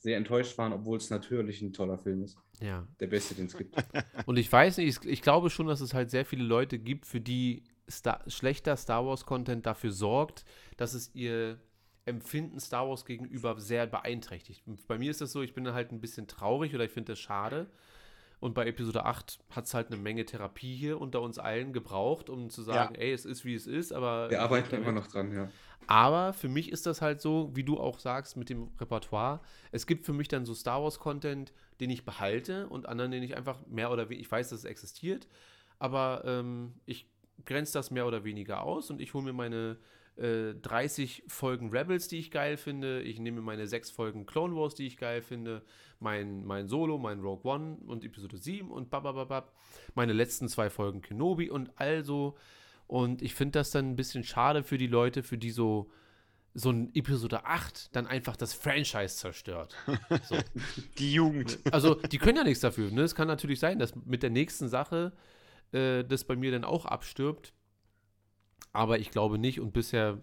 sehr enttäuscht waren, obwohl es natürlich ein toller Film ist. Ja. Der beste, den es gibt. Und ich weiß nicht, ich, ich glaube schon, dass es halt sehr viele Leute gibt, für die Star schlechter Star Wars-Content dafür sorgt, dass es ihr Empfinden Star Wars gegenüber sehr beeinträchtigt. Bei mir ist das so, ich bin halt ein bisschen traurig oder ich finde das schade. Und bei Episode 8 hat es halt eine Menge Therapie hier unter uns allen gebraucht, um zu sagen, ey, es ist wie es ist, aber. Wir arbeiten immer noch dran, ja. aber für mich ist das halt so, wie du auch sagst, mit dem Repertoire. Es gibt für mich dann so Star Wars-Content, den ich behalte und anderen, den ich einfach mehr oder weniger, ich weiß, dass es existiert, aber ähm, ich grenze das mehr oder weniger aus und ich hole mir meine äh, 30 Folgen Rebels, die ich geil finde. Ich nehme meine 6 Folgen Clone Wars, die ich geil finde. Mein, mein Solo, mein Rogue One und Episode 7 und babababab. Meine letzten zwei Folgen Kenobi und also. Und ich finde das dann ein bisschen schade für die Leute, für die so so ein Episode 8 dann einfach das Franchise zerstört. So. Die Jugend. Also, die können ja nichts dafür. Ne? Es kann natürlich sein, dass mit der nächsten Sache äh, das bei mir dann auch abstirbt. Aber ich glaube nicht und bisher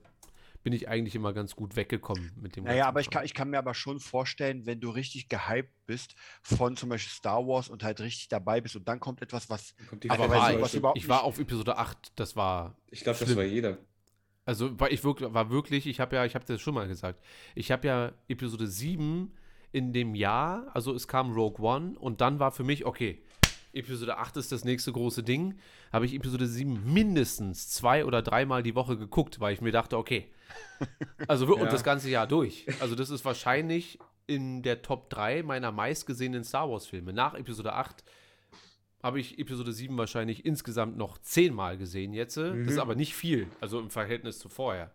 bin ich eigentlich immer ganz gut weggekommen mit dem Naja, aber ich kann, ich kann mir aber schon vorstellen, wenn du richtig gehypt bist von zum Beispiel Star Wars und halt richtig dabei bist und dann kommt etwas, was, die Aber war ich, überhaupt ich war auf Episode 8, das war. Ich glaube, das war jeder. Also war ich wirklich, war wirklich, ich habe ja, ich habe das schon mal gesagt, ich habe ja Episode 7 in dem Jahr, also es kam Rogue One und dann war für mich, okay, Episode 8 ist das nächste große Ding, habe ich Episode 7 mindestens zwei oder dreimal die Woche geguckt, weil ich mir dachte, okay, also und Ja. das ganze Jahr durch. Also das ist wahrscheinlich in der Top 3 meiner meistgesehenen Star Wars Filme. Nach Episode 8 habe ich Episode 7 wahrscheinlich insgesamt noch zehnmal gesehen jetzt. Das ist Mhm. aber nicht viel, also im Verhältnis zu vorher.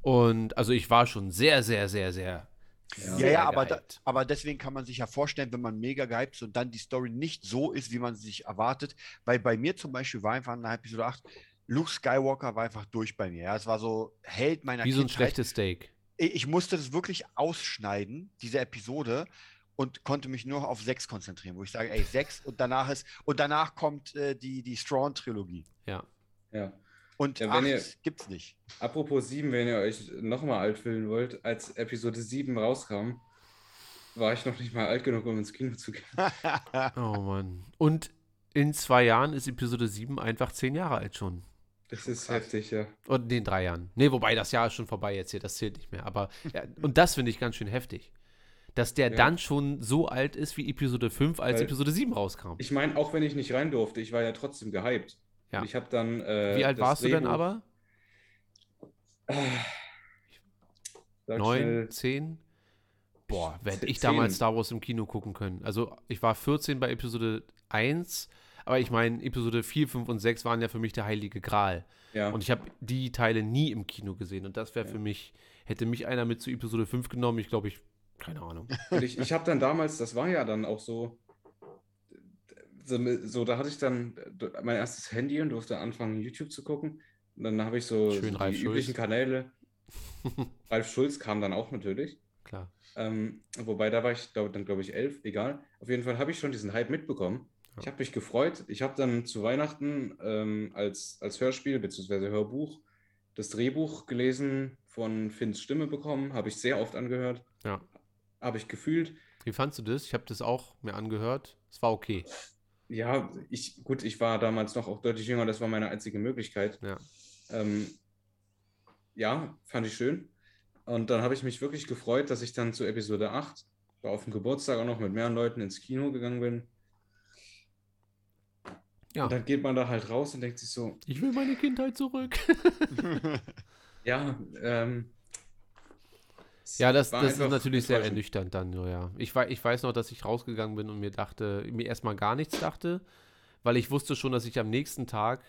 Und also ich war schon sehr, sehr, sehr, sehr. Ja, sehr ja, aber, da, aber deswegen kann man sich ja vorstellen, wenn man mega gehypt ist und dann die Story nicht so ist, wie man sie sich erwartet. Weil bei mir zum Beispiel war einfach nach Episode 8, Luke Skywalker war einfach durch bei mir. Ja, es war so Held meiner Wie so ein schlechtes Steak. Ich ich musste das wirklich ausschneiden, diese Episode, und konnte mich nur auf sechs konzentrieren, wo ich sage, ey, sechs und danach ist, und danach kommt äh, die, die Strawn-Trilogie. Ja. Ja. Und Ja, acht wenn ihr- gibt's nicht. Apropos 7, wenn ihr euch nochmal alt fühlen wollt, als Episode 7 rauskam, war ich noch nicht mal alt genug, um ins Kino zu gehen. Oh Mann. Und in zwei Jahren ist Episode 7 einfach zehn Jahre alt schon. Das ist heftig, ja. Und in drei Jahren. Nee, wobei das Jahr ist schon vorbei jetzt hier, das zählt nicht mehr. Aber, ja, und das finde ich ganz schön heftig. Dass der Ja. dann schon so alt ist wie Episode 5, als Weil- Episode 7 rauskam. Ich meine, auch wenn ich nicht rein durfte, ich war ja trotzdem gehypt. Ja. Und ich habe dann. Äh, wie alt warst du denn Drehbuch- aber? Neun, zehn? Boah, hätte ich damals Star Wars im Kino gucken können. Also ich war 14 bei Episode 1, aber ich meine, Episode 4, 5 und 6 waren ja für mich der heilige Gral. Ja. Und ich habe die Teile nie im Kino gesehen. Und das wäre für mich, hätte mich einer mit zu Episode 5 genommen, ich glaube, ich, keine Ahnung. Und ich, ich habe dann damals, das war ja dann auch so, so, so, da hatte ich dann mein erstes Handy und durfte anfangen, YouTube zu gucken. Und dann habe ich so, Schön so die Schulz. üblichen Kanäle. Ralf Schulz kam dann auch natürlich. Klar. Ähm, wobei, da war ich glaub, dann, glaube ich, elf, egal. Auf jeden Fall habe ich schon diesen Hype mitbekommen. Ich habe mich gefreut. Ich habe dann zu Weihnachten ähm, als, als Hörspiel bzw. Hörbuch das Drehbuch gelesen von Finns Stimme bekommen. Habe ich sehr oft angehört. Ja. Habe ich gefühlt. Wie fandst du das? Ich habe das auch mir angehört. Es war okay. Ja, ich, gut, ich war damals noch auch deutlich jünger, das war meine einzige Möglichkeit. Ja. Ähm, ja, fand ich schön. Und dann habe ich mich wirklich gefreut, dass ich dann zu Episode 8, war auf dem Geburtstag auch noch mit mehreren Leuten ins Kino gegangen bin. Ja. Und dann geht man da halt raus und denkt sich so, Ich will meine Kindheit zurück. ja, ähm, Ja, das, war das ist natürlich sehr ernüchternd dann, so, ja. Ich, ich weiß noch, dass ich rausgegangen bin und mir dachte, mir erstmal gar nichts dachte, weil ich wusste schon, dass ich am nächsten Tag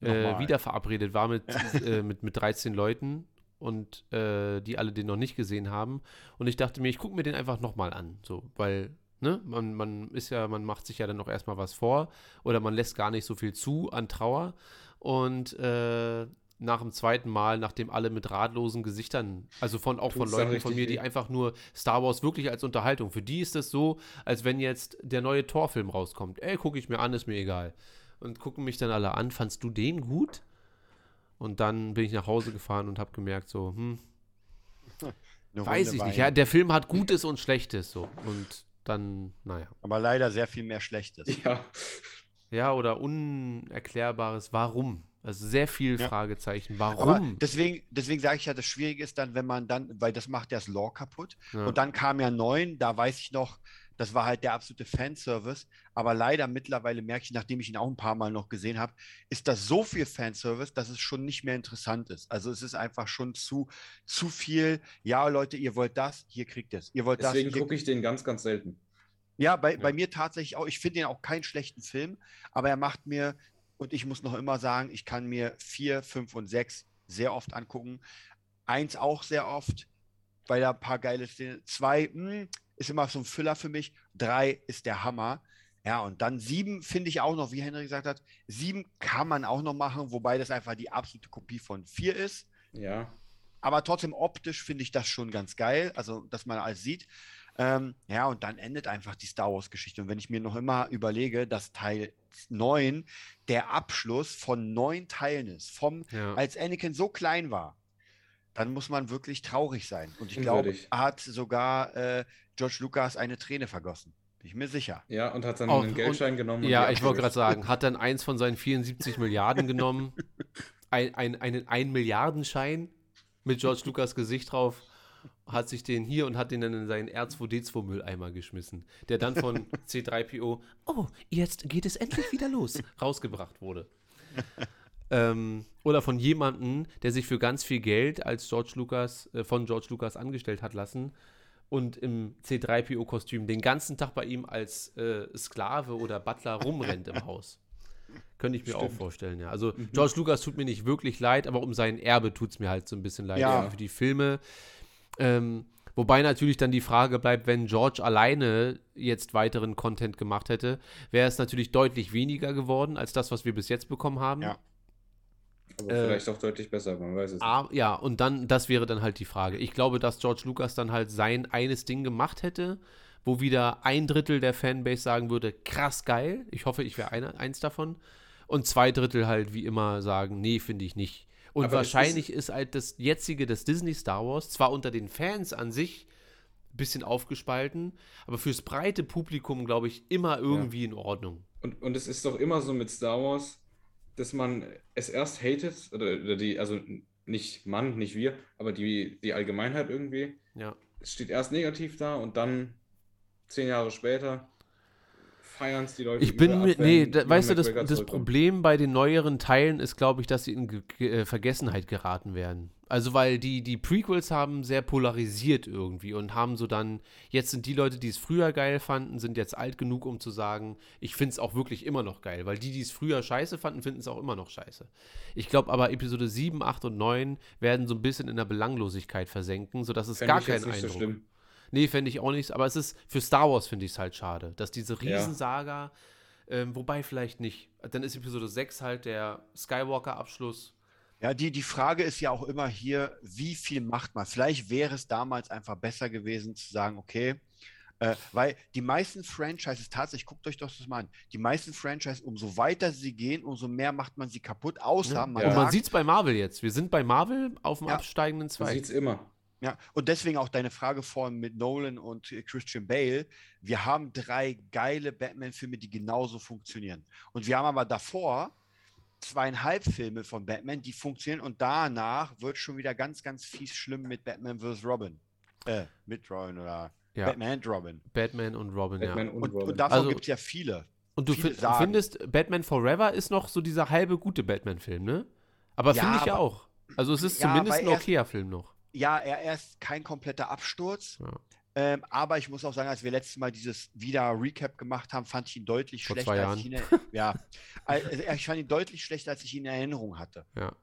äh, Nochmal. wieder verabredet war mit, äh, mit, mit 13 Leuten und äh, die alle den noch nicht gesehen haben. Und ich dachte mir, ich gucke mir den einfach nochmal an. So, weil, ne, man, man ist ja, man macht sich ja dann noch erstmal was vor oder man lässt gar nicht so viel zu an Trauer. Und äh, nach dem zweiten Mal, nachdem alle mit ratlosen Gesichtern, also von auch von Tut's Leuten von mir, die einfach nur Star Wars wirklich als Unterhaltung. Für die ist es so, als wenn jetzt der neue Torfilm rauskommt. Ey, gucke ich mir an, ist mir egal. Und gucken mich dann alle an, fandst du den gut? Und dann bin ich nach Hause gefahren und habe gemerkt, so, hm, Eine weiß Runde ich nicht. Wein. Ja, der Film hat Gutes und Schlechtes so. Und dann, naja. Aber leider sehr viel mehr Schlechtes. Ja. Ja, oder unerklärbares Warum. Also sehr viel Ja. Fragezeichen. Aber Warum? deswegen, deswegen sage ich ja, das Schwierige ist dann, wenn man dann, weil das macht ja das Lore kaputt. Ja. Und dann kam ja neun, da weiß ich noch, das war halt der absolute Fanservice. Aber leider mittlerweile merke ich, nachdem ich ihn auch ein paar Mal noch gesehen habe, ist das so viel Fanservice, dass es schon nicht mehr interessant ist. Also es ist einfach schon zu, zu viel. Ja, Leute, ihr wollt das, hier kriegt ihr es. Ihr wollt Deswegen das, hier gucke ich den ganz, ganz selten. Ja, bei, bei mir tatsächlich auch. Ich finde ihn auch keinen schlechten Film, aber er macht mir, und ich muss noch immer sagen, ich kann mir vier, fünf und sechs sehr oft angucken. Eins auch sehr oft, weil da ein paar geile Szenen. Zwei mh, ist immer so ein Füller für mich. Drei ist der Hammer. Ja, und dann sieben finde ich auch noch, wie Henry gesagt hat, sieben kann man auch noch machen, wobei das einfach die absolute Kopie von vier ist. Ja. Aber trotzdem optisch finde ich das schon ganz geil, also dass man alles sieht. Ähm, ja, und dann endet einfach die Star Wars-Geschichte. Und wenn ich mir noch immer überlege, dass Teil 9 der Abschluss von neun Teilen ist, vom, Ja. als Anakin so klein war, dann muss man wirklich traurig sein. Und ich glaube, hat sogar äh, George Lucas eine Träne vergossen. Bin ich mir sicher. Ja, und hat dann Auch- einen Geldschein und- genommen. und Ja, ich wollte gerade sagen, hat dann eins von seinen 74 Milliarden genommen, ein, ein, einen 1 Milliardenschein mit George Lucas Gesicht drauf, hat sich den hier und hat den dann in seinen R2D2-Mülleimer geschmissen, der dann von C3PO, oh, jetzt geht es endlich wieder los, rausgebracht wurde. ähm, oder von jemandem, der sich für ganz viel Geld als George Lucas, äh, von George Lucas angestellt hat lassen und im C3PO-Kostüm den ganzen Tag bei ihm als äh, Sklave oder Butler rumrennt im Haus. Könnte ich mir auch Stimmt. vorstellen, ja. Also George Lucas tut mir nicht wirklich leid, aber um sein Erbe tut es mir halt so ein bisschen leid Ja. für die Filme. Ähm, wobei natürlich dann die Frage bleibt, wenn George alleine jetzt weiteren Content gemacht hätte, wäre es natürlich deutlich weniger geworden als das, was wir bis jetzt bekommen haben. Ja. Aber Äh, vielleicht auch deutlich besser, man weiß es nicht. Ah, ja, und dann, das wäre dann halt die Frage. Ich glaube, dass George Lucas dann halt sein eines Ding gemacht hätte, wo wieder ein Drittel der Fanbase sagen würde, krass geil. Ich hoffe, ich wäre eins davon. Und zwei Drittel halt wie immer sagen, nee, finde ich nicht. Und Aber wahrscheinlich ist, halt das jetzige, das Disney Star Wars, zwar unter den Fans an sich ein bisschen aufgespalten, aber fürs breite Publikum, glaube ich, immer irgendwie in Ordnung. Und, und es ist doch immer so mit Star Wars, dass man es erst hatet, oder, oder die, also nicht man, nicht wir, aber die, die Allgemeinheit irgendwie. Ja. Es steht erst negativ da und dann zehn Jahre später feiern es die Leute. Ich bin mir, nee, da, weißt du, das, das. Problem bei den neueren Teilen ist, glaube ich, dass sie in Ge Ge äh, Vergessenheit geraten werden. Also, weil die, die Prequels haben sehr polarisiert irgendwie und haben so dann, jetzt sind die Leute, die es früher geil fanden, sind jetzt alt genug, um zu sagen, ich finde es auch wirklich immer noch geil, weil die, die es früher scheiße fanden, finden es auch immer noch scheiße. Ich glaube aber, Episode 7, 8 und 9 werden so ein bisschen in der Belanglosigkeit versenken, sodass es Fänd gar keinen nicht so Eindruck schlimm. Nee, fände ich auch nicht. Aber es ist für Star Wars finde ich es halt schade, dass diese Ja. Riesensaga, ähm, wobei vielleicht nicht. Dann ist Episode 6 halt der Skywalker-Abschluss. Ja, die, die Frage ist ja auch immer hier, wie viel macht man? Vielleicht wäre es damals einfach besser gewesen zu sagen, okay, äh, weil die meisten Franchises, tatsächlich, guckt euch doch das mal an, die meisten Franchises, umso weiter sie gehen, umso mehr macht man sie kaputt, außer Ja. man Und man sieht es bei Marvel jetzt. Wir sind bei Marvel auf dem Ja. absteigenden Man Zweig. sieht es immer. Ja, und deswegen auch deine Frage vorhin mit Nolan und äh, Christian Bale. Wir haben drei geile Batman-Filme, die genauso funktionieren. Und wir haben aber davor zweieinhalb Filme von Batman, die funktionieren. Und danach wird schon wieder ganz, ganz fies schlimm mit Batman vs. Robin. Äh, mit Robin oder Ja. Batman and Robin. Batman und Robin, Batman ja. und, Und, Robin. und davon Also- gibt es ja viele. Und du viele fi- sagen- findest, Batman Forever ist noch so dieser halbe gute Batman-Film, ne? Aber Ja, finde ich ja aber- auch. Also es ist Ja, zumindest ein er- okayer Film noch. Ja, er, er ist kein kompletter Absturz. Ja. Ähm, aber ich muss auch sagen, als wir letztes Mal dieses wieder Recap gemacht haben, fand ich ihn deutlich Vor schlechter, zwei als ich ihn, ja, also ich fand ihn deutlich schlechter, als ich ihn in Erinnerung hatte. Ja.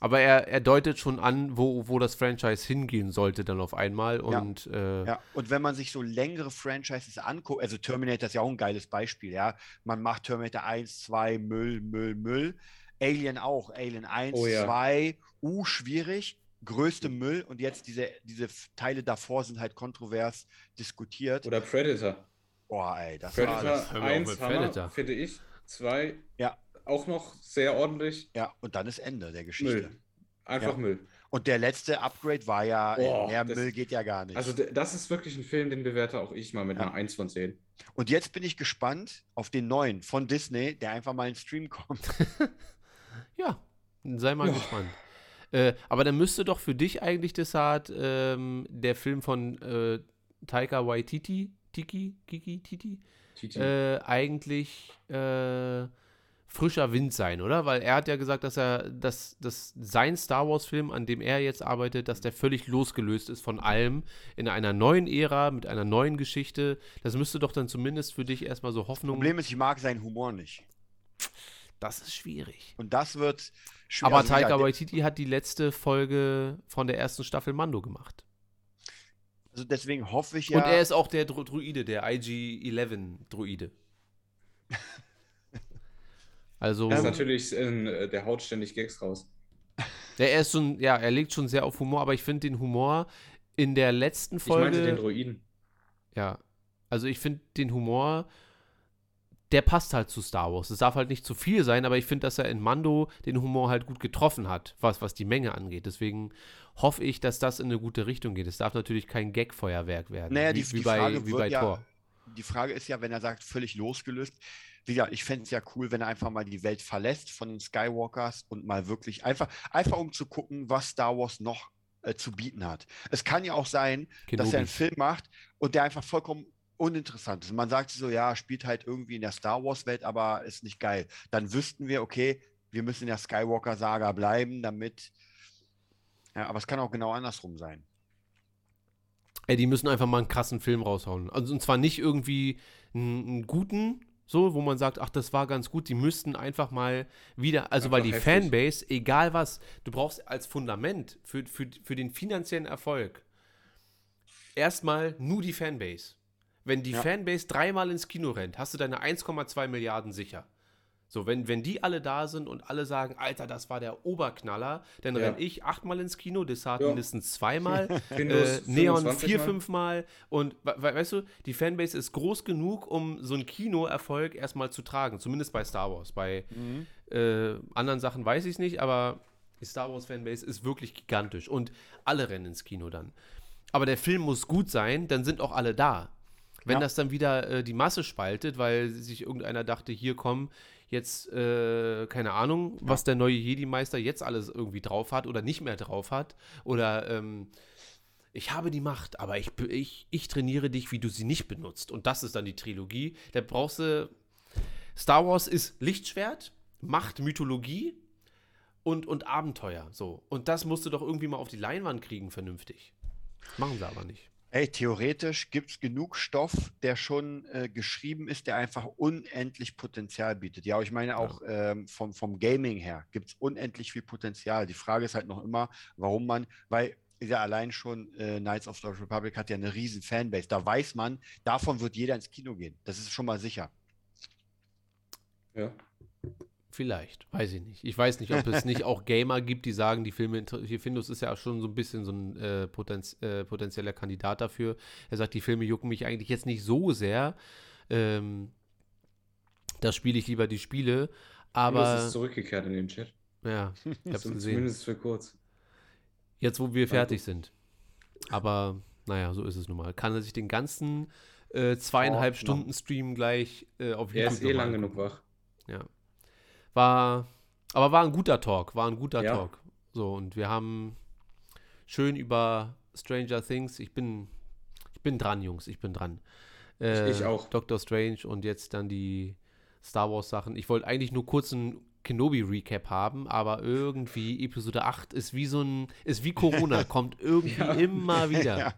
Aber er, er deutet schon an, wo, wo das Franchise hingehen sollte dann auf einmal. Und ja. Äh, ja, und wenn man sich so längere Franchises anguckt, also Terminator ist ja auch ein geiles Beispiel, ja. Man macht Terminator 1, 2, Müll, Müll, Müll. Alien auch. Alien 1, oh, ja. 2, uh, schwierig, größte Müll und jetzt diese, diese Teile davor sind halt kontrovers diskutiert. Oder Predator. Boah, ey, das Predator war alles. 1 Hammer, finde ich. 2 ja. auch noch sehr ordentlich. Ja, und dann ist Ende der Geschichte. Müll. Einfach ja. Müll. Und der letzte Upgrade war ja, oh, mehr Müll geht ja gar nicht. Also das ist wirklich ein Film, den bewerte auch ich mal mit ja. einer 1 von 10. Und jetzt bin ich gespannt auf den neuen von Disney, der einfach mal in den Stream kommt. ja, sei mal gespannt. Äh, aber dann müsste doch für dich eigentlich, Desart, ähm, der Film von äh, Taika Waititi, Tiki, Kiki, Titi, Titi. Äh, eigentlich äh, frischer Wind sein, oder? Weil er hat ja gesagt, dass er, dass, dass sein Star Wars-Film, an dem er jetzt arbeitet, dass der völlig losgelöst ist von allem, in einer neuen Ära, mit einer neuen Geschichte. Das müsste doch dann zumindest für dich erstmal so Hoffnung. Problem ist, ich mag seinen Humor nicht. Das ist schwierig. Und das wird schwierig. Aber also, Taika ja, Waititi hat die letzte Folge von der ersten Staffel Mando gemacht. Also deswegen hoffe ich ja. Und er ist auch der Dru Druide, der IG-11-Druide. Also. Er ist natürlich in, äh, der haut ständig Gags raus. Ja, er ist schon, ja, er legt schon sehr auf Humor, aber ich finde den Humor in der letzten Folge. Ich meinte den Druiden. Ja. Also ich finde den Humor, der passt halt zu Star Wars. Es darf halt nicht zu viel sein, aber ich finde, dass er in Mando den Humor halt gut getroffen hat, was, was die Menge angeht. Deswegen hoffe ich, dass das in eine gute Richtung geht. Es darf natürlich kein Gag-Feuerwerk werden. Naja, die, wie, die Frage bei, wie bei ja. Die Frage ist ja, wenn er sagt, völlig losgelöst, wie gesagt, ich fände es ja cool, wenn er einfach mal die Welt verlässt von den Skywalkers und mal wirklich einfach, einfach um zu gucken, was Star Wars noch äh, zu bieten hat. Es kann ja auch sein, Kenobi. dass er einen Film macht und der einfach vollkommen uninteressant ist. Man sagt so, ja, spielt halt irgendwie in der Star Wars-Welt, aber ist nicht geil. Dann wüssten wir, okay, wir müssen in der Skywalker-Saga bleiben, damit. Ja, aber es kann auch genau andersrum sein. Ey, die müssen einfach mal einen krassen Film raushauen. Also, und zwar nicht irgendwie einen, einen guten, so, wo man sagt, ach, das war ganz gut, die müssten einfach mal wieder, also einfach weil die heftig. Fanbase, egal was, du brauchst als Fundament für, für, für den finanziellen Erfolg erstmal nur die Fanbase. Wenn die ja. Fanbase dreimal ins Kino rennt, hast du deine 1,2 Milliarden sicher. So, wenn, wenn die alle da sind und alle sagen, Alter, das war der Oberknaller, dann ja. renne ich achtmal ins Kino, Desart ja. mindestens zweimal, äh, Neon vier, fünfmal und we weißt du, die Fanbase ist groß genug, um so einen Kinoerfolg erstmal zu tragen, zumindest bei Star Wars. Bei mhm. äh, anderen Sachen weiß ich es nicht, aber die Star Wars Fanbase ist wirklich gigantisch und alle rennen ins Kino dann. Aber der Film muss gut sein, dann sind auch alle da. Wenn ja. das dann wieder äh, die Masse spaltet, weil sich irgendeiner dachte, hier komm, jetzt, äh, keine Ahnung, ja. was der neue Jedi-Meister jetzt alles irgendwie drauf hat oder nicht mehr drauf hat. Oder ähm, ich habe die Macht, aber ich, ich, ich trainiere dich, wie du sie nicht benutzt. Und das ist dann die Trilogie. Da brauchst du. Star Wars ist Lichtschwert, Macht, Mythologie und, und Abenteuer. So. Und das musst du doch irgendwie mal auf die Leinwand kriegen, vernünftig. Machen sie aber nicht. Ey, theoretisch gibt es genug Stoff, der schon äh, geschrieben ist, der einfach unendlich Potenzial bietet. Ja, ich meine auch ja. ähm, vom, vom Gaming her gibt es unendlich viel Potenzial. Die Frage ist halt noch immer, warum man, weil ja allein schon äh, Knights of the Republic hat ja eine riesen Fanbase. Da weiß man, davon wird jeder ins Kino gehen. Das ist schon mal sicher. Ja. Vielleicht, weiß ich nicht. Ich weiß nicht, ob es nicht auch Gamer gibt, die sagen, die Filme, hier Findus ist ja schon so ein bisschen so ein äh, potenz, äh, potenzieller Kandidat dafür. Er sagt, die Filme jucken mich eigentlich jetzt nicht so sehr. Ähm, da spiele ich lieber die Spiele. Aber. Das ist zurückgekehrt in den Chat. Ja, ich hab's gesehen. Zumindest für kurz. Jetzt, wo wir fertig sind. Aber, naja, so ist es nun mal. Kann er sich den ganzen äh, zweieinhalb oh, Stunden Stream gleich äh, auf YouTube Er ist eh lang genug wach. Ja. War, aber war ein guter Talk, war ein guter ja. Talk. So, und wir haben schön über Stranger Things, ich bin, ich bin dran, Jungs, ich bin dran. Äh, ich, auch. Doctor Strange und jetzt dann die Star Wars Sachen. Ich wollte eigentlich nur kurz einen Kenobi-Recap haben, aber irgendwie Episode 8 ist wie so ein, ist wie Corona, kommt irgendwie ja. immer wieder. Ja.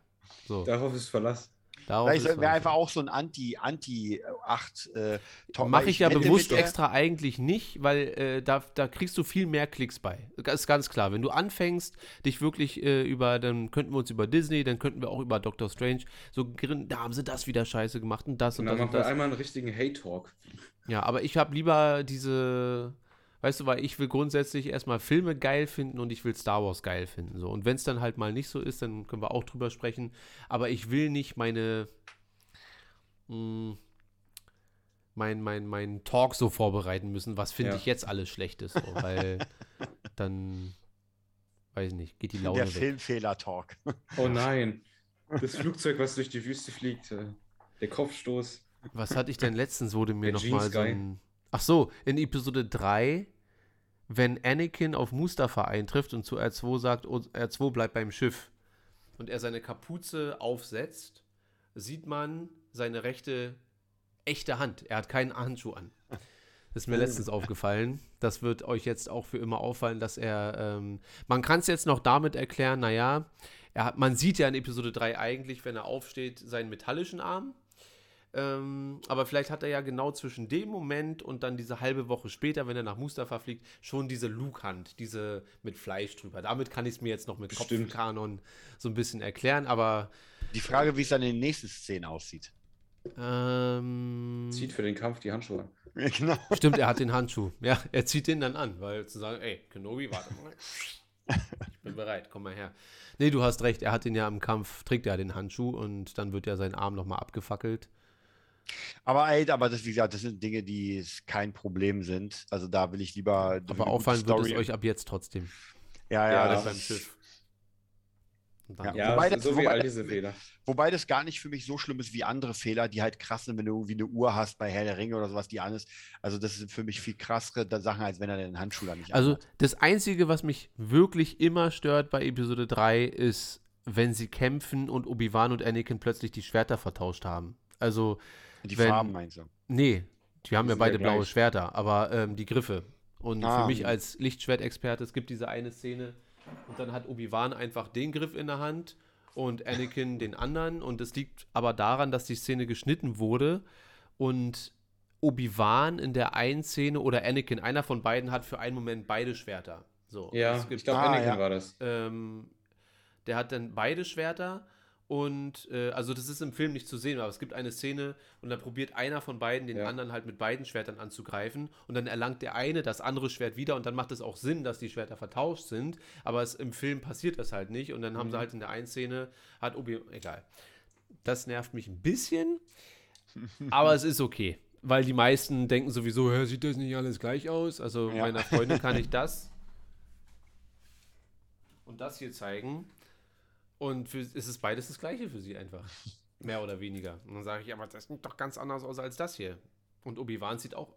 So. Darauf ist Verlass. Darauf Vielleicht ist wäre einfach auch so ein Anti, Anti 8 äh, Talk, Mache weil ich ja bewusst extra eigentlich nicht, weil äh, da, da kriegst du viel mehr Klicks bei. Das ist ganz klar. Wenn du anfängst, dich wirklich äh, über, dann könnten wir uns über Disney, dann könnten wir auch über Doctor Strange, so, da haben sie das wieder scheiße gemacht und das Und und, dann das und machen wir das. einmal einen richtigen Hate-Talk. Ja, aber ich habe lieber diese, weißt du, weil ich will grundsätzlich erstmal Filme geil finden und ich will Star Wars geil finden. So. Und wenn es dann halt mal nicht so ist, dann können wir auch drüber sprechen. Aber ich will nicht meine, mh, mein, mein, mein Talk so vorbereiten müssen, was finde Ja. ich jetzt alles Schlechtes. So, weil dann, weiß ich nicht, geht die Laune Der. Filmfehler-Talk. Oh nein. Das Flugzeug, was durch die Wüste fliegt. äh, Der Kopfstoß. Was hatte ich denn letztens, wurde mir Der noch mal Jeans so Guy. ein. Ach so, in Episode 3, wenn Anakin auf Mustafa eintrifft und zu R2 sagt, oh, R2 bleibt beim Schiff und er seine Kapuze aufsetzt, sieht man seine rechte echte Hand. Er hat keinen Handschuh an. Das ist mir Oh. letztens aufgefallen. Das wird euch jetzt auch für immer auffallen, dass er. Ähm, man kann es jetzt noch damit erklären, naja, er hat, man sieht ja in Episode 3 eigentlich, wenn er aufsteht, seinen metallischen Arm. Ähm, aber vielleicht hat er ja genau zwischen dem Moment und dann diese halbe Woche später, wenn er nach Mustafa fliegt, schon diese Luke-Hand, diese mit Fleisch drüber. Damit kann ich es mir jetzt noch mit Bestimmt. Kopfkanon so ein bisschen erklären, aber Die Frage, wie es dann in den nächsten Szenen aussieht. ähm, Zieht für den Kampf die Handschuhe an. genau. stimmt, er hat den Handschuh. Ja, er zieht den dann an, weil zu sagen, ey, Kenobi, warte mal. Ich bin bereit, komm mal her. Nee, du hast recht, er hat den ja im Kampf, trägt er den Handschuh und dann wird ja sein Arm nochmal abgefackelt. Aber ey, aber das, wie gesagt, das sind Dinge, die kein Problem sind. Also da will ich lieber. Aber auffallen wird es euch ab jetzt trotzdem. Ja, Ja, ja. Das ist- Schiff. Und Ja. Ja, Wobei so das- wie wobei all diese Fehler. Wobei das gar nicht für mich so schlimm ist wie andere Fehler, die halt krass sind, wenn du irgendwie eine Uhr hast bei Herr der Ringe oder sowas, die an ist. Also das sind für mich viel krassere Sachen, als wenn er den Handschuh da nicht Also anhat. das Einzige, was mich wirklich immer stört bei Episode 3, ist, wenn sie kämpfen und Obi-Wan und Anakin plötzlich die Schwerter vertauscht haben. Also, Die wenn- Farben meinst du? nee, die haben Die ja beide ja blaue. Schwerter, aber ähm, die Griffe. Und Ah. für mich als Lichtschwertexperte, es gibt diese eine Szene und dann hat Obi-Wan einfach den Griff in der Hand und Anakin den anderen und es liegt aber daran, dass die Szene geschnitten wurde und Obi-Wan in der einen Szene oder Anakin, einer von beiden hat für einen Moment beide Schwerter. So, Ja, es gibt ich glaube, Ah, Anakin ja. war das. ähm, der hat dann beide Schwerter und äh, also das ist im Film nicht zu sehen, aber es gibt eine Szene und dann probiert einer von beiden den Ja. anderen halt mit beiden Schwertern anzugreifen und dann erlangt der eine das andere Schwert wieder und dann macht es auch Sinn, dass die Schwerter vertauscht sind, aber es, im Film passiert das halt nicht und dann haben sie halt in der einen Szene hat Obi egal. Das nervt mich ein bisschen, aber es ist okay. Weil die meisten denken sowieso, "Hä, sieht das nicht alles gleich aus? Also Ja. meiner Freundin kann ich das und das hier zeigen. Und für, ist es beides das gleiche für sie einfach. Mehr oder weniger. Und dann sage ich, aber das sieht doch ganz anders aus als das hier. Und Obi-Wan sieht auch.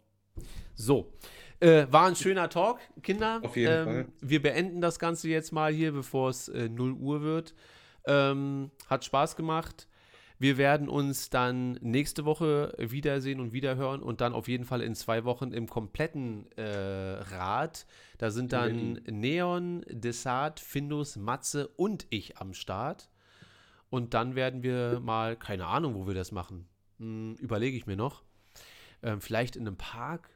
So. Äh, war ein schöner Talk, Kinder. Auf jeden ähm, Fall. Wir beenden das Ganze jetzt mal hier, bevor es äh, 0 Uhr wird. Ähm, hat Spaß gemacht. Wir werden uns dann nächste Woche wiedersehen und wiederhören und dann auf jeden Fall in zwei Wochen im kompletten äh, Rat. Da sind dann Neon, Desart, Findus, Matze und ich am Start. Und dann werden wir mal, keine Ahnung, wo wir das machen. Hm, Überlege ich mir noch. Ähm, vielleicht in einem Park.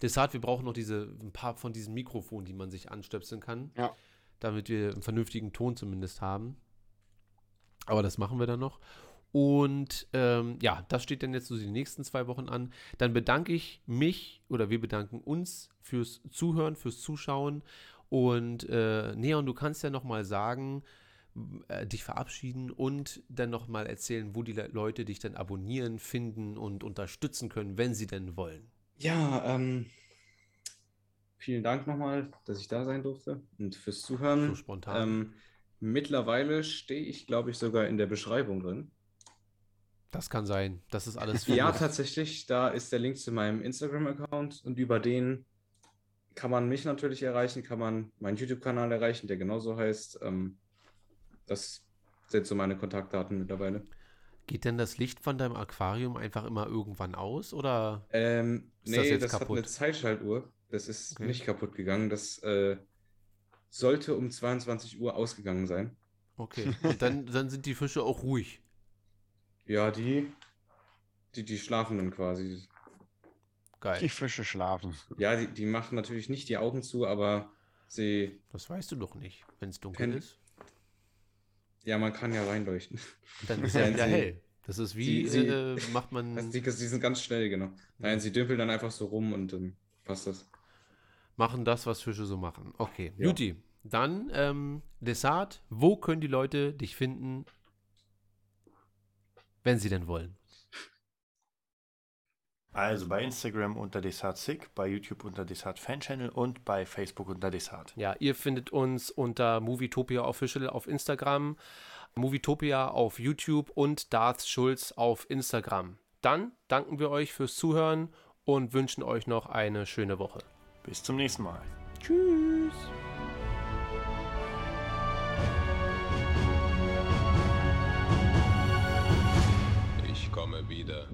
Desart, wir brauchen noch diese, ein paar von diesen Mikrofonen, die man sich anstöpseln kann. Ja. Damit wir einen vernünftigen Ton zumindest haben. Aber das machen wir dann noch. Und ähm, ja, das steht dann jetzt so die nächsten zwei Wochen an. Dann bedanke ich mich oder wir bedanken uns fürs Zuhören, fürs Zuschauen. Und äh, Neon, du kannst ja noch mal sagen, äh, dich verabschieden und dann noch mal erzählen, wo die Le Leute dich dann abonnieren, finden und unterstützen können, wenn sie denn wollen. Ja, ähm, vielen Dank nochmal, dass ich da sein durfte und fürs Zuhören. So spontan. Ähm, mittlerweile stehe ich, glaube ich, sogar in der Beschreibung drin. Das kann sein. Das ist alles Ja, Findus. tatsächlich, da ist der Link zu meinem Instagram-Account und über den kann man mich natürlich erreichen, kann man meinen YouTube-Kanal erreichen, der genauso heißt. Ähm, das sind so meine Kontaktdaten mittlerweile. Geht denn das Licht von deinem Aquarium einfach immer irgendwann aus oder Ähm, ist das nee, jetzt das hat eine Zeitschaltuhr. Das ist Okay. nicht kaputt gegangen. Das äh, sollte um 22 Uhr ausgegangen sein. Okay. Und dann, dann sind die Fische auch ruhig. Ja, die, die, die schlafen dann quasi. Geil. Die Fische schlafen. Ja, die, die machen natürlich nicht die Augen zu, aber sie. Das weißt du doch nicht, wenn es dunkel Pen- ist. Ja, man kann ja reinleuchten. Dann ist ja wieder hell. Das ist wie, Sie- sie- äh, macht man. Also die, die sind ganz schnell, genau. Nein, sie dümpeln dann einfach so rum und dann passt das. Machen das, was Fische so machen. Okay, Ja. Juti. Dann, ähm, Desart, wo können die Leute dich finden, wenn sie denn wollen? Also bei Instagram unter DesartSick, bei YouTube unter Desart Fan Channel und bei Facebook unter Desart. Ja, ihr findet uns unter Movietopia Official auf Instagram, Movietopia auf YouTube und Darth Schulz auf Instagram. Dann danken wir euch fürs Zuhören und wünschen euch noch eine schöne Woche. Bis zum nächsten Mal. Tschüss. Ich komme wieder.